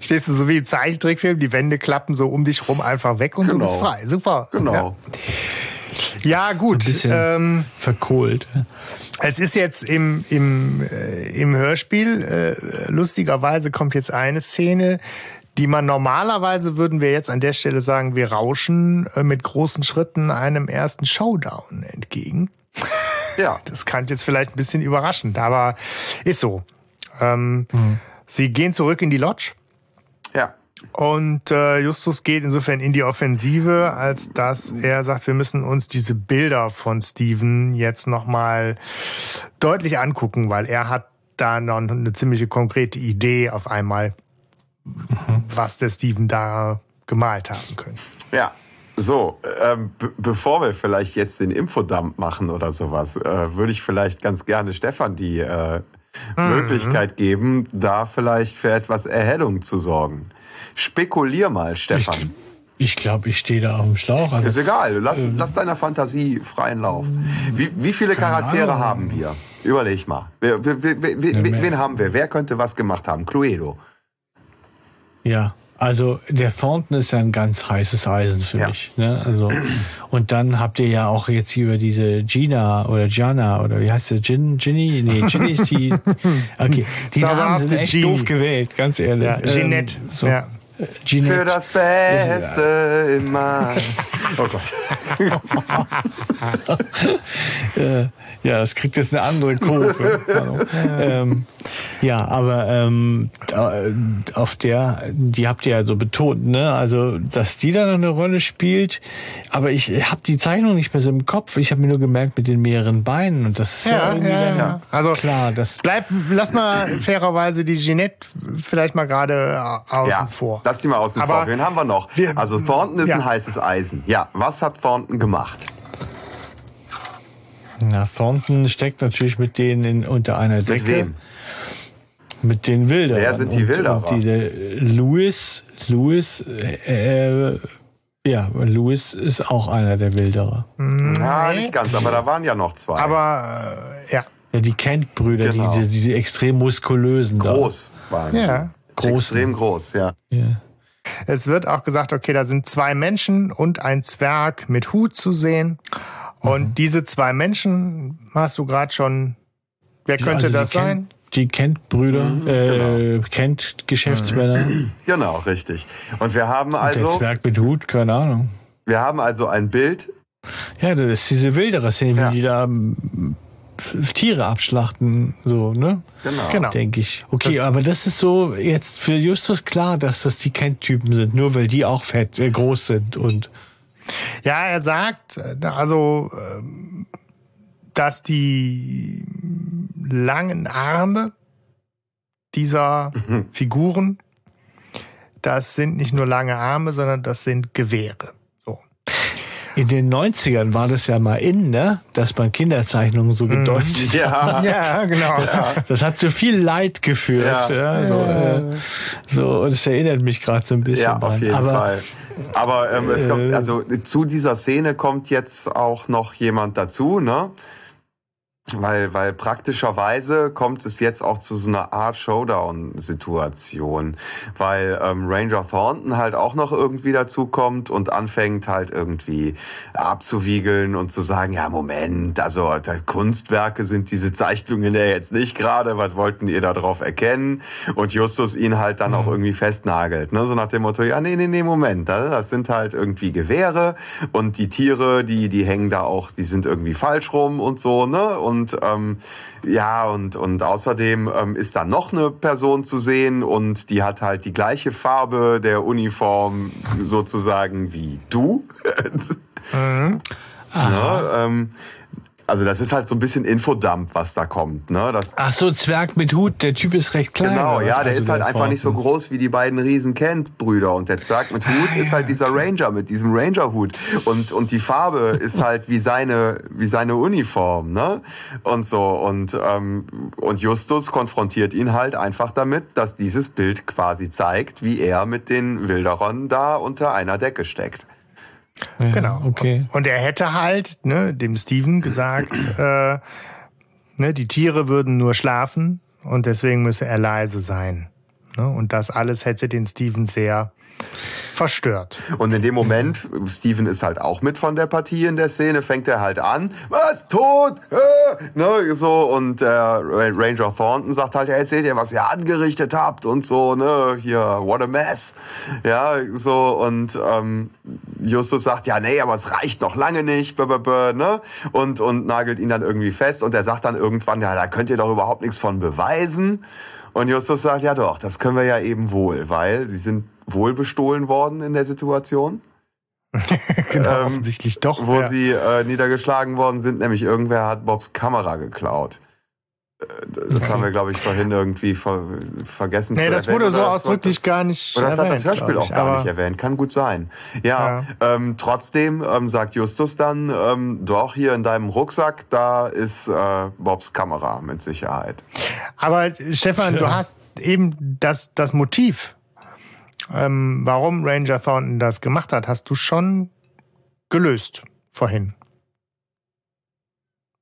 Stehst du so wie im Zeichentrickfilm, die Wände klappen so um dich rum einfach weg und genau. du bist frei. Super. Genau. Ja. Ja, gut. Ein bisschen ähm, verkohlt. Es ist jetzt im, im, äh, im Hörspiel, äh, lustigerweise kommt jetzt eine Szene, die man normalerweise würden wir jetzt an der Stelle sagen, wir rauschen äh, mit großen Schritten einem ersten Showdown entgegen. Ja. Das kann jetzt vielleicht ein bisschen überraschend, aber ist so. Ähm, mhm. Sie gehen zurück in die Lodge. Ja. Und äh, Justus geht insofern in die Offensive, als dass er sagt, wir müssen uns diese Bilder von Steven jetzt nochmal deutlich angucken, weil er hat da noch eine ziemliche konkrete Idee auf einmal, mhm. was der Steven da gemalt haben könnte. Ja. So, ähm, bevor wir vielleicht jetzt den Infodump machen oder sowas, äh, würde ich vielleicht ganz gerne Stefan die äh, mhm. Möglichkeit geben, da vielleicht für etwas Erhellung zu sorgen. Spekulier mal, Stefan. Ich, ich glaube, ich stehe da auf dem Schlauch. Also, ist egal, lass, äh, lass deiner Fantasie freien Lauf. Wie, wie viele Charaktere haben wir? Überleg mal. Wer, wer, wer, wen haben wir? Wer könnte was gemacht haben? Cluedo. Ja. Also der Thornton ist ja ein ganz heißes Eisen für ja. mich. Ne? Also und dann habt ihr ja auch jetzt über diese Gina oder Gianna oder wie heißt der Gin Ginny? Nee, Ginny ist die. Okay, die Namen sind echt G. doof gewählt, ganz ehrlich. Ja, Jeanette. Ähm, so. Ja. Ginette. Für das Beste immer. Oh Gott. ja, das kriegt jetzt eine andere Kurve. ähm, ja, aber ähm, auf der, die habt ihr ja so betont, ne? Also, dass die da noch eine Rolle spielt. Aber ich habe die Zeichnung nicht mehr so im Kopf. Ich habe mir nur gemerkt mit den mehreren Beinen und das ist ja, ja irgendwie ja, ja. Also klar, das bleib, lass mal fairerweise die Jeanette vielleicht mal gerade außen ja, vor. Lass die mal außen aber vor. Wen haben wir noch? Wir, also Thornton ist ein heißes Eisen. Ja, was hat Thornton gemacht? Na, Thornton steckt natürlich mit denen in, unter einer Decke. Mit wem? Mit den Wilderern. Wer sind die Wilderer? Und diese Louis, Louis, äh, ja, Louis ist auch einer der Wilderer. Ja, nicht ganz, aber da waren ja noch zwei. Aber, äh, ja. Ja, die Kent-Brüder, genau. diese, diese extrem muskulösen. Groß da. waren Ja. Groß. Extrem groß, ja. ja. Es wird auch gesagt, okay, da sind zwei Menschen und ein Zwerg mit Hut zu sehen. Und mhm. diese zwei Menschen hast du gerade schon. Wer könnte also das sein? die Kent-Brüder, mhm, äh, genau. Kent-Geschäftsmänner. Genau, richtig. Und wir haben also. Und der Zwerg mit Hut, keine Ahnung. Wir haben also ein Bild. Ja, das ist diese Wilderer-Szene, ja. wie die da Tiere abschlachten, so, ne? Genau. genau. Denke ich. Okay, das, aber das ist so jetzt für Justus klar, dass das die Kent-Typen sind, nur weil die auch fett, äh, groß sind und. Ja, er sagt, äh, also, ähm, dass die langen Arme dieser mhm. Figuren, das sind nicht nur lange Arme, sondern das sind Gewehre. In den 90ern war das ja mal in, ne? dass man Kinderzeichnungen so mhm. gedeutet ja. ja, genau. Das, das, hat zu viel Leid geführt. Ja. ja so, äh, so, das erinnert mich gerade so ein bisschen. Ja, auf jeden Aber, Fall. Aber ähm, es kommt, äh, also zu dieser Szene kommt jetzt auch noch jemand dazu, ne? Weil, weil praktischerweise kommt es jetzt auch zu so einer Art Showdown-Situation, weil ähm, Ranger Thornton halt auch noch irgendwie dazu kommt und anfängt halt irgendwie abzuwiegeln und zu sagen, ja Moment, also Kunstwerke sind diese Zeichnungen ja jetzt nicht gerade, was wollten ihr da drauf erkennen? Und Justus ihn halt dann auch mhm. irgendwie festnagelt, ne? so nach dem Motto, ja nee, nee, nee, Moment, das sind halt irgendwie Gewehre und die Tiere, die, die hängen da auch, die sind irgendwie falsch rum und so, ne? Und und ähm, ja, und, und außerdem ähm, ist da noch eine Person zu sehen und die hat halt die gleiche Farbe der Uniform sozusagen wie du. mhm. Ja, ähm, also das ist halt so ein bisschen Infodump, was da kommt. Ne? Das Ach so, Zwerg mit Hut, der Typ ist recht klein. Genau, ja, der also ist halt einfach nicht so groß wie die beiden riesen Kent-Brüder. Und der Zwerg mit Hut ah, ist halt dieser Ranger mit diesem Ranger-Hut. Und, und die Farbe ist halt wie seine, wie seine Uniform. Ne? Und so. Und, ähm, und Justus konfrontiert ihn halt einfach damit, dass dieses Bild quasi zeigt, wie er mit den Wilderern da unter einer Decke steckt. Ja, genau. Okay. Und er hätte halt ne, dem Steven gesagt, äh, ne, die Tiere würden nur schlafen und deswegen müsse er leise sein. Ne? Und das alles hätte den Steven sehr verstört. Und in dem Moment, Steven ist halt auch mit von der Partie in der Szene, fängt er halt an, was, tot, äh, ne, so, und der Ranger Thornton sagt halt, hey, seht ihr, was ihr angerichtet habt und so, ne, hier, what a mess, ja, so, und ähm, Justus sagt, ja, nee, aber es reicht noch lange nicht, b -b -b, ne, und, und nagelt ihn dann irgendwie fest und er sagt dann irgendwann, ja, da könnt ihr doch überhaupt nichts von beweisen. Und Justus sagt, ja doch, das können wir ja eben wohl, weil sie sind wohl bestohlen worden in der Situation. genau, ähm, offensichtlich doch. Wo ja. sie äh, niedergeschlagen worden sind, nämlich irgendwer hat Bobs Kamera geklaut. Äh, das haben wir, glaube ich, vorhin irgendwie ver vergessen nee, zu das erwähnen. das wurde so ausdrücklich gar nicht Oder das erwähnt, hat das Hörspiel auch gar nicht erwähnt. Kann gut sein. Ja, ja. Ähm, trotzdem ähm, sagt Justus dann, ähm, doch, hier in deinem Rucksack, da ist äh, Bobs Kamera mit Sicherheit. Aber Stefan, ja. du hast eben das, das Motiv ähm, warum Ranger Thornton das gemacht hat, hast du schon gelöst vorhin.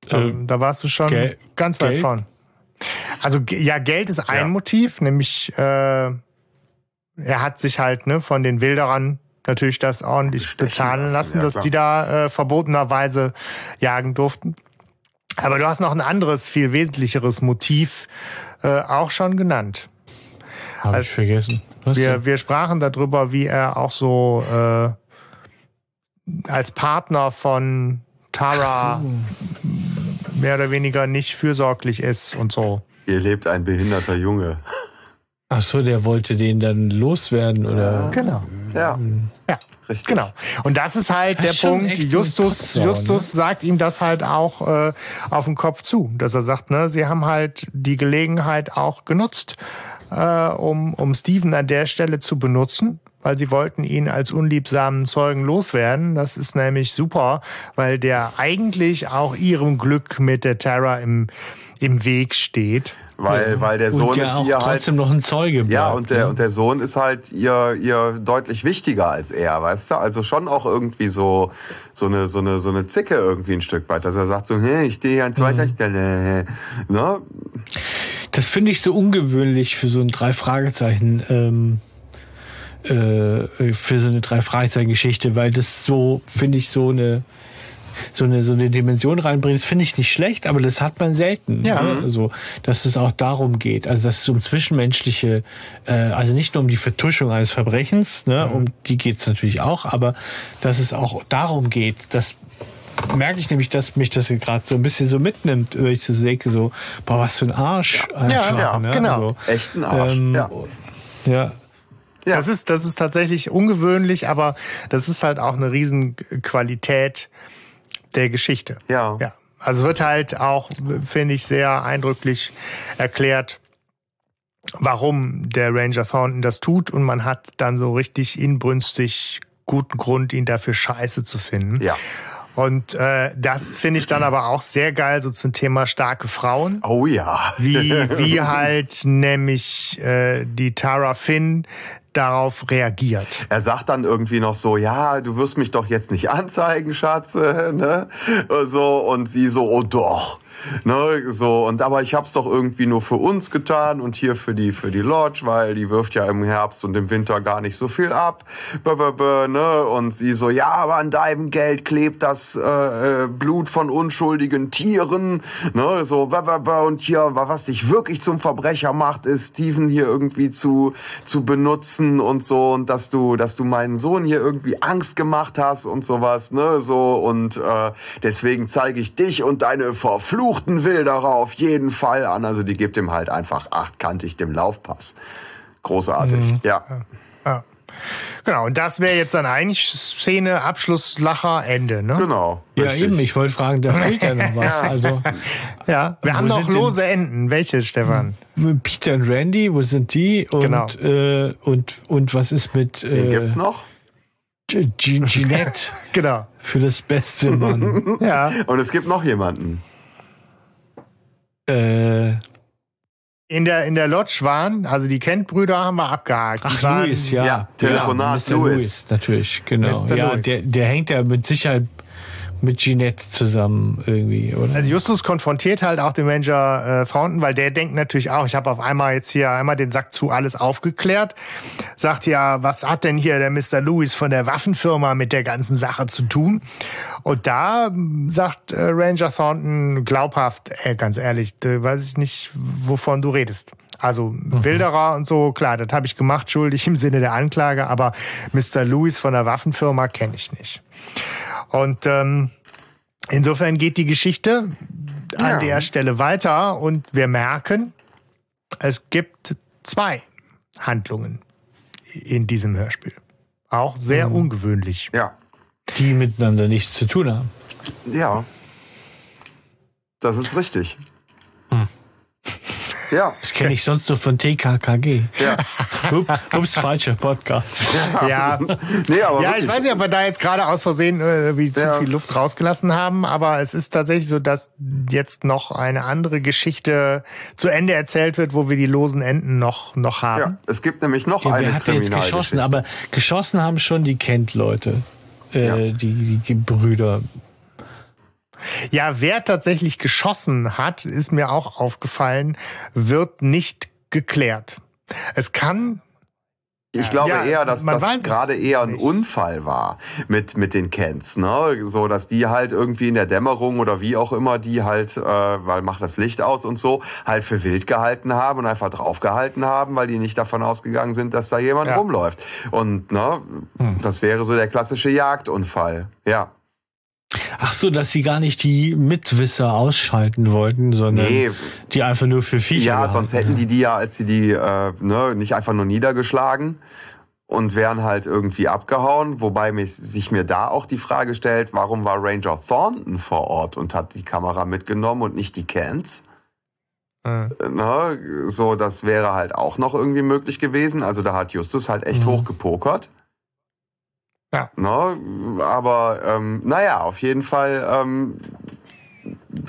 Ähm, da warst du schon Gel ganz weit Geld? vorn. Also ja, Geld ist ein ja. Motiv, nämlich äh, er hat sich halt ne, von den Wilderern natürlich das ordentlich bezahlen lassen, ja, dass die da äh, verbotenerweise jagen durften. Aber du hast noch ein anderes, viel wesentlicheres Motiv äh, auch schon genannt. Habe ich vergessen. Was wir, denn? wir sprachen darüber, wie er auch so äh, als Partner von Tara so. mehr oder weniger nicht fürsorglich ist und so. Hier lebt ein behinderter Junge. Ach so, der wollte den dann loswerden oder? Genau. Ja. Ja. Richtig. Genau. Und das ist halt das der Punkt. Justus, Potsau, Justus ne? sagt ihm das halt auch äh, auf den Kopf zu, dass er sagt, ne, sie haben halt die Gelegenheit auch genutzt, äh, um, um Steven an der Stelle zu benutzen weil sie wollten ihn als unliebsamen Zeugen loswerden. Das ist nämlich super, weil der eigentlich auch ihrem Glück mit der Terra im, im Weg steht. Weil, ja. weil der Sohn ja ist ihr halt trotzdem noch ein Zeuge. Bleibt, ja, und der, ne? und der Sohn ist halt ihr, ihr deutlich wichtiger als er, weißt du? Also schon auch irgendwie so, so eine, so eine, so eine Zicke irgendwie ein Stück weit, dass er sagt so, hey, ich stehe hier an zweiter mhm. Stelle, ne? Das finde ich so ungewöhnlich für so ein drei Fragezeichen, ähm, äh, für so eine drei Fragezeichen Geschichte, weil das so, finde ich, so eine, so eine so eine Dimension reinbringt, das finde ich nicht schlecht, aber das hat man selten. Ja. Ne? Also, dass es auch darum geht, also dass es um zwischenmenschliche, äh, also nicht nur um die Vertuschung eines Verbrechens, ne, mhm. um die geht's natürlich auch, aber dass es auch darum geht, dass merke ich nämlich, dass mich das gerade so ein bisschen so mitnimmt, wenn ich so denke, so, boah, was für ein Arsch. Ja, einfach, ja, ne? genau. Also, Echt ein Arsch. Ähm, ja. ja. Ja. Das ist, das ist tatsächlich ungewöhnlich, aber das ist halt auch eine Riesenqualität der Geschichte. Ja. Ja. Also wird halt auch, finde ich, sehr eindrücklich erklärt, warum der Ranger Thornton das tut und man hat dann so richtig inbrünstig guten Grund, ihn dafür scheiße zu finden. Ja. Und äh, das finde ich dann aber auch sehr geil, so zum Thema starke Frauen. Oh ja. Wie, wie halt nämlich äh, die Tara Finn darauf reagiert. Er sagt dann irgendwie noch so, ja, du wirst mich doch jetzt nicht anzeigen, Schatz, ne? So, und sie so, oh doch. Ne, so, und aber ich hab's doch irgendwie nur für uns getan und hier für die, für die Lodge, weil die wirft ja im Herbst und im Winter gar nicht so viel ab. B -b -b, ne? Und sie so, ja, aber an deinem Geld klebt das äh, äh Blut von unschuldigen Tieren. Ne? So, b -b -b, und hier, was dich wirklich zum Verbrecher macht, ist Steven hier irgendwie zu, zu benutzen und so, und dass du, dass du meinen Sohn hier irgendwie Angst gemacht hast und sowas, ne? So, und äh, deswegen zeige ich dich und deine Verfluchung verfluchten Wilderer auf jeden Fall an. Also die gibt ihm halt einfach achtkantig dem Laufpass. Großartig, mhm. ja. ja. Genau, und das wäre jetzt dann eigentlich Szene, Abschluss, Lacher, Ende, ne? Genau. Ja, richtig. eben, ich wollte fragen, da fehlt ja noch was. Also, ja, wir haben noch lose Enden. Welche, Stefan? Peter und Randy, wo sind die? Und, genau. äh, und, und was ist mit. Äh, Wen gibt's noch? Ginette. genau. Für das beste Mann. ja. Und es gibt noch jemanden. Äh, in der, in der Lodge waren, also die Kent-Brüder haben wir abgehakt. Ach, waren, Louis, ja. ja Telefonat ja, Louis. Louis. Natürlich, genau. Mr. Ja, Louis. Der, der hängt ja mit Sicherheit mit Jeanette zusammen irgendwie, oder? Also Justus konfrontiert halt auch den Ranger äh, Thornton, weil der denkt natürlich auch, ich habe auf einmal jetzt hier einmal den Sack zu alles aufgeklärt. Sagt ja, was hat denn hier der Mr. Lewis von der Waffenfirma mit der ganzen Sache zu tun? Und da hm, sagt äh, Ranger Thornton glaubhaft, äh, ganz ehrlich, äh, weiß ich nicht, wovon du redest. Also mhm. Wilderer und so, klar, das habe ich gemacht, schuldig im Sinne der Anklage, aber Mr. Lewis von der Waffenfirma kenne ich nicht. Und ähm, insofern geht die Geschichte an ja. der Stelle weiter und wir merken, es gibt zwei Handlungen in diesem Hörspiel. Auch sehr mhm. ungewöhnlich. Ja. Die miteinander nichts zu tun haben. Ja. Das ist richtig. Ja. Das kenne ich sonst nur von TKKG. Ja. Ups, falscher Podcast. Ja. Ja, nee, aber ja ich weiß nicht, ob wir da jetzt gerade aus Versehen äh, wie zu ja. viel Luft rausgelassen haben, aber es ist tatsächlich so, dass jetzt noch eine andere Geschichte zu Ende erzählt wird, wo wir die losen Enden noch, noch haben. Ja, es gibt nämlich noch ja, eine Wer hat jetzt geschossen? Aber geschossen haben schon die Kent-Leute. Äh, ja. die, die Brüder. Ja, wer tatsächlich geschossen hat, ist mir auch aufgefallen, wird nicht geklärt. Es kann ich glaube ja, eher, dass das gerade eher ein nicht. Unfall war mit mit den Kents, ne? So, dass die halt irgendwie in der Dämmerung oder wie auch immer die halt, äh, weil macht das Licht aus und so, halt für wild gehalten haben und einfach draufgehalten haben, weil die nicht davon ausgegangen sind, dass da jemand ja. rumläuft. Und ne, hm. das wäre so der klassische Jagdunfall. Ja. Ach so, dass sie gar nicht die Mitwisser ausschalten wollten, sondern nee. die einfach nur für Viecher. Ja, sonst hätten die die ja, als sie die äh, ne, nicht einfach nur niedergeschlagen und wären halt irgendwie abgehauen. Wobei mich, sich mir da auch die Frage stellt, warum war Ranger Thornton vor Ort und hat die Kamera mitgenommen und nicht die Cans? Mhm. Ne, so, das wäre halt auch noch irgendwie möglich gewesen. Also da hat Justus halt echt mhm. hoch gepokert. Ja. Ne? aber ähm, naja, auf jeden Fall, ähm,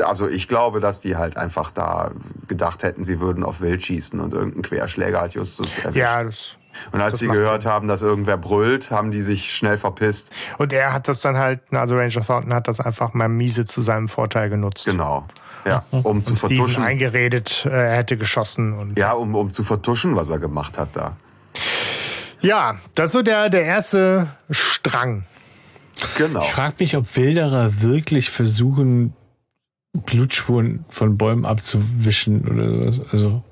also ich glaube, dass die halt einfach da gedacht hätten, sie würden auf Wild schießen und irgendein Querschläger hat Justus erwischt. Ja, das, und als sie gehört Sinn. haben, dass irgendwer brüllt, haben die sich schnell verpisst. Und er hat das dann halt, also Ranger Thornton hat das einfach mal miese zu seinem Vorteil genutzt. Genau. Ja, um und zu vertuschen. Steven eingeredet, er hätte geschossen. Und ja, um, um zu vertuschen, was er gemacht hat da. Ja, das ist so der, der erste Strang. Genau. Ich frage mich, ob Wilderer wirklich versuchen, Blutspuren von Bäumen abzuwischen oder sowas. Also,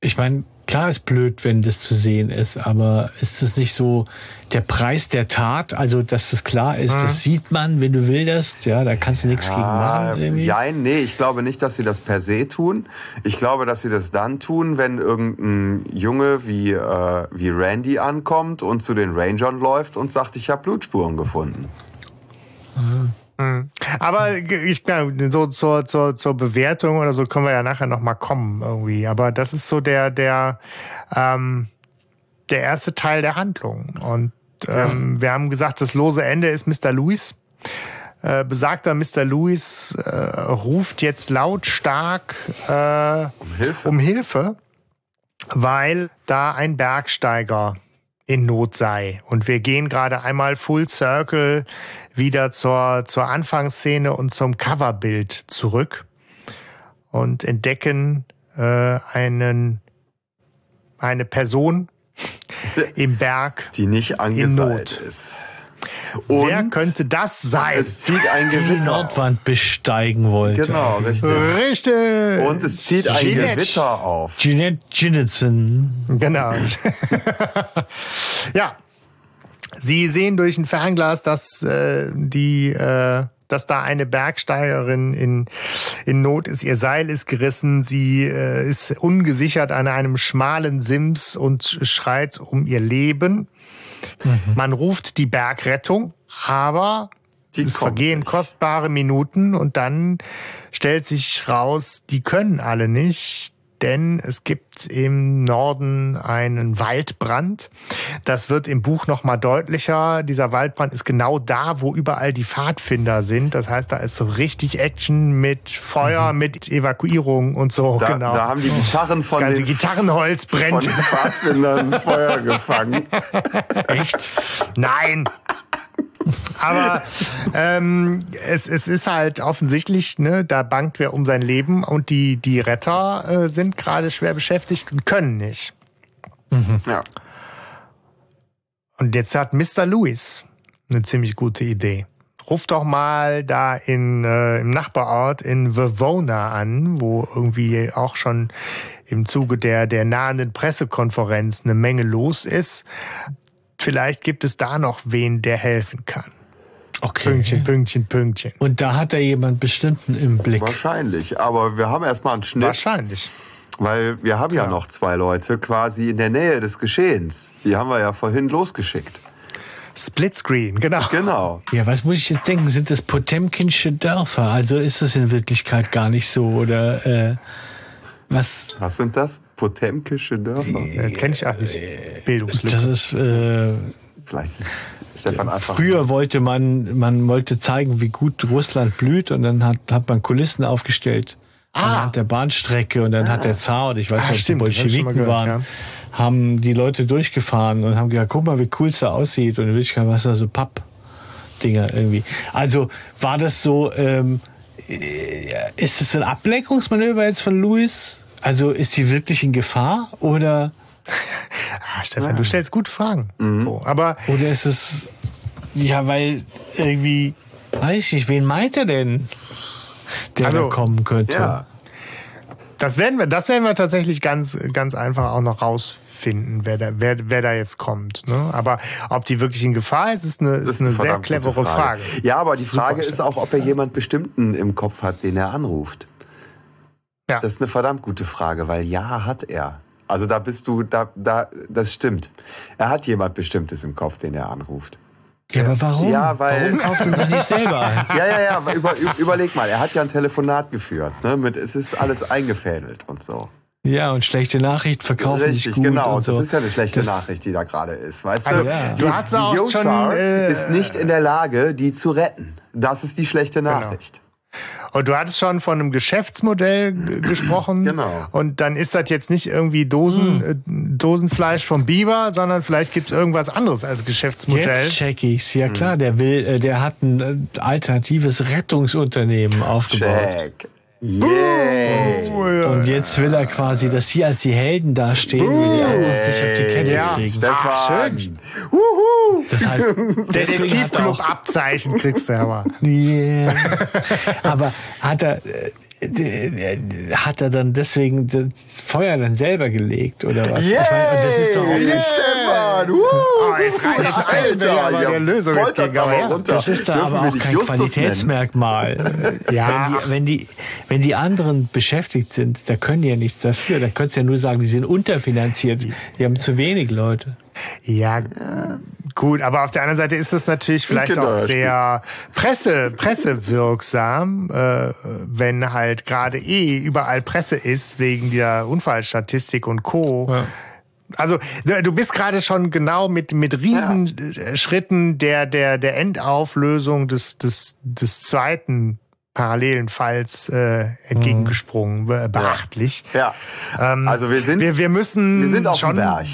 ich meine, Klar ist blöd, wenn das zu sehen ist, aber ist es nicht so der Preis der Tat? Also, dass das klar ist, hm. das sieht man, wenn du willst, ja, da kannst du nichts ja, gegen machen. Irgendwie. Ja, nee, ich glaube nicht, dass sie das per se tun. Ich glaube, dass sie das dann tun, wenn irgendein Junge wie, äh, wie Randy ankommt und zu den Rangern läuft und sagt, ich habe Blutspuren gefunden. Mhm. Mhm. Aber ich glaube, so zur, zur, zur Bewertung oder so können wir ja nachher nochmal kommen irgendwie. Aber das ist so der, der, ähm, der erste Teil der Handlung. Und ähm, ja. wir haben gesagt, das lose Ende ist Mr. Lewis. Äh, besagter Mr. Lewis äh, ruft jetzt lautstark äh, um, Hilfe. um Hilfe, weil da ein Bergsteiger in Not sei. Und wir gehen gerade einmal Full Circle wieder zur, zur Anfangsszene und zum Coverbild zurück und entdecken äh, einen, eine Person im Berg, die nicht angeseilt ist. Und Wer könnte das sein? Es zieht ein Gewitter. Die Nordwand besteigen wollte. Genau, richtig. Richtig. Und es zieht ein Jeanette. Gewitter auf. Jeanette Jinnetson. Genau. ja. Sie sehen durch ein Fernglas, dass äh, die äh, dass da eine Bergsteigerin in, in Not ist. Ihr Seil ist gerissen, sie äh, ist ungesichert an einem schmalen Sims und schreit um ihr Leben. Mhm. Man ruft die Bergrettung, aber die es vergehen nicht. kostbare Minuten und dann stellt sich raus, die können alle nicht denn es gibt im Norden einen Waldbrand. Das wird im Buch nochmal deutlicher. Dieser Waldbrand ist genau da, wo überall die Pfadfinder sind. Das heißt, da ist so richtig Action mit Feuer, mhm. mit Evakuierung und so. Da, genau. da haben die Gitarren von das den, Gitarrenholz brennt. Von den Pfadfindern Feuer gefangen. Echt? Nein. Aber ähm, es, es ist halt offensichtlich, ne, da bangt wer um sein Leben und die, die Retter äh, sind gerade schwer beschäftigt und können nicht. Mhm. Ja. Und jetzt hat Mr. Lewis eine ziemlich gute Idee. Ruf doch mal da in, äh, im Nachbarort in Vivona an, wo irgendwie auch schon im Zuge der, der nahenden Pressekonferenz eine Menge los ist. Vielleicht gibt es da noch wen, der helfen kann. Okay. Pünktchen, Pünktchen, Pünktchen. Und da hat er jemand bestimmten im Blick. Wahrscheinlich. Aber wir haben erstmal einen Schnitt. Wahrscheinlich. Weil wir haben ja, ja noch zwei Leute quasi in der Nähe des Geschehens. Die haben wir ja vorhin losgeschickt. Splitscreen, genau. Genau. Ja, was muss ich jetzt denken? Sind das Potemkinsche Dörfer? Also ist das in Wirklichkeit gar nicht so oder äh, was? Was sind das? Potemkische Dörfer? Äh, Kenne ich auch nicht. Bildungslücke. Das ist äh, Vielleicht ist Stefan einfach. Früher wollte man, man wollte zeigen, wie gut Russland blüht und dann hat, hat man Kulissen aufgestellt Ah. anhand der Bahnstrecke und dann hat der Zar, und ich weiß Ah, nicht, ob die Bolschewiken gehört, waren, ja. haben die Leute durchgefahren und haben gesagt, guck mal, wie cool es da aussieht und in Wirklichkeit war es da so Papp-Dinger irgendwie. Also war das so, ähm, äh, ist es ein Ablenkungsmanöver jetzt von Louis? Also ist sie wirklich in Gefahr oder, Ah, Stefan, du stellst gute Fragen. So, aber oder ist es, ja, weil irgendwie, weiß ich nicht, wen meint er denn, der Also, da kommen könnte? Ja. das werden wir, das werden wir tatsächlich ganz, ganz einfach auch noch rausfinden, wer da, wer, wer da jetzt kommt. Ne? Aber ob die wirklich in Gefahr ist, ist eine, Das ist eine sehr clevere Frage. Ja, aber die Super, Frage ist Stefan. auch, ob er jemand Bestimmten im Kopf hat, den er anruft. Ja. Das ist eine verdammt gute Frage, weil ja, hat er. Also da bist du, da, da, das stimmt. Er hat jemand Bestimmtes im Kopf, den er anruft. Ja, aber warum? Ja, weil- Warum kauft er sich nicht selber ein? Ja, ja, ja, über, über, überleg mal, er hat ja ein Telefonat geführt. Ne, mit, es ist alles eingefädelt und so. Ja, und schlechte Nachricht verkaufen Richtig, nicht gut genau. und so. Das ist ja eine schlechte Das- Nachricht, die da gerade ist. Weißt Also, du, ja. die, du hast auch die schon, Yosar äh, ist nicht in der Lage, die zu retten. Das ist die schlechte Genau. Und du hattest schon von einem Geschäftsmodell gesprochen. Genau. Und dann ist das jetzt nicht irgendwie Dosen, äh, Dosenfleisch vom Biber, sondern vielleicht gibt es irgendwas anderes als Geschäftsmodell. Jetzt check ich's. Ja klar, der will, äh, der hat ein äh, alternatives Rettungsunternehmen aufgebaut. Check. Yeah. Und jetzt will er quasi, dass sie als die Helden dastehen, wie die anderen sich auf die Kette Ja. kriegen. Stefan. Ach, schön. Wuhu. Das heißt, deswegen hat er Detektivclub auch, Abzeichen kriegst du aber. yeah. aber hat er, äh, hat er dann deswegen das Feuer dann selber gelegt oder was? Yeah. Ich meine, das ist doch auch Yeah, nicht, Stefan. Wuhu. Oh, jetzt wir aber der Lösung entgegen, aber ja. runter. Das ist da Dürfen aber auch kein Justus? Qualitätsmerkmal. Ja. Wenn, die, wenn, die, wenn die anderen beschäftigt sind, da können die ja nichts dafür. Da könntest du ja nur sagen, die sind unterfinanziert. Die haben zu wenig Leute. Ja, gut, aber auf der anderen Seite ist es natürlich vielleicht auch sehr Presse, pressewirksam, äh, wenn halt gerade eh überall Presse ist wegen der Unfallstatistik und Co. Ja. Also du bist gerade schon genau mit mit Riesenschritten der der der Endauflösung des des des zweiten parallelen Falls äh, entgegengesprungen, be- beachtlich. Ja. Ähm, Also wir sind, wir, wir müssen wir sind auf schon dem Berg.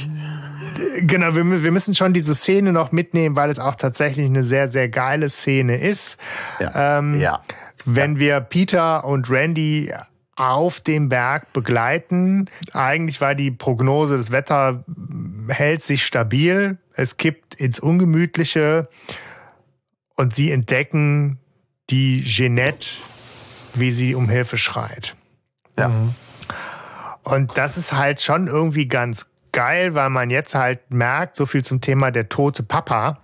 Genau, wir, wir müssen schon diese Szene noch mitnehmen, weil es auch tatsächlich eine sehr, sehr geile Szene ist. Ja. Ähm, ja. Wenn wir Peter und Randy auf dem Berg begleiten, eigentlich war die Prognose, das Wetter hält sich stabil, es kippt ins Ungemütliche und sie entdecken die Jeanette, wie sie um Hilfe schreit. Ja. Und das ist halt schon irgendwie ganz geil, weil man jetzt halt merkt, so viel zum Thema der tote Papa.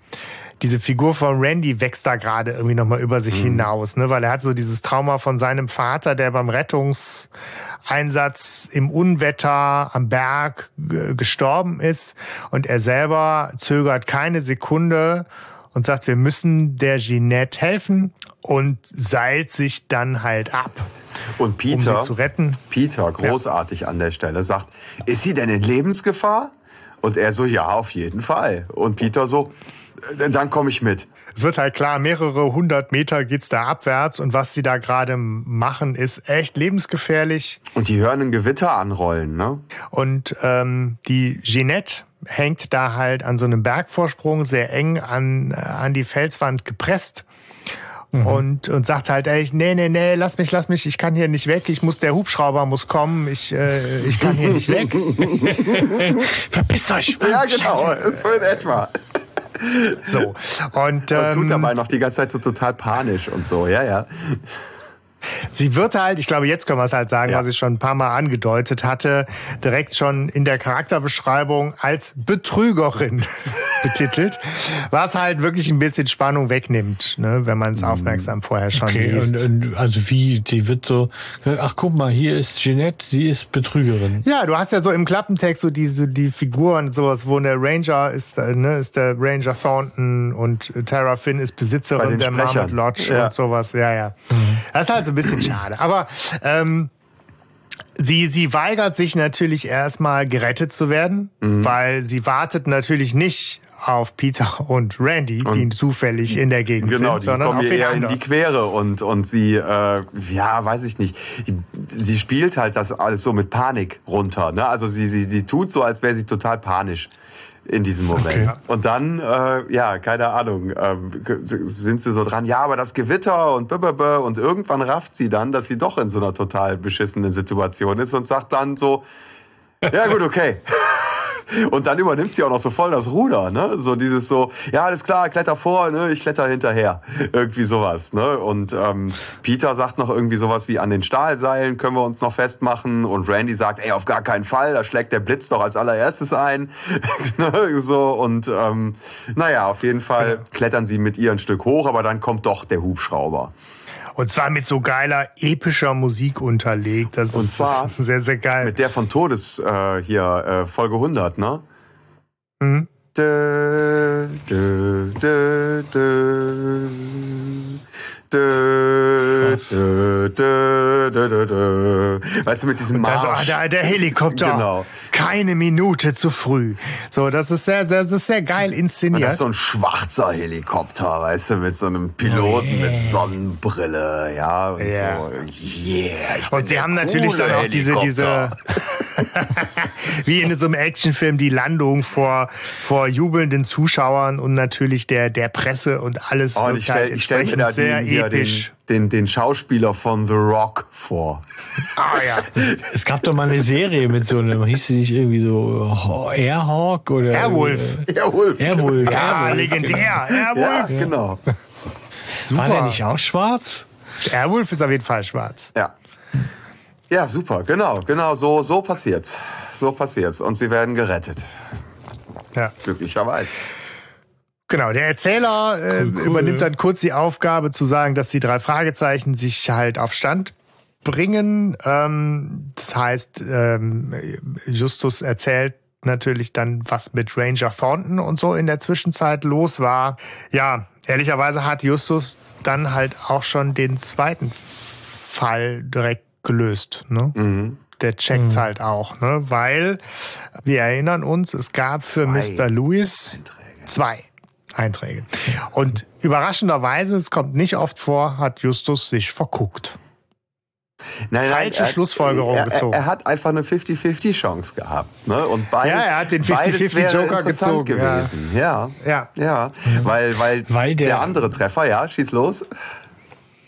Diese Figur von Randy wächst da gerade irgendwie nochmal über sich hinaus, ne? weil er hat so dieses Trauma von seinem Vater, der beim Rettungseinsatz im Unwetter am Berg gestorben ist und er selber zögert keine Sekunde und sagt, wir müssen der Jeanette helfen und seilt sich dann halt ab, Und um Peter, sie zu retten. Peter, großartig an der Stelle, sagt, ist sie denn in Lebensgefahr? Und er so, ja, auf jeden Fall. Und Peter so, Dann komme ich mit. Es wird halt klar, mehrere hundert Meter geht's da abwärts und was sie da gerade machen, ist echt lebensgefährlich. Und die hören ein Gewitter anrollen, ne? Und ähm, die Jeanette hängt da halt an so einem Bergvorsprung sehr eng an, an die Felswand gepresst. Mhm. Und, und sagt halt, ey, nee, nee, nee, lass mich, lass mich, ich kann hier nicht weg, ich muss, der Hubschrauber muss kommen, ich, äh, ich kann hier nicht weg. Verpisst euch! Ja, genau, so in etwa. So. Und, ähm, und tut dabei noch die ganze Zeit so total panisch und so, ja, ja. Sie wird halt, ich glaube, jetzt können wir es halt sagen, ja. was ich schon ein paar Mal angedeutet hatte, direkt schon in der Charakterbeschreibung als Betrügerin betitelt, was halt wirklich ein bisschen Spannung wegnimmt, ne, wenn man es mhm. aufmerksam vorher schon okay, liest. Und, und, also wie, die wird so, ach guck mal, hier ist Jeanette, die ist Betrügerin. Ja, du hast ja so im Klappentext so diese die Figuren, sowas, wo der Ranger ist, äh, ne, ist der Ranger Thornton und Tara Finn ist Besitzerin der Marmot Lodge ja. und sowas. Ja, ja. Mhm. Das ist halt so ein bisschen schade. Aber ähm, Sie, sie weigert sich natürlich erstmal gerettet zu werden, mhm. weil sie wartet natürlich nicht auf Peter und Randy, und die zufällig in der Gegend genau, sind, sondern kommen auf eher in die Quere und und sie, äh, ja, weiß ich nicht, sie spielt halt das alles so mit Panik runter. Ne? Also sie, sie, sie tut so, als wäre sie total panisch in diesem Moment. Okay. Und dann, äh, ja, keine Ahnung, äh, sind sie so dran, ja, aber das Gewitter und blablabla, und irgendwann rafft sie dann, dass sie doch in so einer total beschissenen Situation ist und sagt dann so, ja gut, okay. Und dann übernimmt sie auch noch so voll das Ruder, ne? So dieses so, ja, alles klar, kletter vor, ne? Ich kletter hinterher. Irgendwie sowas, ne? Und ähm, Peter sagt noch irgendwie sowas wie an den Stahlseilen können wir uns noch festmachen. Und Randy sagt, ey, auf gar keinen Fall, da schlägt der Blitz doch als allererstes ein. Ne? so, und ähm, naja, auf jeden Fall klettern sie mit ihr ein Stück hoch, aber dann kommt doch der Hubschrauber. Und zwar mit so geiler, epischer Musik unterlegt. Das und ist zwar sehr, sehr geil. Mit der von Todes äh, hier, äh, Folge 100, ne? Mhm. Dö, dö, dö, dö. Dö, dö, Weißt du, mit diesem Marsch. So, ah, der, der Helikopter. Genau. Keine Minute zu früh. So, das ist sehr, sehr, das ist sehr geil inszeniert. Und das ist so ein schwarzer Helikopter, weißt du, mit so einem Piloten oh, yeah. mit Sonnenbrille, ja, und yeah. so. Yeah. Und sie haben natürlich dann auch diese, diese, wie in so einem Actionfilm, die Landung vor, vor jubelnden Zuschauern und natürlich der, der Presse und alles. Oh, und ich stelle stell mir da sehr die, den, den, den Schauspieler von The Rock vor. Ah ja. Es gab doch mal eine Serie mit so einem, hieß sie nicht irgendwie so Airhawk oder? Airwolf. Airwolf. Airwolf. Ja, Airwolf. legendär. Airwolf. Ja, genau. Super. War der nicht auch schwarz? Airwolf ist auf jeden Fall schwarz. Ja. Ja, super, genau, genau, so, so passiert's. So passiert's. Und sie werden gerettet. Ja. Glücklicherweise. Genau, der Erzähler äh, cool, cool. übernimmt dann kurz die Aufgabe zu sagen, dass die drei Fragezeichen sich halt auf Stand bringen. Ähm, das heißt, ähm, Justus erzählt natürlich dann, was mit Ranger Thornton und so in der Zwischenzeit los war. Ja, ehrlicherweise hat Justus dann halt auch schon den zweiten Fall direkt gelöst. Ne? Mhm. Der checkt's mhm. halt auch, ne? weil wir erinnern uns, es gab für zwei Mr. Lewis zwei Einträge. Und überraschenderweise, es kommt nicht oft vor, hat Justus sich verguckt. Nein, Falsche nein, Schlussfolgerung er, gezogen. Er, hat einfach eine 50-50 Chance gehabt. Ne? Und beid, ja, er hat den 50-50 Joker gezogen. gewesen. Ja, ja, ja. ja. Weil, weil, weil der, der andere Treffer, ja, schieß los.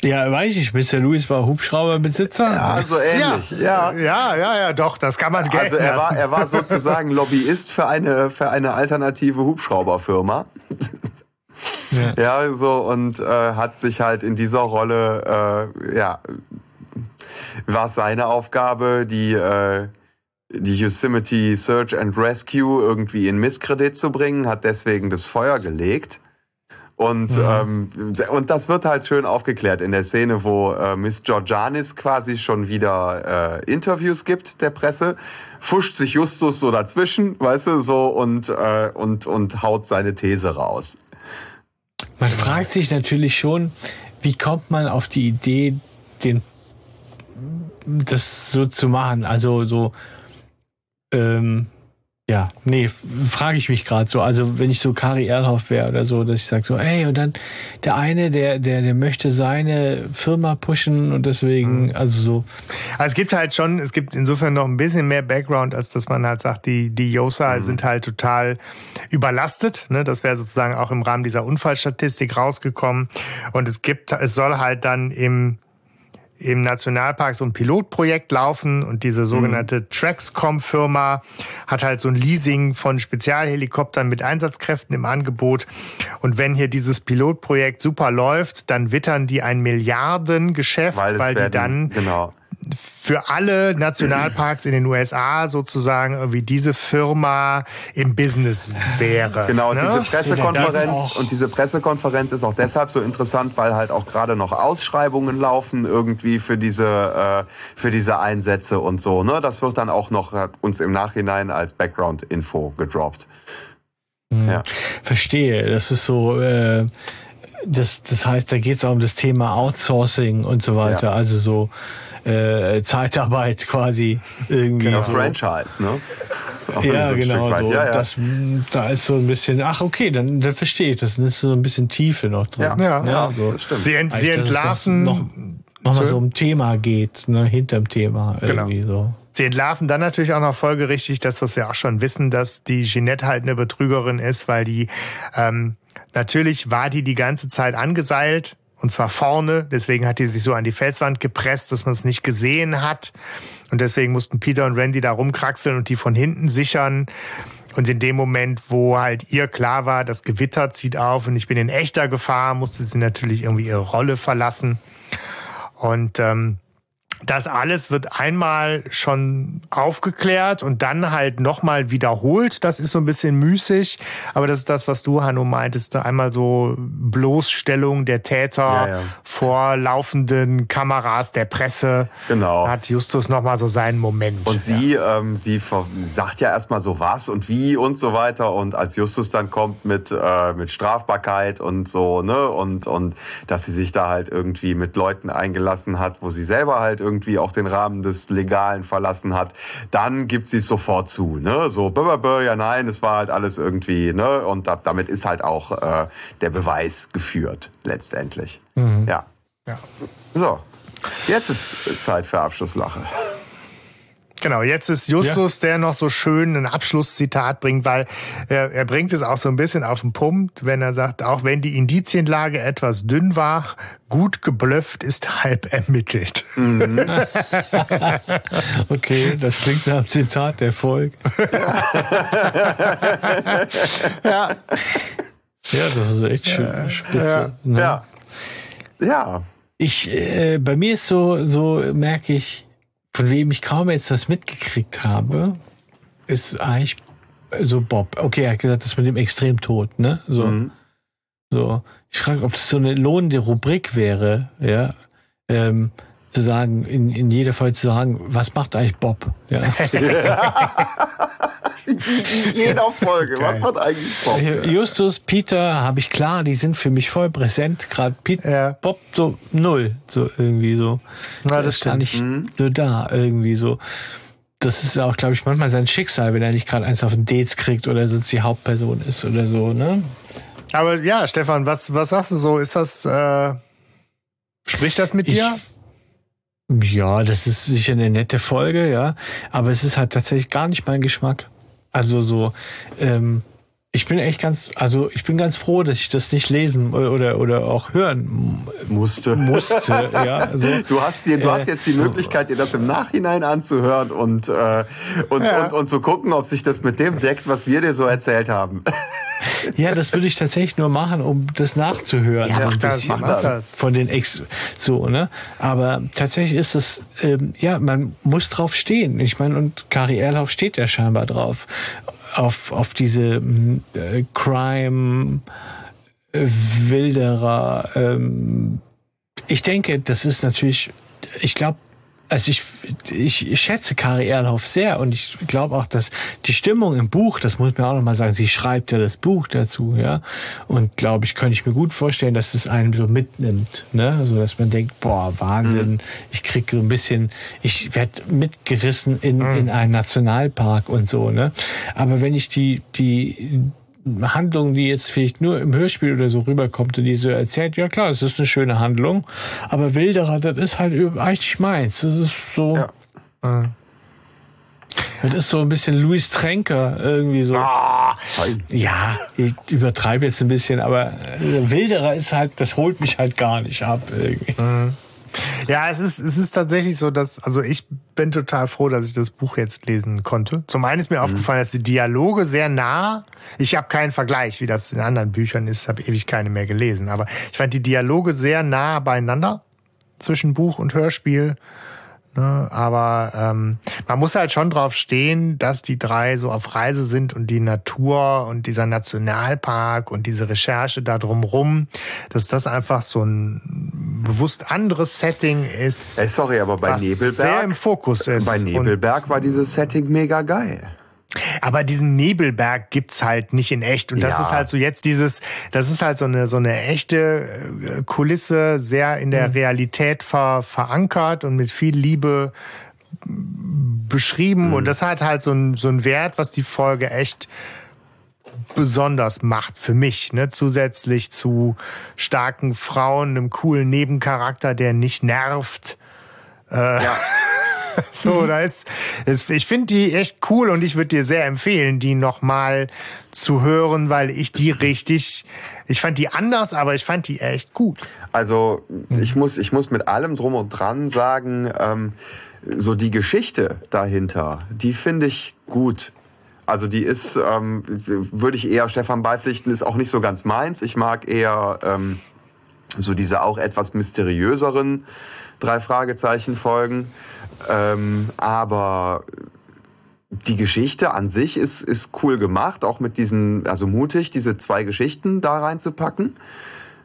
Ja, weiß ich. Mr. Lewis war Hubschrauberbesitzer. Ja, so ähnlich. Ja, ja, ja, ja, ja doch, das kann man gelten Also er war, er war sozusagen Lobbyist für eine, für eine alternative Hubschrauberfirma. Ja. ja, so und äh, hat sich halt in dieser Rolle, äh, ja, war es seine Aufgabe, die äh, die Yosemite Search and Rescue irgendwie in Misskredit zu bringen, hat deswegen das Feuer gelegt und, mhm. ähm, und das wird halt schön aufgeklärt in der Szene, wo äh, Miss Georgianis quasi schon wieder äh, Interviews gibt der Presse, fuscht sich Justus so dazwischen, weißt du, so und, äh, und, und haut seine These raus. Man fragt sich natürlich schon, wie kommt man auf die Idee, den das so zu machen? Also so ähm, Ja, nee, frage ich mich gerade so. Also wenn ich so Kari Erlhoff wäre oder so, dass ich sage so, ey, und dann der eine, der, der, der möchte seine Firma pushen und deswegen, mhm. also so. Also es gibt halt schon, es gibt insofern noch ein bisschen mehr Background, als dass man halt sagt, die, die Yosa mhm. sind halt total überlastet. Ne? Das wäre sozusagen auch im Rahmen dieser Unfallstatistik rausgekommen. Und es gibt, es soll halt dann im im Nationalpark so ein Pilotprojekt laufen und diese sogenannte mhm. Traxcom-Firma hat halt so ein Leasing von Spezialhelikoptern mit Einsatzkräften im Angebot. Und wenn hier dieses Pilotprojekt super läuft, dann wittern die ein Milliardengeschäft, weil, weil die dann genau für alle Nationalparks in den USA sozusagen irgendwie diese Firma im Business wäre. Genau, ne? diese Pressekonferenz und diese Pressekonferenz ist auch deshalb so interessant, weil halt auch gerade noch Ausschreibungen laufen irgendwie für diese äh, für diese Einsätze und so. Ne, das wird dann auch noch uns im Nachhinein als Background-Info gedroppt. Hm. Ja. Verstehe. Das ist so. Äh das, das heißt, da geht es auch um das Thema Outsourcing und so weiter. Ja. Also so äh, Zeitarbeit quasi irgendwie. Genau, so. Franchise, ne? Auch ja, so genau. So. Ja, ja. Das, da ist so ein bisschen, ach okay, dann, dann verstehe ich das. Dann ist so ein bisschen Tiefe noch drin. Ja, ja, ja so. das stimmt. Sie, ent, sie entlarven... Noch, noch mal so um Thema geht, ne, hinterm Thema genau. irgendwie genau. so. Sie entlarven dann natürlich auch noch folgerichtig das, was wir auch schon wissen, dass die Jeanette halt eine Betrügerin ist, weil die ähm, natürlich war die die ganze Zeit angeseilt und zwar vorne. Deswegen hat die sich so an die Felswand gepresst, dass man es nicht gesehen hat. Und deswegen mussten Peter und Randy da rumkraxeln und die von hinten sichern. Und in dem Moment, wo halt ihr klar war, das Gewitter zieht auf und ich bin in echter Gefahr, musste sie natürlich irgendwie ihre Rolle verlassen. Und ähm, das alles wird einmal schon aufgeklärt und dann halt nochmal wiederholt. Das ist so ein bisschen müßig, aber das ist das, was du, Hanno, meintest. Einmal so Bloßstellung der Täter ja, ja. vor laufenden Kameras der Presse. Genau. Da hat Justus nochmal so seinen Moment. Und sie, ja. ähm, sie sagt ja erstmal so was und wie und so weiter. Und als Justus dann kommt mit, äh, mit Strafbarkeit und so, ne, und, und dass sie sich da halt irgendwie mit Leuten eingelassen hat, wo sie selber halt irgendwie irgendwie auch den Rahmen des Legalen verlassen hat, dann gibt sie es sofort zu. Ne? So, bö, bö, ja nein, es war halt alles irgendwie, ne? Und da, damit ist halt auch äh, der Beweis geführt, letztendlich. Mhm. Ja. ja. So, jetzt ist Zeit für Abschlusslache. Genau, jetzt ist Justus, ja. der noch so schön ein Abschlusszitat bringt, weil er, er bringt es auch so ein bisschen auf den Punkt, wenn er sagt, auch wenn die Indizienlage etwas dünn war, gut geblufft ist halb ermittelt. Mhm. okay, das klingt nach einem Zitat der Folge. ja. Ja, das ist echt schön, spitze. Ja. Ne? ja. ja. Ich, äh, bei mir ist so, so merke ich, von wem ich kaum jetzt das mitgekriegt habe, ist eigentlich so Bob. Okay, er hat gesagt, das mit dem Extremtod, ne? So. Mhm. So. Ich frage, ob das so eine lohnende Rubrik wäre, ja. Ähm, zu sagen, in, in jeder Folge zu sagen, was macht eigentlich Bob? Ja. in, jeder Folge, okay. was macht eigentlich Bob? Justus, Peter, habe ich klar, die sind für mich voll präsent. Gerade Peter, ja. Bob so null, so irgendwie so. Ja, das ist gar nicht mhm. so da, irgendwie so. Das ist auch, glaube ich, manchmal sein Schicksal, wenn er nicht gerade eins auf den Dates kriegt oder sonst die Hauptperson ist oder so, ne? Aber ja, Stefan, was, was sagst du so? Ist das, äh, spricht das mit ich, dir? Ja, das ist sicher eine nette Folge, ja. Aber es ist halt tatsächlich gar nicht mein Geschmack. Also so, ähm, ich bin echt ganz, also ich bin ganz froh, dass ich das nicht lesen oder oder auch hören musste. Musste, ja. Also, du hast dir, du äh, hast jetzt die Möglichkeit, dir das im Nachhinein anzuhören und äh, und, ja. und und zu gucken, ob sich das mit dem deckt, was wir dir so erzählt haben. Ja, das würde ich tatsächlich nur machen, um das nachzuhören. Ja, mach das, mach das. Von den Ex, so, ne? Aber tatsächlich ist es, ähm, ja, man muss drauf stehen. Ich meine, und Kari Erlauf steht ja scheinbar drauf. Auf, auf diese äh, Crime, äh, Wilderer, ähm, ich denke, das ist natürlich, ich glaube, also ich, ich schätze Kari Erlhoff sehr und ich glaube auch, dass die Stimmung im Buch, das muss man auch nochmal sagen, sie schreibt ja das Buch dazu, ja. Und glaube ich, könnte ich mir gut vorstellen, dass es einen so mitnimmt, ne? So dass man denkt, boah, Wahnsinn, mhm. ich krieg so ein bisschen, ich werde mitgerissen in, mhm. in einen Nationalpark und so, ne? Aber wenn ich die, die, Handlung, die jetzt vielleicht nur im Hörspiel oder so rüberkommt und die so erzählt, ja klar, es ist eine schöne Handlung, aber Wilderer, das ist halt eigentlich meins. Das ist so. Ja. Äh, das ist so ein bisschen Louis Tränker irgendwie so. Ah, ja, ich übertreibe jetzt ein bisschen, aber äh, Wilderer ist halt, das holt mich halt gar nicht ab irgendwie. Mhm. Ja, es ist, es ist tatsächlich so, dass, also ich bin total froh, dass ich das Buch jetzt lesen konnte. Zum einen ist mir mhm. aufgefallen, dass die Dialoge sehr nah, ich habe keinen Vergleich, wie das in anderen Büchern ist, habe ewig keine mehr gelesen, aber ich fand die Dialoge sehr nah beieinander zwischen Buch und Hörspiel. Ne? Aber ähm, man muss halt schon drauf stehen, dass die drei so auf Reise sind und die Natur und dieser Nationalpark und diese Recherche da drumrum, dass das einfach so ein bewusst anderes Setting ist. Ey, sorry, aber bei Nebelberg sehr im Fokus ist. Bei Nebelberg war dieses Setting mega geil. Aber diesen Nebelberg gibt's halt nicht in echt. Und das ja. ist halt so jetzt dieses, das ist halt so eine, so eine echte äh, Kulisse, sehr in der mhm. Realität ver, verankert und mit viel Liebe beschrieben. Mhm. Und das hat halt so ein, so ein Wert, was die Folge echt besonders macht für mich, ne? zusätzlich zu starken Frauen, einem coolen Nebencharakter, der nicht nervt. Äh, ja. so, da ist, ist ich finde die echt cool und ich würde dir sehr empfehlen, die nochmal zu hören, weil ich die richtig, ich fand die anders, aber ich fand die echt gut. Also ich muss, ich muss mit allem drum und dran sagen, ähm, so die Geschichte dahinter, die finde ich gut. Also die ist, ähm, würde ich eher Stefan beipflichten, ist auch nicht so ganz meins. Ich mag eher ähm, so diese auch etwas mysteriöseren drei Fragezeichen Folgen. Ähm, aber die Geschichte an sich ist, ist cool gemacht, auch mit diesen, also mutig, diese zwei Geschichten da reinzupacken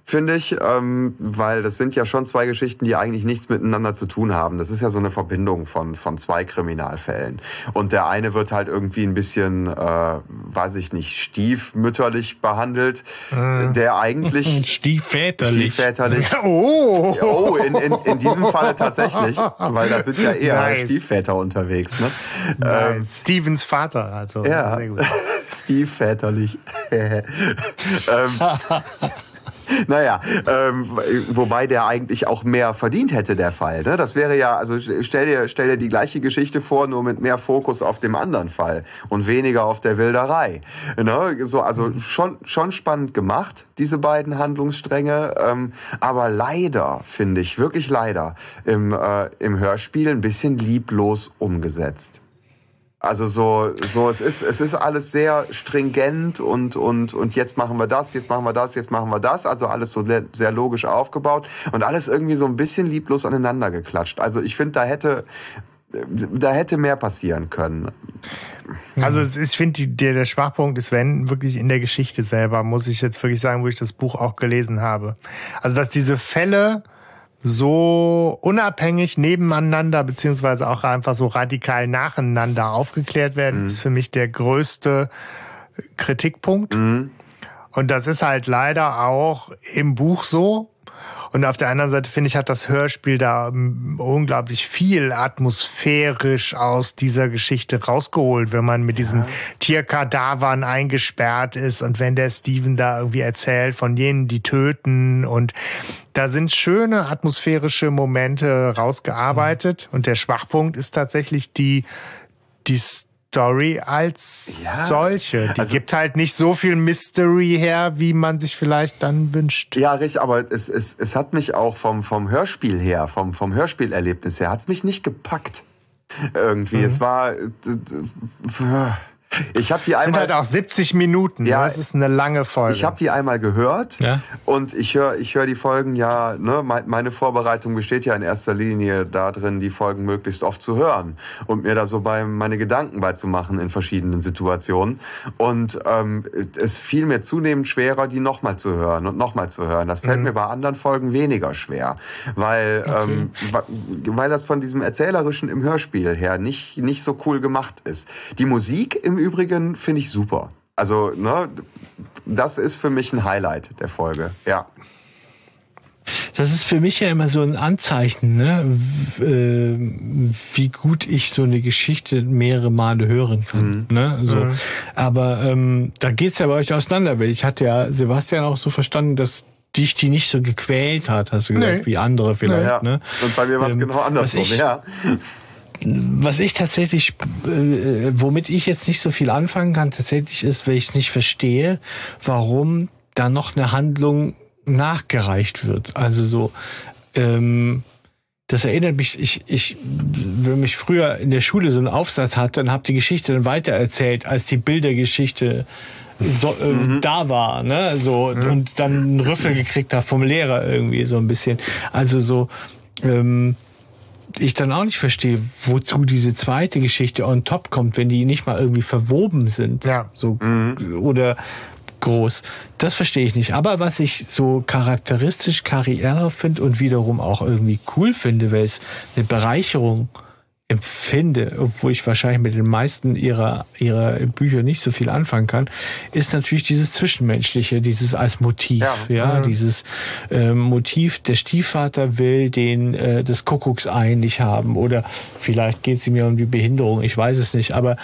finde ich, ähm, weil das sind ja schon zwei Geschichten, die eigentlich nichts miteinander zu tun haben. Das ist ja so eine Verbindung von, von zwei Kriminalfällen. Und der eine wird halt irgendwie ein bisschen, äh, weiß ich nicht, stiefmütterlich behandelt, äh. der eigentlich... Stiefväterlich. Stiefväterlich. Oh, oh in, in, in diesem Falle tatsächlich, weil da sind ja eher nice. Stiefväter unterwegs. Ne? Nice. Ähm, Stevens Vater, also. Ja. Stiefväterlich. ähm, naja, ähm, wobei der eigentlich auch mehr verdient hätte, der Fall. Ne? Das wäre ja, also stell dir, stell dir die gleiche Geschichte vor, nur mit mehr Fokus auf dem anderen Fall und weniger auf der Wilderei. Ne? So, also schon, schon spannend gemacht, diese beiden Handlungsstränge, ähm, aber leider, finde ich, wirklich leider, im, äh, im Hörspiel ein bisschen lieblos umgesetzt. Also so, so es ist, es ist alles sehr stringent und und und jetzt machen wir das, jetzt machen wir das, jetzt machen wir das. Also alles so sehr logisch aufgebaut und alles irgendwie so ein bisschen lieblos aneinander geklatscht. Also ich finde, da hätte da hätte mehr passieren können. Also ich finde, der, der Schwachpunkt ist, wenn wirklich in der Geschichte selber, muss ich jetzt wirklich sagen, wo ich das Buch auch gelesen habe. Also dass diese Fälle so unabhängig nebeneinander beziehungsweise auch einfach so radikal nacheinander aufgeklärt werden, mhm. ist für mich der größte Kritikpunkt. Mhm. Und das ist halt leider auch im Buch so. Und auf der anderen Seite finde ich, hat das Hörspiel da ähm, unglaublich viel atmosphärisch aus dieser Geschichte rausgeholt, wenn man mit ja. diesen Tierkadavern eingesperrt ist und wenn der Steven da irgendwie erzählt von jenen, die töten und da sind schöne atmosphärische Momente rausgearbeitet mhm. und der Schwachpunkt ist tatsächlich die die Story als ja, solche. Die also, gibt halt nicht so viel Mystery her, wie man sich vielleicht dann wünscht. Ja, richtig, aber es, es, es hat mich auch vom, vom Hörspiel her, vom, vom Hörspielerlebnis her, hat es mich nicht gepackt. Irgendwie. Mhm. Es war. Ich habe die einmal. Sind halt auch 70 Minuten. Ja, das ist eine lange Folge. Ich habe die einmal gehört ja. und ich höre ich hör die Folgen ja. Ne, meine Vorbereitung besteht ja in erster Linie darin, die Folgen möglichst oft zu hören und mir da so bei meine Gedanken beizumachen in verschiedenen Situationen. Und ähm, es fiel mir zunehmend schwerer, die nochmal zu hören und nochmal zu hören. Das fällt mhm. mir bei anderen Folgen weniger schwer, weil okay. ähm, weil das von diesem erzählerischen im Hörspiel her nicht nicht so cool gemacht ist. Die Musik im Übrigen finde ich super. Also, ne, das ist für mich ein Highlight der Folge, ja. Das ist für mich ja immer so ein Anzeichen, ne? Äh, wie gut ich so eine Geschichte mehrere Male hören kann. Mhm. Ne? So. Mhm. Aber ähm, da geht's ja bei euch auseinander, weil ich hatte ja Sebastian auch so verstanden, dass dich die nicht so gequält hat, hast du gesagt, nee. wie andere vielleicht. Ja. Ne? Und bei mir war es ähm, genau andersrum, ich, ja was ich tatsächlich, äh, womit ich jetzt nicht so viel anfangen kann, tatsächlich ist, weil ich es nicht verstehe, warum da noch eine Handlung nachgereicht wird. Also so, ähm, das erinnert mich, ich, ich, wenn mich früher in der Schule so einen Aufsatz hatte, dann habe die Geschichte dann weitererzählt, als die Bildergeschichte so, äh, mhm. da war, ne, so mhm. und dann einen Rüffel gekriegt habe vom Lehrer irgendwie so ein bisschen. Also so, ähm, ich dann auch nicht verstehe, wozu diese zweite Geschichte on top kommt, wenn die nicht mal irgendwie verwoben sind. Ja. So, mhm. oder groß. Das verstehe ich nicht. Aber was ich so charakteristisch Karriere finde und wiederum auch irgendwie cool finde, weil es eine Bereicherung empfinde, obwohl ich wahrscheinlich mit den meisten ihrer, ihrer Bücher nicht so viel anfangen kann, ist natürlich dieses Zwischenmenschliche, dieses als Motiv, ja, ja mhm. dieses äh, Motiv, der Stiefvater will den äh, des Kuckucksei nicht haben oder vielleicht geht es ihm ja um die Behinderung, ich weiß es nicht, aber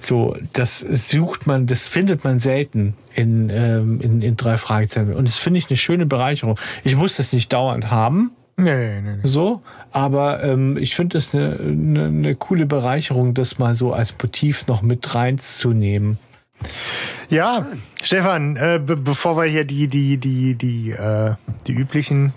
so, das sucht man, das findet man selten in, ähm, in, in drei Fragezeichen. Und das finde ich eine schöne Bereicherung. Ich muss das nicht dauernd haben, Nee, nee, nee. So, aber ähm, ich finde es eine, eine, eine coole Bereicherung, das mal so als Motiv noch mit reinzunehmen. Ja, Stefan, äh, be bevor wir hier die die die die äh, die üblichen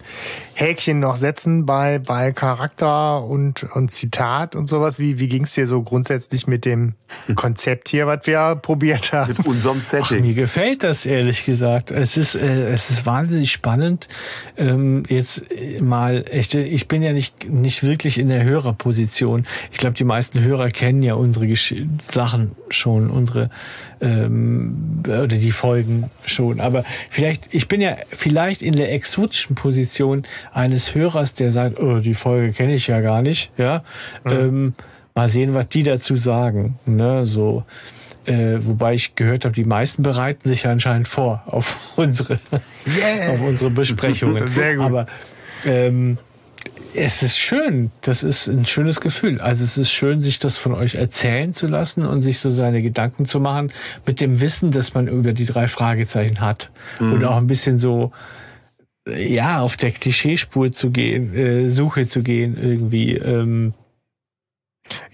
Häkchen noch setzen bei bei Charakter und und Zitat und sowas, wie wie ging's dir so grundsätzlich mit dem Konzept hier, was wir probiert haben? Mit unserem Setting. Ach, mir gefällt das ehrlich gesagt. Es ist äh, es ist wahnsinnig spannend. Ähm, jetzt mal echt, ich bin ja nicht nicht wirklich in der Hörerposition. Ich glaube, die meisten Hörer kennen ja unsere Gesch Sachen schon, unsere ähm, oder die Folgen schon. Aber vielleicht, ich bin ja vielleicht in der exotischen Position eines Hörers, der sagt, oh, die Folge kenne ich ja gar nicht. Ja, mhm. ähm, mal sehen, was die dazu sagen. Ne, so. Äh, wobei ich gehört habe, die meisten bereiten sich anscheinend vor auf unsere, yeah. auf unsere Besprechungen. Sehr gut. Aber ähm, es ist schön. Das ist ein schönes Gefühl. Also es ist schön, sich das von euch erzählen zu lassen und sich so seine Gedanken zu machen mit dem Wissen, dass man über die drei Fragezeichen hat. Mhm. Und auch ein bisschen so, ja, auf der Klischeespur zu gehen, äh, Suche zu gehen irgendwie. Ähm,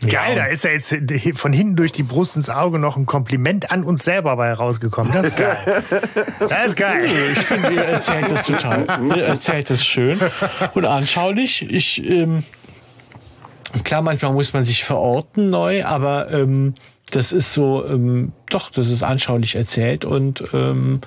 Geil, ja. da ist ja jetzt von hinten durch die Brust ins Auge noch ein Kompliment an uns selber bei rausgekommen. Das ist geil. Das ist geil. Ich finde, ihr erzählt das total. Ihr erzählt das schön und anschaulich. Ich, ähm, klar, manchmal muss man sich verorten neu, aber ähm, das ist so, ähm, doch, das ist anschaulich erzählt und ähm,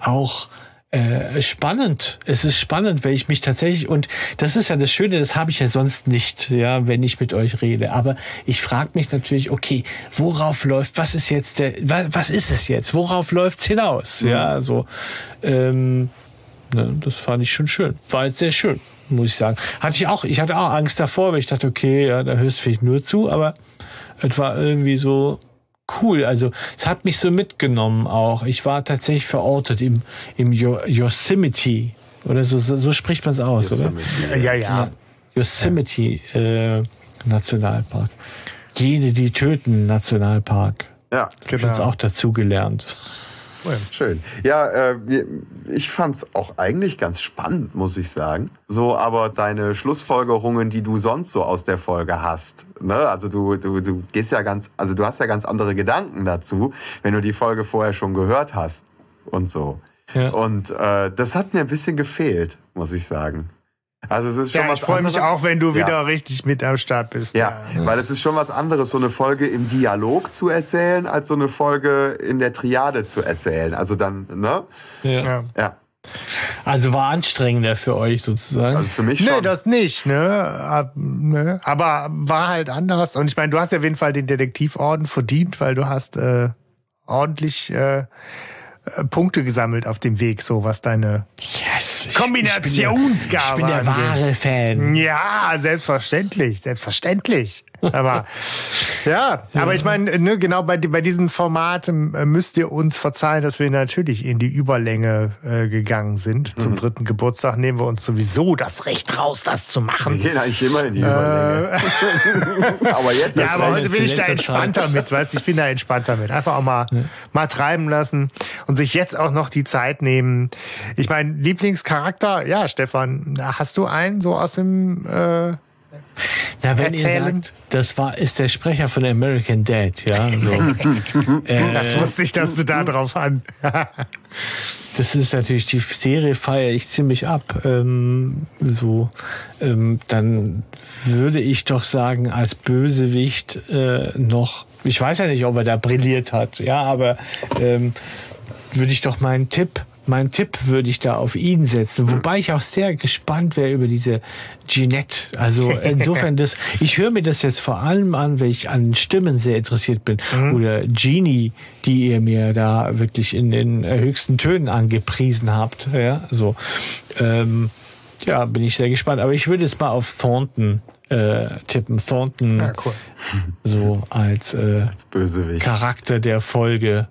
auch äh, spannend. Es ist spannend, weil ich mich tatsächlich und das ist ja das Schöne, das habe ich ja sonst nicht, ja, wenn ich mit euch rede. Aber ich frage mich natürlich, okay, worauf läuft? Was ist jetzt der? Was, was ist es jetzt? Worauf läuft's hinaus? Mhm. Ja, so. Ähm, ne, das fand ich schon schön. War jetzt sehr schön, muss ich sagen. Hatte ich auch. Ich hatte auch Angst davor, weil ich dachte, okay, ja, da hörst du vielleicht nur zu, aber es war irgendwie so cool. Also es hat mich so mitgenommen auch. Ich war tatsächlich verortet im, im Yosemite. Oder so, so, so spricht man es aus, Yosemite, oder? Ja, ja. ja. Yosemite äh, Nationalpark. Jene, die töten Nationalpark. Ja, genau. Ich habe jetzt auch dazu gelernt. Schön. Ja, äh, ich fand's auch eigentlich ganz spannend, muss ich sagen. So, aber deine Schlussfolgerungen, die du sonst so aus der Folge hast, ne? Also du, du, du gehst ja ganz, also du hast ja ganz andere Gedanken dazu, wenn du die Folge vorher schon gehört hast und so. Ja. Und äh, das hat mir ein bisschen gefehlt, muss ich sagen. Also es ist schon ja, was ich freue mich auch, wenn du wieder ja. richtig mit am Start bist. Ja, ja, weil es ist schon was anderes, so eine Folge im Dialog zu erzählen, als so eine Folge in der Triade zu erzählen. Also dann, ne? Ja. ja. Also war anstrengender für euch sozusagen. Also für mich schon. Nee, das nicht, ne? ne? Aber war halt anders. Und ich meine, du hast ja auf jeden Fall den Detektivorden verdient, weil du hast äh, ordentlich äh, Punkte gesammelt auf dem Weg, so was deine yes, Kombinationsgabe. Ich bin der, ich bin der wahre Fan. Ja, selbstverständlich, selbstverständlich. Aber ja, aber ich meine, ne, genau bei, bei diesem Format ähm, müsst ihr uns verzeihen, dass wir natürlich in die Überlänge äh, gegangen sind. Zum mhm. dritten Geburtstag nehmen wir uns sowieso das Recht raus, das zu machen. Wir gehen eigentlich immer in die Überlänge. Äh, aber jetzt Ja, aber heute bin ich da entspannter Zeit. mit, weißt ich bin da entspannter mit. Einfach auch mal, ja. mal treiben lassen und sich jetzt auch noch die Zeit nehmen. Ich meine, Lieblingscharakter, ja, Stefan, hast du einen so aus dem äh, na, wenn erzählen. ihr sagt, das war, ist der Sprecher von American Dad, ja. So. äh, das wusste ich, dass du da drauf an. das ist natürlich, die Serie feiere ich ziemlich ab. Ähm, so, ähm, dann würde ich doch sagen, als Bösewicht äh, noch, ich weiß ja nicht, ob er da brilliert hat, ja, aber ähm, würde ich doch meinen Tipp mein Tipp würde ich da auf ihn setzen, wobei ich auch sehr gespannt wäre über diese Jeanette. Also insofern das, ich höre mir das jetzt vor allem an, weil ich an Stimmen sehr interessiert bin. Mhm. Oder Genie, die ihr mir da wirklich in den höchsten Tönen angepriesen habt. Ja, so. Ähm, ja, bin ich sehr gespannt. Aber ich würde jetzt mal auf Thornton äh, tippen. Thornton ja, cool. so als, äh, als Bösewicht. Charakter der Folge.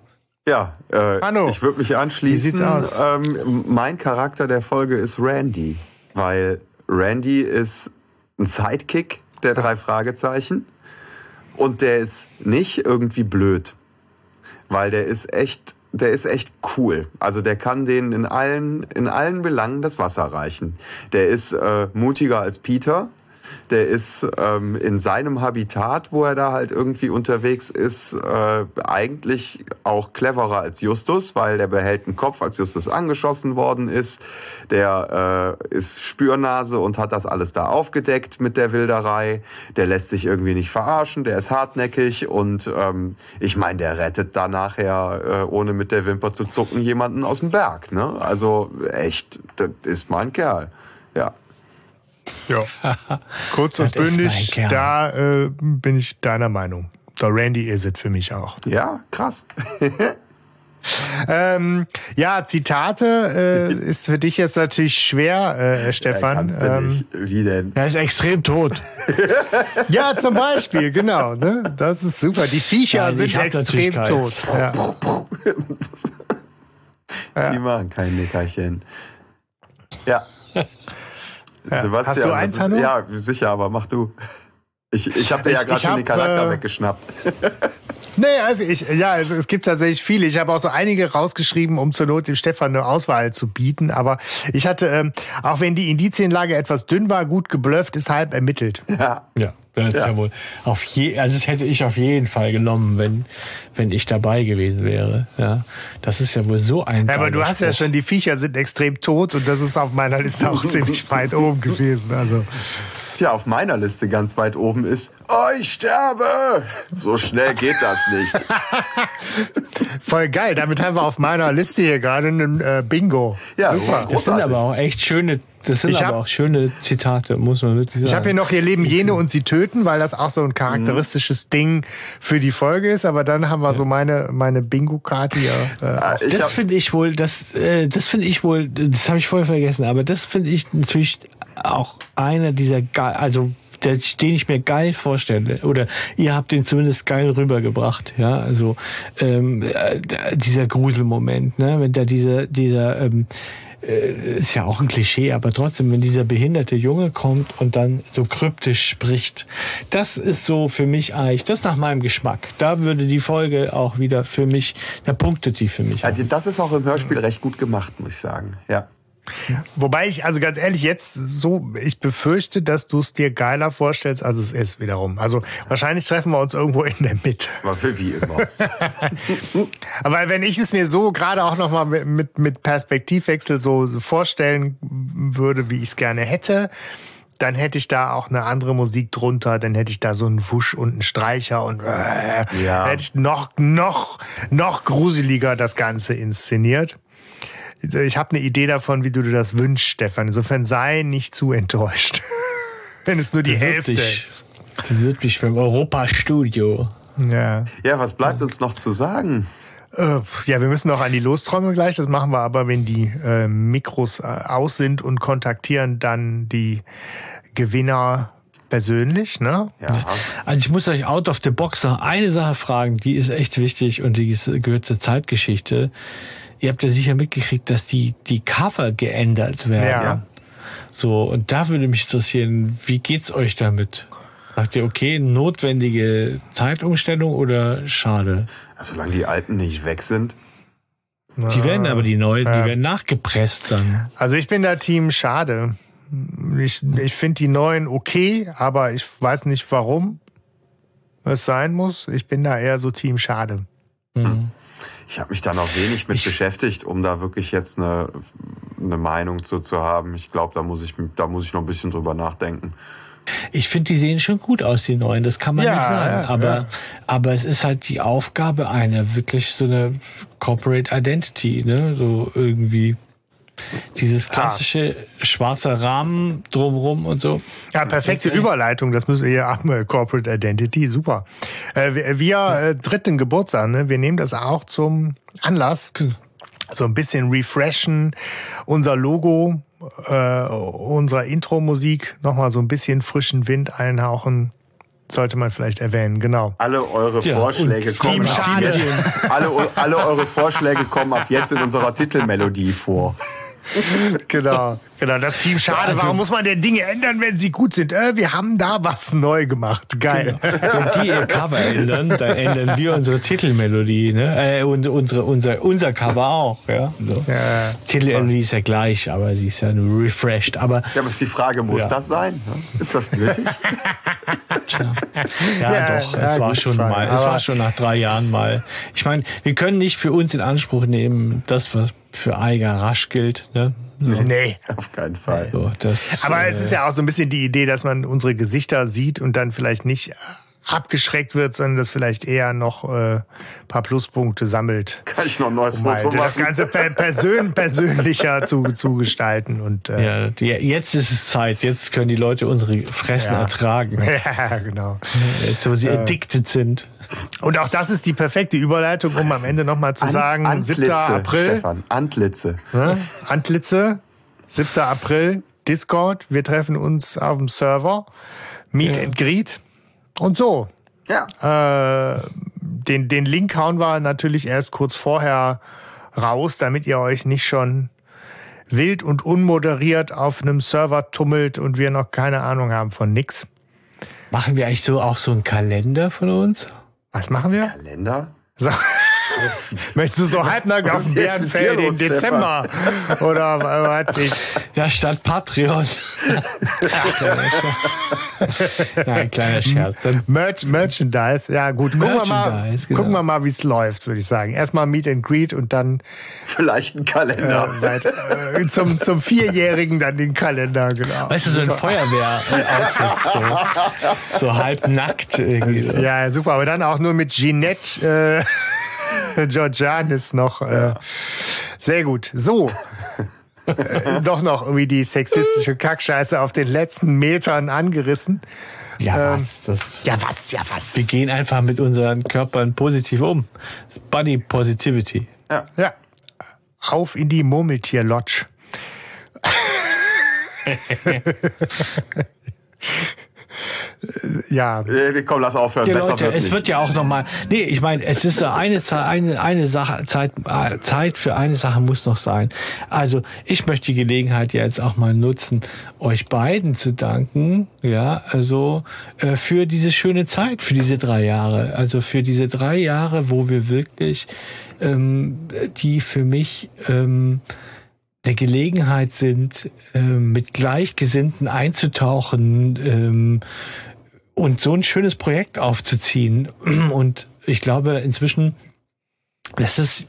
Ja, äh, Hanno, ich würde mich anschließen. Wie sieht's aus? Ähm, mein Charakter der Folge ist Randy, weil Randy ist ein Sidekick der drei Fragezeichen und der ist nicht irgendwie blöd, weil der ist echt, der ist echt cool. Also der kann denen in allen in allen Belangen das Wasser reichen. Der ist äh, mutiger als Peter der ist ähm, in seinem Habitat, wo er da halt irgendwie unterwegs ist, äh, eigentlich auch cleverer als Justus, weil der behält einen Kopf, als Justus angeschossen worden ist. Der äh, ist Spürnase und hat das alles da aufgedeckt mit der Wilderei. Der lässt sich irgendwie nicht verarschen, der ist hartnäckig und ähm, ich meine, der rettet da nachher, äh, ohne mit der Wimper zu zucken, jemanden aus dem Berg. Ne? Also echt, das ist mein Kerl. Ja. Ja. Kurz und bündig, da äh, bin ich deiner Meinung. Der Randy is it für mich auch. Ja, krass. ähm, ja, Zitate äh, ist für dich jetzt natürlich schwer, äh, Stefan. Ja, ähm, Wie denn? Er ist extrem tot. ja, zum Beispiel, genau. Ne? Das ist super. Die Viecher Nein, sind extrem tot. Ja. Die machen kein Nickerchen. Ja. Ja. Sebastian, Hast du eins, Hanno? Ja, sicher, aber mach du. Ich, ich habe dir ja gerade schon den Charakter äh, weggeschnappt. Nee, also ich, ja, also es gibt tatsächlich viele. Ich habe auch so einige rausgeschrieben, um zur Not dem Stefan eine Auswahl zu bieten. Aber ich hatte, ähm, auch wenn die Indizienlage etwas dünn war, gut geblufft, ist halb ermittelt. Ja. Ja. Das ist ja. ja wohl auf je, also das hätte ich auf jeden Fall genommen, wenn, wenn ich dabei gewesen wäre. Ja, das ist ja wohl so ein. Ja, aber du hast Spruch. ja schon, die Viecher sind extrem tot und das ist auf meiner Liste auch ziemlich weit oben gewesen. Also. Tja, auf meiner Liste ganz weit oben ist, oh, ich sterbe! So schnell geht das nicht. Voll geil, damit haben wir auf meiner Liste hier gerade einen äh, Bingo. Ja, Super. Großartig. Das sind aber auch echt schöne das sind ich aber hab, auch schöne Zitate, muss man wirklich sagen. Ich habe hier noch, hier leben jene und sie töten, weil das auch so ein charakteristisches mhm. Ding für die Folge ist. Aber dann haben wir ja. so meine, meine Bingo-Karte hier. Äh, ah, das finde ich wohl, das, äh, das finde ich wohl, das habe ich voll vergessen, aber das finde ich natürlich auch einer dieser, also den ich mir geil vorstelle. Oder ihr habt den zumindest geil rübergebracht, ja. Also ähm, äh, dieser Gruselmoment, ne, wenn da dieser, dieser ähm, äh, ist ja auch ein Klischee, aber trotzdem, wenn dieser behinderte Junge kommt und dann so kryptisch spricht, das ist so für mich eigentlich, das nach meinem Geschmack. Da würde die Folge auch wieder für mich, da punktet die für mich. Ja, das ist auch im Hörspiel recht gut gemacht, muss ich sagen. Ja. Wobei ich, also ganz ehrlich, jetzt so, ich befürchte, dass du es dir geiler vorstellst, als es ist wiederum. Also wahrscheinlich treffen wir uns irgendwo in der Mitte. Wie immer. Aber wenn ich es mir so gerade auch nochmal mit, mit Perspektivwechsel so vorstellen würde, wie ich es gerne hätte, dann hätte ich da auch eine andere Musik drunter, dann hätte ich da so einen Wusch und einen Streicher und äh, ja. hätte ich noch, noch, noch gruseliger das Ganze inszeniert. Ich habe eine Idee davon, wie du dir das wünschst, Stefan. Insofern sei nicht zu enttäuscht. Wenn es nur die Hälfte ist. Wirklich beim Europastudio. Ja. Ja, was bleibt uns noch zu sagen? Äh, ja, wir müssen noch an die Lostrommel gleich. Das machen wir aber, wenn die äh, Mikros äh, aus sind und kontaktieren dann die Gewinner persönlich, ne? Ja. Also ich muss euch out of the box noch eine Sache fragen, die ist echt wichtig und die ist, gehört zur Zeitgeschichte. Ihr habt ja sicher mitgekriegt, dass die, die Cover geändert werden. Ja. So, und da würde mich interessieren, wie geht's euch damit? Sagt ihr, okay, notwendige Zeitumstellung oder schade? Solange die alten nicht weg sind. Die werden aber die neuen, ja. die werden nachgepresst dann. Also ich bin da Team schade. Ich, ich finde die neuen okay, aber ich weiß nicht warum es sein muss. Ich bin da eher so Team schade. Mhm. Ich habe mich da noch wenig mit ich beschäftigt, um da wirklich jetzt eine, eine Meinung zu, zu haben. Ich glaube, da muss ich da muss ich noch ein bisschen drüber nachdenken. Ich finde, die sehen schon gut aus, die neuen. Das kann man ja, nicht sagen. Ja, aber, ja. aber es ist halt die Aufgabe einer wirklich so eine Corporate Identity, ne? So irgendwie dieses klassische ah. schwarze Rahmen drumrum und so. Ja, perfekte Überleitung. Das müssen wir ja Corporate Identity, super. Äh, wir wir äh, dritten Geburtstag, ne? Wir nehmen das auch zum Anlass. So ein bisschen refreshen, unser Logo äh, unserer Intro-Musik nochmal so ein bisschen frischen Wind einhauchen. Sollte man vielleicht erwähnen, genau. Alle eure ja, Vorschläge kommen ab jetzt, alle, alle eure Vorschläge kommen ab jetzt in unserer Titelmelodie vor. Genau, genau. Das Team schade. Also, Warum muss man denn Dinge ändern, wenn sie gut sind? Äh, wir haben da was neu gemacht. Geil. Genau. Wenn die ihr Cover ändern, dann ändern wir unsere Titelmelodie, ne? Äh, und unsere, unser, unser Cover auch, ja. So. ja Titelmelodie ist ja gleich, aber sie ist ja nur refreshed. Aber ja, aber ist die Frage, muss ja. das sein? Ist das nötig? Ja, ja, doch. es war schon Frage. mal. Es war schon nach drei Jahren mal. Ich meine, wir können nicht für uns in Anspruch nehmen, das was für Eiger rasch gilt. Ne? So. Nee. Auf keinen Fall. So, das, Aber äh, es ist ja auch so ein bisschen die Idee, dass man unsere Gesichter sieht und dann vielleicht nicht abgeschreckt wird, sondern das vielleicht eher noch äh, paar Pluspunkte sammelt. Kann ich noch ein neues um Foto machen? Das Ganze per persön persönlicher zu, zu gestalten. Und, äh, ja, die, jetzt ist es Zeit. Jetzt können die Leute unsere Fressen ja. ertragen. Ja, genau. Jetzt, wo sie äh, addicted sind. Und auch das ist die perfekte Überleitung, um am Ende nochmal zu sagen, An 7. April. Stefan, Antlitze. Ne? Antlitze, 7. April, Discord. Wir treffen uns auf dem Server. Meet ja. and Greet. Und so. Ja. Äh, den, den Link hauen wir natürlich erst kurz vorher raus, damit ihr euch nicht schon wild und unmoderiert auf einem Server tummelt und wir noch keine Ahnung haben von nix. Machen wir eigentlich so auch so einen Kalender von uns? Was machen wir? Kalender? So. Möchtest du so halbnackt auf dem Bärenfeld im Dezember? Oder was ich? Ja, statt Patreon. Nein, kleiner Scherz. Merch, Merchandise, ja gut. Gucken wir mal, genau. gucken wir mal wie es läuft, würde ich sagen. Erstmal Meet and Greet und dann vielleicht ein Kalender. Äh, äh, zum, zum Vierjährigen dann den Kalender, genau. Weißt du, so ein Feuerwehr-Outfit, so, so halb nackt irgendwie. Ja, super, aber dann auch nur mit Ginette. Äh, Georgianis noch. Äh, sehr gut. So. äh, doch noch irgendwie die sexistische Kackscheiße auf den letzten Metern angerissen. Ja, ähm, was? Das, ja, was? Ja, was? Wir gehen einfach mit unseren Körpern positiv um. Body Positivity. Ja. ja. Auf in die Murmeltier-Lodge. ja. Komm, lass aufhören. Besser Leute, wird es nicht. wird ja auch nochmal. Nee, ich meine, es ist eine, eine, eine Sache, Zeit, äh, Zeit für eine Sache muss noch sein. Also, ich möchte die Gelegenheit jetzt auch mal nutzen, euch beiden zu danken, ja, also äh, für diese schöne Zeit, für diese drei Jahre. Also für diese drei Jahre, wo wir wirklich ähm, die für mich ähm, eine Gelegenheit sind, äh, mit Gleichgesinnten einzutauchen ähm, und so ein schönes Projekt aufzuziehen. Und ich glaube inzwischen, das ist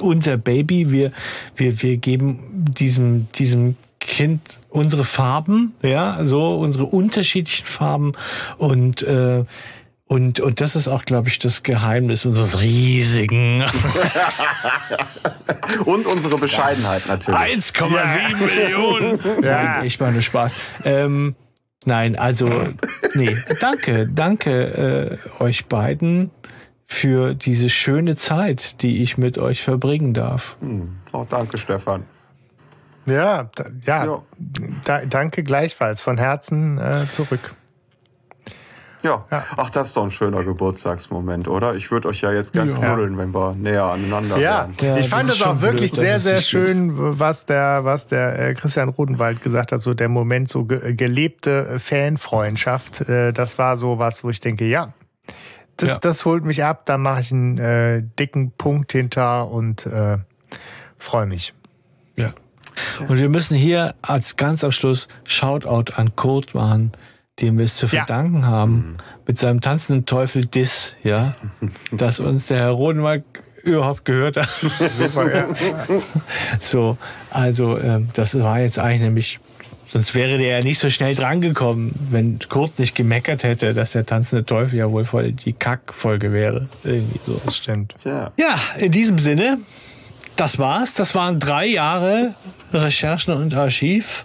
unser Baby. Wir, wir, wir geben diesem, diesem Kind unsere Farben, ja, so unsere unterschiedlichen Farben und äh, und, und das ist auch, glaube ich, das Geheimnis unseres riesigen. und unsere Bescheidenheit natürlich. 1,7 ja. Millionen. Ja. Nein, ich meine Spaß. Ähm, nein, also, nee, danke, danke äh, euch beiden für diese schöne Zeit, die ich mit euch verbringen darf. Hm. Oh, danke, Stefan. Ja, da, ja, ja. Da, danke gleichfalls von Herzen äh, zurück. Ja. ja. ach, das ist doch ein schöner Geburtstagsmoment, oder? Ich würde euch ja jetzt gern ja. knuddeln, wenn wir näher aneinander ja. wären. Ja, ich fand es auch wirklich blöd, sehr, sehr schön, was der, was der äh, Christian Rodenwald gesagt hat, so der Moment, so ge gelebte Fanfreundschaft. Äh, das war so was, wo ich denke, ja, das, ja. das holt mich ab, da mache ich einen äh, dicken Punkt hinter und äh, freue mich. Ja. Und wir müssen hier als ganz am Schluss Shoutout an Kurt machen, dem wir es zu verdanken ja. haben, mhm. mit seinem tanzenden Teufel Diss, ja, dass uns der Herr Rodenwald überhaupt gehört hat. Super, ja. So, also ähm, das war jetzt eigentlich nämlich Sonst wäre der ja nicht so schnell drangekommen, wenn Kurt nicht gemeckert hätte, dass der tanzende Teufel ja wohl voll die Kackfolge wäre. Irgendwie so. Das stimmt. Tja. Ja, in diesem Sinne, das war's. Das waren drei Jahre Recherchen und Archiv.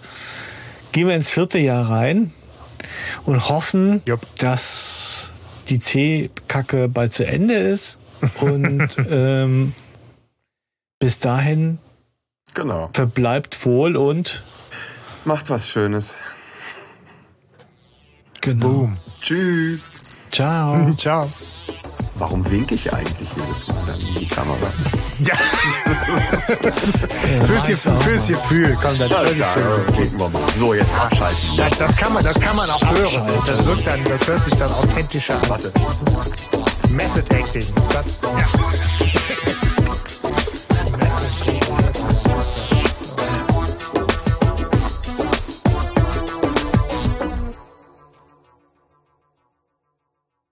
Gehen wir ins vierte Jahr rein und hoffen, Jupp. dass die C-Kacke bald zu Ende ist. Und ähm, bis dahin genau. verbleibt wohl und Macht was Schönes. Genau. Boom. Tschüss. Ciao. Ciao. Warum winke ich eigentlich jedes Mal dann in die Kamera? Ja. fürs, Gefühl, fürs Gefühl. Komm, dann Alles klar, winken wir mal. So, jetzt abschalten. Das, das, kann man, das kann man auch hören. Das, wirkt dann, das hört sich dann authentischer an. Warte. Method Acting. Das, ja.